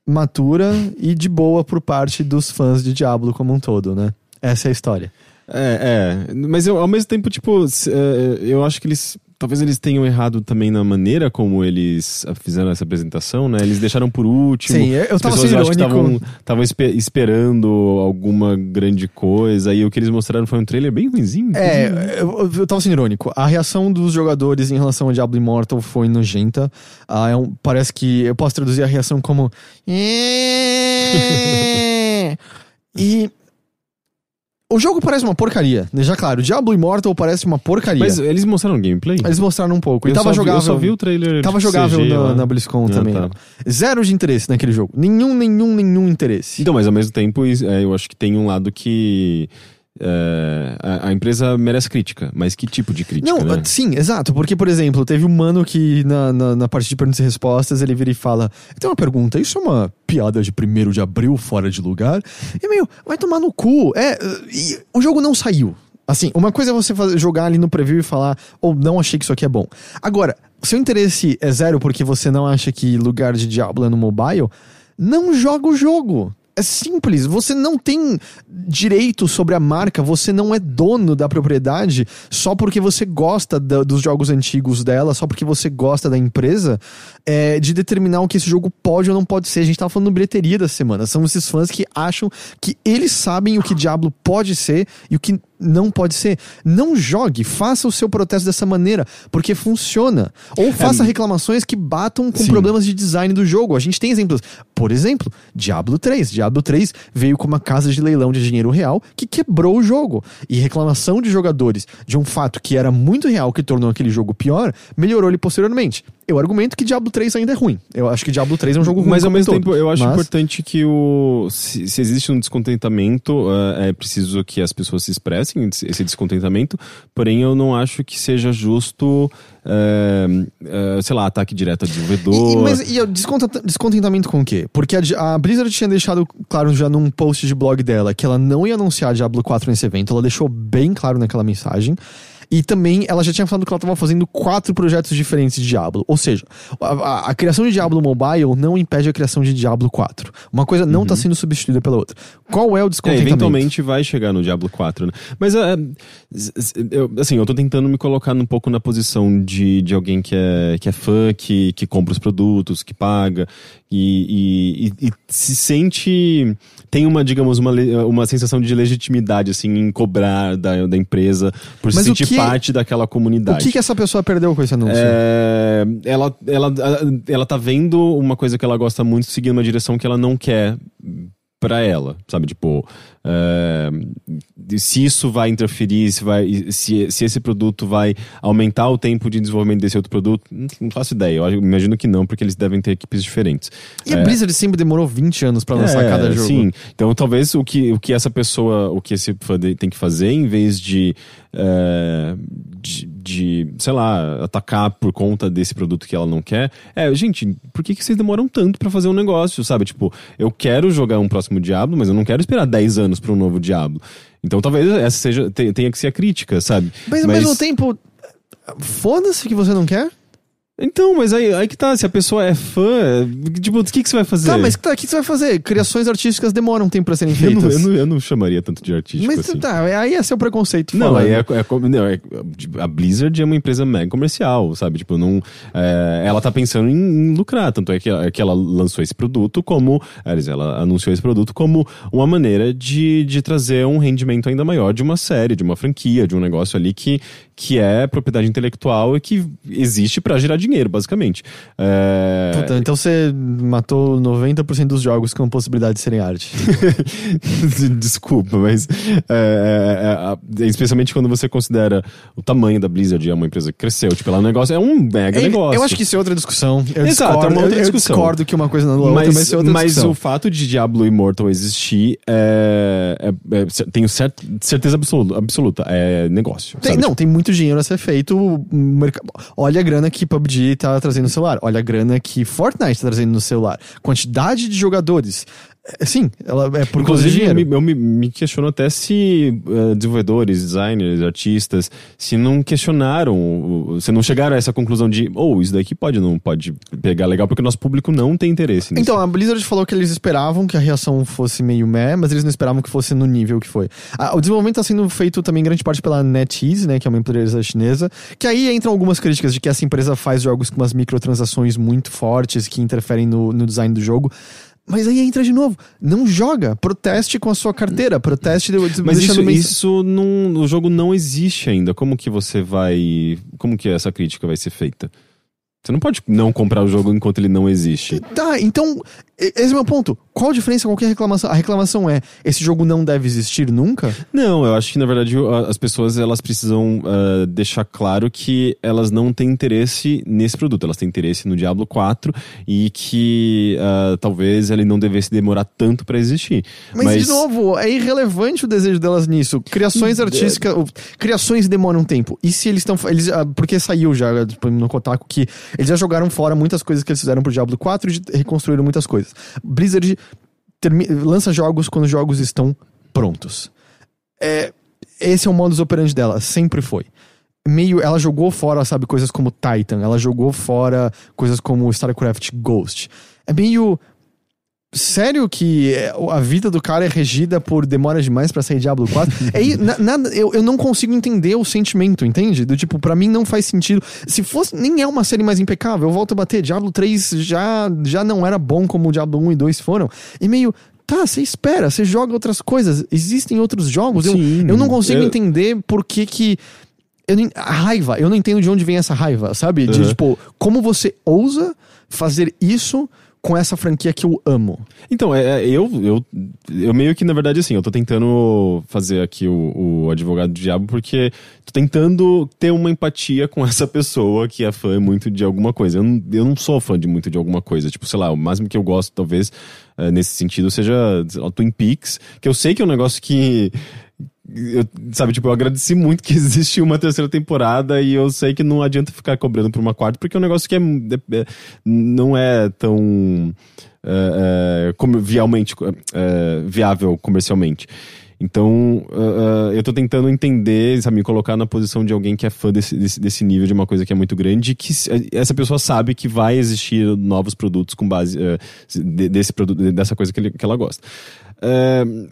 A: matura e de boa por parte dos fãs de Diablo como um todo, né? Essa é a história.
B: É, é. Mas eu, ao mesmo tempo, tipo, é, eu acho que eles. Talvez eles tenham errado também na maneira como eles ah, fizeram essa apresentação, né? Eles deixaram por último.
A: Sim, eu eu tava
B: pessoas
A: sendo irônico.
B: estavam estavam espe- esperando alguma grande coisa e o que eles mostraram foi um trailer bem ruimzinho.
A: É, eu, eu tava sendo irônico. A reação dos jogadores em relação ao Diablo Immortal foi nojenta. Ah, é um- parece que eu posso traduzir a reação como. E. O jogo parece uma porcaria, deixa claro. Diablo Immortal parece uma porcaria.
B: Mas eles mostraram gameplay?
A: Eles mostraram um pouco. E
B: eu,
A: tava
B: só vi,
A: jogável.
B: eu só vi o trailer.
A: Tava jogável
B: CG
A: na, na BlizzCon
B: Ah,
A: também.
B: tá.
A: Zero de interesse naquele jogo. Nenhum, nenhum, nenhum interesse.
B: Então, mas ao mesmo tempo, é, eu acho que tem um lado que. É, a, a empresa merece crítica, mas que tipo de crítica?
A: Não,
B: né?
A: sim, exato. Porque, por exemplo, teve um mano que na, na, na parte de perguntas e respostas ele vira e fala: Tem uma pergunta, isso é uma piada de primeiro de abril fora de lugar? E meio, vai tomar no cu. É, e o jogo não saiu. Assim, uma coisa é você fazer- jogar ali no preview e falar, ou não achei que isso aqui é bom. Agora, seu interesse é zero porque você não acha que lugar de Diablo é no mobile, não joga o jogo. É simples, você não tem direito sobre a marca, você não é dono da propriedade só porque você gosta da- dos jogos antigos dela, só porque você gosta da empresa, é, de determinar o que esse jogo pode ou não pode ser. A gente tava falando no bilheteria da semana. São esses fãs que acham que eles sabem o que Diablo pode ser e o que não pode ser. Não jogue, faça o seu protesto dessa maneira, porque funciona. Ou faça reclamações que batam com
B: Sim.
A: problemas de design do jogo. A gente tem exemplos. Por exemplo, Diablo 3. Diablo 3 veio com uma casa de leilão de dinheiro real que quebrou o jogo. E reclamação de jogadores de um fato que era muito real, que tornou aquele jogo pior, melhorou ele posteriormente. Eu argumento que Diablo 3 ainda é ruim. Eu acho que Diablo 3 é um jogo ruim.
B: Mas ao mesmo
A: todo.
B: tempo, eu acho
A: Mas-
B: importante que o. Se, se existe um descontentamento, eh, é preciso que as pessoas se expressem, esse descontentamento, porém eu não acho que seja justo, é, é, sei lá, ataque direto a
A: E,
B: desenvolvedor.
A: e- mas e o descontentamento com o quê? Porque a, a Blizzard tinha deixado claro já num post de blog dela que ela não ia anunciar Diablo 4 nesse evento. Ela deixou bem claro naquela mensagem. E também ela já tinha falado que ela estava fazendo quatro projetos diferentes de Diablo. Ou seja, a, a- a criação de Diablo Mobile não impede a criação de Diablo 4. Uma coisa não está sendo substituída pela outra. Qual é o
B: É,
A: descontentamento?
B: eventualmente vai chegar no Diablo 4, né? Mas, é, eu, assim, eu tô tentando me colocar um pouco na posição de, de alguém que é, que é fã, que, que compra os produtos, que paga e, e- e- se sente... Tem uma, digamos, uma, uma sensação de legitimidade, assim, em cobrar da, da empresa por se
A: Mas o
B: sentir
A: que-
B: parte daquela
A: O
B: comunidade.
A: que, que essa pessoa perdeu com esse anúncio?
B: É, ela, ela, ela tá vendo uma coisa que ela gosta muito, seguindo uma direção que ela não quer pra ela, sabe? Tipo, é, se isso vai interferir, se, vai, se, se esse produto vai aumentar o tempo de desenvolvimento desse outro produto, não, faço ideia. Eu imagino que não, porque eles devem ter equipes diferentes.
A: E a Blizzard sempre demorou 20 anos pra lançar
B: É,
A: cada jogo.
B: Sim. Então talvez o que, o que essa pessoa, o que esse fã tem que fazer, em vez de, é, de, de, sei lá, atacar por conta desse produto que ela não quer, é, gente, por que, que vocês demoram tanto pra fazer um negócio, sabe? Tipo, eu quero jogar um próximo Diablo, mas eu não quero esperar 10 anos pra um novo Diablo. Então talvez essa seja, te- tenha que ser a crítica, sabe?
A: Mas ao mesmo tempo, foda-se que você não quer.
B: Então, mas aí, aí que tá, se a pessoa é fã, tipo, o que, que você vai fazer?
A: Tá, mas tá, o que você vai fazer? Criações artísticas demoram um tempo pra serem
B: eu não,
A: feitas.
B: eu, não, eu não chamaria tanto de artístico
A: mas
B: assim.
A: tá, aí é seu preconceito.
B: Não,
A: falando.
B: aí é, é não, é- a Blizzard é uma empresa mega comercial, sabe? Tipo, não, é, ela tá pensando em, em lucrar, tanto é que, é que ela lançou esse produto como, ela anunciou esse produto como uma maneira de, de trazer um rendimento ainda maior de uma série, de uma franquia, de um negócio ali que, que é propriedade intelectual e que existe pra gerar dinheiro, basicamente. É,
A: Puta, então você matou 90% dos jogos com possibilidade de serem arte.
B: Desculpa, mas é, é, é, é, especialmente quando você considera o tamanho da Blizzard, é uma empresa que cresceu, tipo, ela é um negócio, é um mega
A: É,
B: negócio.
A: Eu acho que isso é outra discussão. Eu
B: Exato,
A: discordo,
B: é uma outra
A: eu- eu
B: discussão.
A: discordo que uma coisa não anula a outra,
B: mas,
A: mas isso é outra
B: mas
A: discussão.
B: o fato de Diablo Immortal existir é, é- é- tenho cer- certeza absoluta, absoluta, é negócio.
A: Tem, não, tem muito dinheiro a ser feito. o merca- Olha a grana que PUBG tá trazendo no celular. Olha a grana que Fortnite tá trazendo no celular. Quantidade de jogadores. É, Sim, ela é por
B: Inclusive, eu, me, eu me- me questiono até se eh, desenvolvedores, designers, artistas, se não questionaram, se não chegaram a essa conclusão de, ou isso daqui pode não pode pegar legal, porque o nosso público não tem interesse nisso.
A: Então, a Blizzard falou que eles esperavam que a reação fosse meio meh, mas eles não esperavam que fosse no nível que foi. Ah, o desenvolvimento está sendo feito também em grande parte pela NetEase, né, que é uma empresa chinesa, que aí entram algumas críticas de que essa empresa faz jogos com umas microtransações muito fortes que interferem no, no design do jogo. Mas aí entra de novo, não joga, proteste com a sua carteira, proteste de,
B: Mas isso,
A: mens-
B: isso não, o jogo não existe ainda. Como que você vai. Como que essa crítica vai ser feita? Você não pode não comprar o jogo enquanto ele não existe.
A: Tá, então, esse é o meu ponto. Qual a diferença com qualquer reclamação? A reclamação é, esse jogo não deve existir nunca?
B: Não, eu acho que na verdade as pessoas elas precisam ah, deixar claro que elas não têm interesse nesse produto, elas têm interesse no Diablo 4 e que ah, talvez ele não devesse demorar tanto pra existir.
A: Mas, de novo, é irrelevante o desejo delas nisso. Criações artísticas. ou- Criações demoram tempo. E se eles estão. Eles, ah, porque saiu já tipo, no Kotaku que eles já jogaram fora muitas coisas que eles fizeram pro Diablo 4 e reconstruíram muitas coisas. Blizzard lança jogos quando os jogos estão prontos. É, esse é o modus operandi dela, sempre foi. Meio, ela jogou fora, sabe, coisas como Titan, ela jogou fora coisas como StarCraft Ghost. É meio Sério que é, a vida do cara é regida por demora demais pra sair Diablo 4? é, na- nada, eu, eu não consigo entender o sentimento, entende? Do tipo, pra mim não faz sentido. Se fosse, nem é uma série mais impecável, eu volto a bater. Diablo 3 já, já não era bom como o Diablo 1 e 2 foram. E meio, tá, você espera, você joga outras coisas. Existem outros jogos. Eu,
B: Sim,
A: eu não consigo
B: eu-
A: entender por que que. Eu a raiva, eu não entendo de onde vem essa raiva, sabe? De
B: Uhum.
A: tipo, como você ousa fazer isso com essa franquia que eu amo?
B: Então, é, é, eu, eu, eu meio que, na verdade, assim, eu tô tentando fazer aqui o, o advogado do diabo porque tô tentando ter uma empatia com essa pessoa que é fã muito de alguma coisa. Eu não, eu não sou fã de muito de alguma coisa. Tipo, sei lá, o máximo que eu gosto, talvez, eh, nesse sentido, seja lá, Twin Peaks, que eu sei que é um negócio que eu, sabe, tipo, eu agradeci muito que existe uma terceira temporada e eu sei que não adianta ficar cobrando por uma quarta, porque é um negócio que é, é não é tão é, é, como, vialmente, é, viável comercialmente. Então, uh, uh, eu tô tentando entender, sabe, me colocar na posição de alguém que é fã desse, desse, desse nível de uma coisa que é muito grande e que essa pessoa sabe que vai existir novos produtos com base uh, desse produto, dessa coisa que, ele, que ela gosta.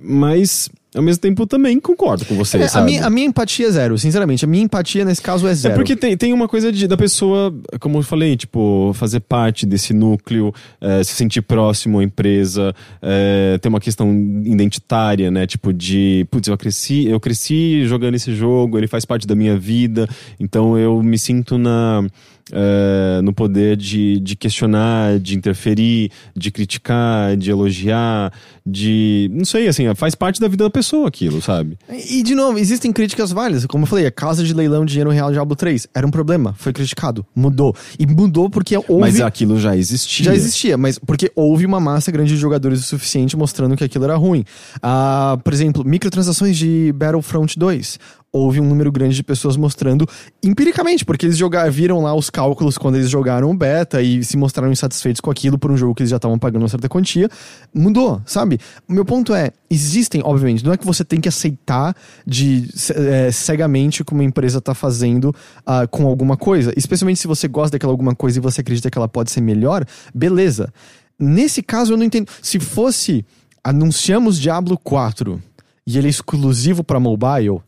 B: mas ao mesmo tempo também concordo com você, é,
A: a, minha, a minha empatia é zero, sinceramente. A minha empatia nesse caso é zero.
B: É porque tem, tem uma coisa de, da pessoa, como eu falei, tipo, fazer parte desse núcleo, é, se sentir próximo à empresa, é, ter uma questão identitária, né? Tipo, de, putz, eu cresci, eu cresci jogando esse jogo, ele faz parte da minha vida, então eu me sinto na uh, no poder de, de questionar, de interferir, de criticar, de elogiar, de. Não sei, assim, faz parte da vida da pessoa aquilo, sabe?
A: E, de novo, existem críticas válidas. Como eu falei, a casa de leilão de dinheiro real Diablo 3 era um problema, foi criticado, mudou. E mudou porque houve.
B: Mas aquilo já existia.
A: Já existia, mas porque houve uma massa grande de jogadores o suficiente mostrando que aquilo era ruim. Ah, por exemplo, microtransações de Battlefront 2 houve um número grande de pessoas mostrando empiricamente, porque eles jogaram, viram lá os cálculos quando eles jogaram o beta e se mostraram insatisfeitos com aquilo por um jogo que eles já estavam pagando uma certa quantia. Mudou, sabe? O meu ponto é, existem, obviamente, não é que você tem que aceitar de é, cegamente como uma empresa está fazendo uh, com alguma coisa, especialmente se você gosta daquela alguma coisa e você acredita que ela pode ser melhor, beleza. Nesse caso eu não entendo. Se fosse anunciamos Diablo 4 e ele é exclusivo para mobile,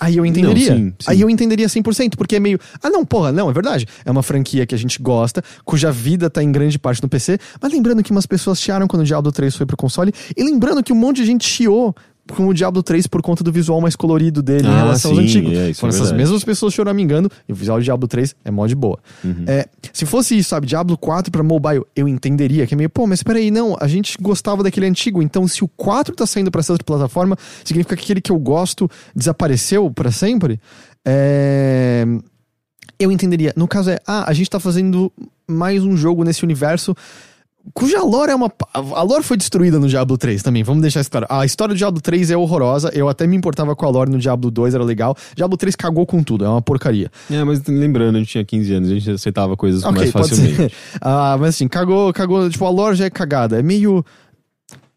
A: Aí eu entenderia. Não, sim, sim. Aí eu entenderia 100%, porque é meio. Ah, não, porra, não, é verdade. É uma franquia que a gente gosta, cuja vida tá em grande parte no PC. Mas lembrando que umas pessoas chiaram quando o Diablo 3 foi pro console. E lembrando que um monte de gente chiou com o Diablo 3 por conta do visual mais colorido dele ah, em relação sim, aos antigos. É, Foram é essas mesmas pessoas choramingando e o visual do Diablo 3 é mó de boa. Uhum. É, se fosse isso, sabe, Diablo 4 pra mobile, eu entenderia que é meio, pô, mas peraí, não, a gente gostava daquele antigo, então se o 4 tá saindo pra essa outra plataforma, significa que aquele que eu gosto desapareceu para sempre? É... Eu entenderia. No caso é, ah, a gente tá fazendo mais um jogo nesse universo cuja lore é uma. A lore foi destruída no Diablo 3 também, vamos deixar isso claro. A história do Diablo 3 é horrorosa, eu até me importava com a lore no Diablo 2, era legal. Diablo 3 cagou com tudo, é uma porcaria.
B: É, mas lembrando, a gente tinha 15 anos, a gente aceitava coisas okay, mais facilmente.
A: ah, mas assim, cagou, cagou, tipo, a lore já é cagada, é meio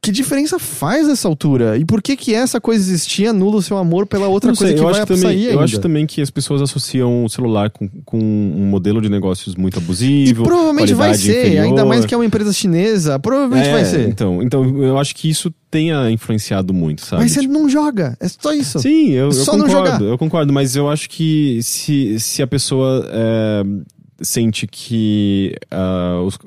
A: que diferença faz nessa altura? E por que que essa coisa existir anula o seu amor pela outra coisa que vai
B: também,
A: sair
B: Eu
A: ainda?
B: acho também que as pessoas associam o celular com, com um modelo de negócios muito abusivo.
A: E provavelmente vai ser, inferior. ainda mais que é uma empresa chinesa, provavelmente é, vai ser.
B: Então, então, eu acho que isso tenha influenciado muito, sabe?
A: Mas você tipo... não joga, é só isso.
B: Sim, eu, é eu concordo, eu concordo, mas eu acho que se, se a pessoa é, sente que uh, os,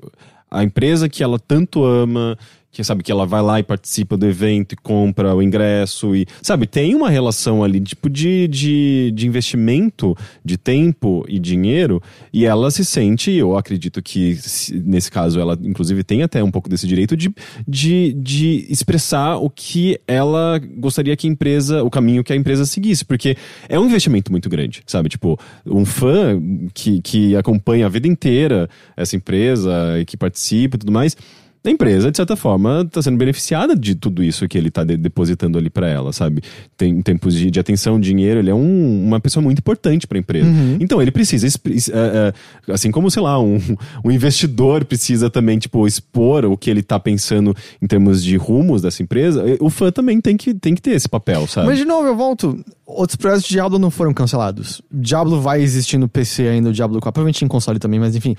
B: a empresa que ela tanto ama que sabe que ela vai lá e participa do evento e compra o ingresso e sabe tem uma relação ali tipo de, de, de investimento de tempo e dinheiro e ela se sente eu acredito que nesse caso ela inclusive tem até um pouco desse direito de, de, de expressar o que ela gostaria que a empresa o caminho que a empresa seguisse porque é um investimento muito grande sabe tipo um fã que, que acompanha a vida inteira essa empresa e que participa e tudo mais a empresa, de certa forma, está sendo beneficiada de tudo isso que ele está de depositando ali para ela, sabe? Tem em tempos de, de, atenção, dinheiro, ele é um, uma pessoa muito importante para a empresa. Uhum. Então, ele precisa, uh, uh, assim como, sei lá, um, um investidor precisa também, tipo, expor o que ele está pensando em termos de rumos dessa empresa, o fã também tem que, tem que ter esse papel, sabe?
A: Mas, de novo, eu volto. Outros projetos de Diablo não foram cancelados. Diablo vai existir no PC ainda, o Diablo 4. Provavelmente em console também, mas enfim.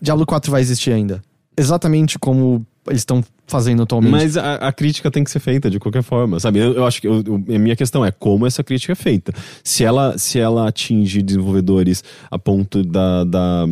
A: Diablo 4 vai existir ainda exatamente como eles estão fazendo atualmente.
B: Mas a, a, crítica tem que ser feita de qualquer forma, sabe? Eu, eu acho que eu, eu, a minha questão é como essa crítica é feita. Se ela, se ela atinge desenvolvedores a ponto da, da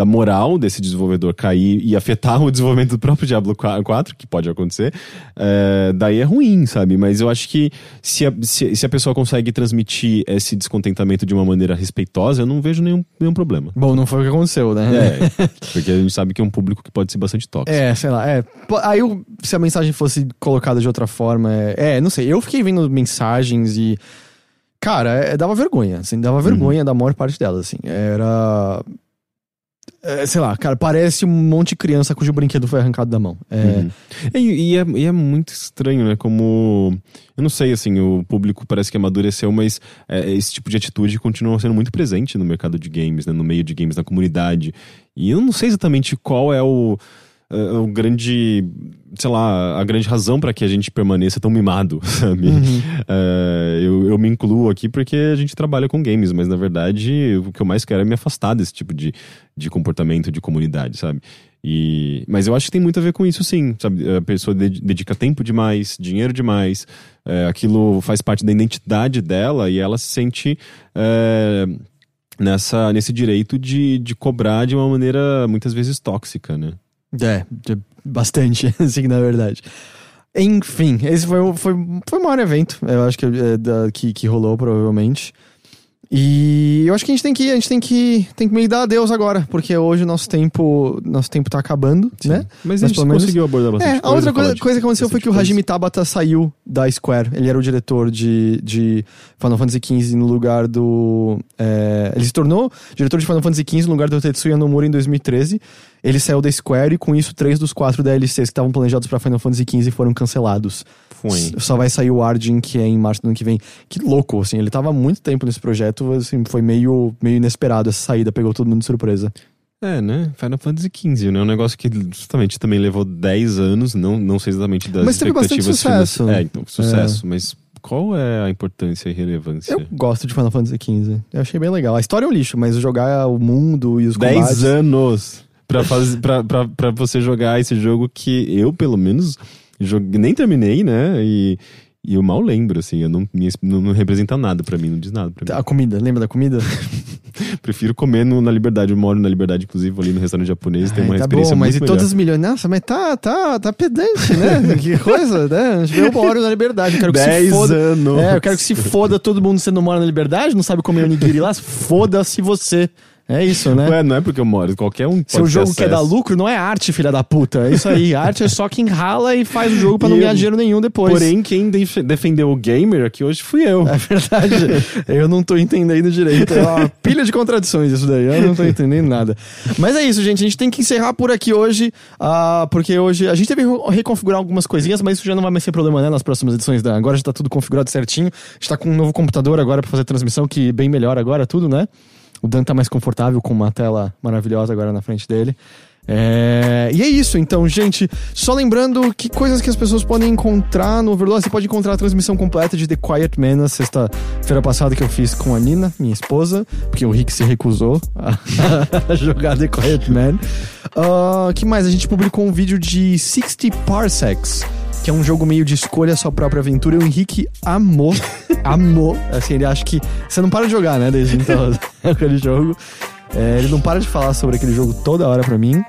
B: da moral desse desenvolvedor cair e afetar o desenvolvimento do próprio Diablo 4, que pode acontecer, é, daí é ruim, sabe? Mas eu acho que se a, se, se, a pessoa consegue transmitir esse descontentamento de uma maneira respeitosa, eu não vejo nenhum, nenhum problema.
A: Bom, não foi o que aconteceu, né?
B: É, porque a gente sabe que é um público que pode ser bastante tóxico.
A: É, sei lá, é. Aí se a mensagem fosse colocada de outra forma, é, é não sei, eu fiquei vendo mensagens e Cara, é, dava vergonha, assim, dava vergonha uhum. da maior parte delas, assim. Era é, sei lá, cara, parece um monte de criança cujo brinquedo foi arrancado da mão. É,
B: Uhum. E, e é, e é muito estranho, né? Como. Eu não sei, assim, o público parece que amadureceu, mas é, esse tipo de atitude continua sendo muito presente no mercado de games, né? No meio de games, na comunidade. E eu não sei exatamente qual é o. é, o grande, sei lá, a grande razão para que a gente permaneça tão mimado, sabe? É, eu, eu me incluo aqui porque a gente trabalha com games, mas na verdade o que eu mais quero é me afastar desse tipo de, de comportamento de comunidade, sabe? E, mas eu acho que tem muito a ver com isso, sim. Sabe? A pessoa ded- dedica tempo demais, dinheiro demais, é, aquilo faz parte da identidade dela e ela se sente é, nessa, nesse direito de, de cobrar de uma maneira muitas vezes tóxica, né?
A: É, bastante, assim, na verdade. Enfim, esse foi, o- foi, foi o maior evento, eu acho que, é, da- que, que rolou, provavelmente. E eu acho que a gente tem que, a gente tem que, tem que meio dar adeus agora, porque hoje o nosso tempo, nosso tempo tá acabando, né?
B: Mas,
A: Mas
B: a gente
A: menos-
B: conseguiu abordar bastante
A: É, a outra coisa,
B: de
A: coisa que aconteceu foi
B: bastante
A: que o
B: coisa.
A: Hajime Tabata saiu da Square. Ele era o diretor de, de Final Fantasy XV no lugar do. é, ele se tornou diretor de Final Fantasy XV no lugar do Tetsuya Nomura em 2013. Ele saiu da Square e com isso, três dos quatro DLCs que estavam planejados pra Final Fantasy XV foram cancelados.
B: Foi.
A: Só vai sair o Argent, que é em março do ano que vem. Que louco, assim. Ele tava há muito tempo nesse projeto, assim, foi meio, meio inesperado essa saída, pegou todo mundo de surpresa.
B: É, né? Final Fantasy XV, né? Um negócio que justamente também levou 10 anos, não, não sei exatamente das
A: Mas teve bastante
B: expectativas
A: sucesso.
B: finan- É, então, sucesso, mas qual é a importância e relevância?
A: Eu gosto de Final Fantasy XV. Eu achei bem legal. A história é um lixo, mas jogar o mundo e os
B: 10
A: combates...
B: anos pra, faz, pra, pra, pra você jogar esse jogo que eu, pelo menos, nem terminei, né? E, e eu mal lembro, assim. Eu não, não, não representa nada pra mim, não diz nada pra mim.
A: A comida, lembra da comida?
B: Prefiro comer no- na Liberdade. Eu moro na Liberdade, inclusive, ali no restaurante japonês. tem uma
A: tá
B: experiência
A: bom, mas
B: muito
A: e todas
B: melhor.
A: as milhões... Nossa, mas tá, tá, tá pedante, né? que coisa, né? Eu moro na Liberdade, eu quero que se
B: 10
A: foda...
B: anos.
A: É, eu quero que se foda todo mundo que não mora na Liberdade, não sabe comer onigiri lá, foda-se você. É isso, né?
B: Ué, não é porque eu moro, qualquer um pode
A: Seu jogo quer dar lucro não é arte, filha da puta. É isso aí. Arte é só quem rala e faz o jogo pra não ganhar dinheiro nenhum depois.
B: Porém, quem def- defendeu o gamer aqui hoje fui eu.
A: É verdade. eu não tô entendendo direito. É uma pilha de contradições isso daí. Eu não tô entendendo nada. Mas é isso, gente. A gente tem que encerrar por aqui hoje. ah, porque hoje a gente teve que reconfigurar algumas coisinhas, mas isso já não vai mais ser problema, né? Nas próximas edições da. Agora já tá tudo configurado certinho. A gente tá com um novo computador agora pra fazer transmissão, que bem melhor agora, tudo, né? O Dan tá mais confortável com uma tela maravilhosa agora na frente dele. É, E é isso, então, gente. Só lembrando que coisas que as pessoas podem encontrar no Overlord. Você pode encontrar a transmissão completa de The Quiet Man na sexta-feira passada que eu fiz com a Nina, minha esposa, porque o Rick se recusou a, a jogar The Quiet Man. Ah, que mais? A gente publicou um vídeo de 60 Parsecs. Que é um jogo meio de escolha sua própria aventura. O Henrique amou. amou. Assim, ele acha que. Você não para de jogar, né? Desde então, aquele jogo. É, ele não para de falar sobre aquele jogo toda hora pra mim.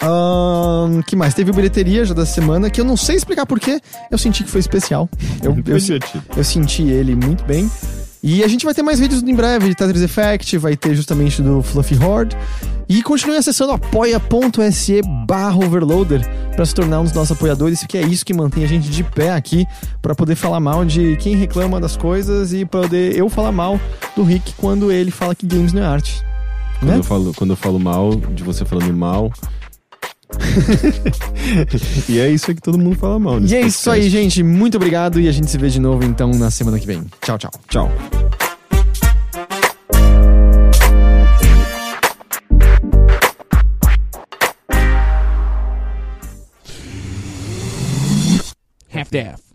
A: Ahn, que mais? Teve o bilheteria já da semana, que eu não sei explicar porquê. Eu senti que foi especial. Eu, eu,
B: divertido.
A: eu senti ele muito bem. E a gente vai ter mais vídeos em breve de Tetris Effect, vai ter justamente do Fluffy Horde. E continue acessando apoia.se barra overloader para se tornar um dos nossos apoiadores, que é isso que mantém a gente de pé aqui, para poder falar mal de quem reclama das coisas e poder eu falar mal do Rick quando ele fala que games não é arte.
B: Quando,
A: Né?
B: eu falo, quando eu falo mal, de você falando mal. e é isso aí que todo mundo fala mal.
A: E é isso aí,
B: podcast.
A: gente. Muito obrigado e a gente se vê de novo então na semana que vem. Tchau, tchau.
B: Tchau.
D: half-daff.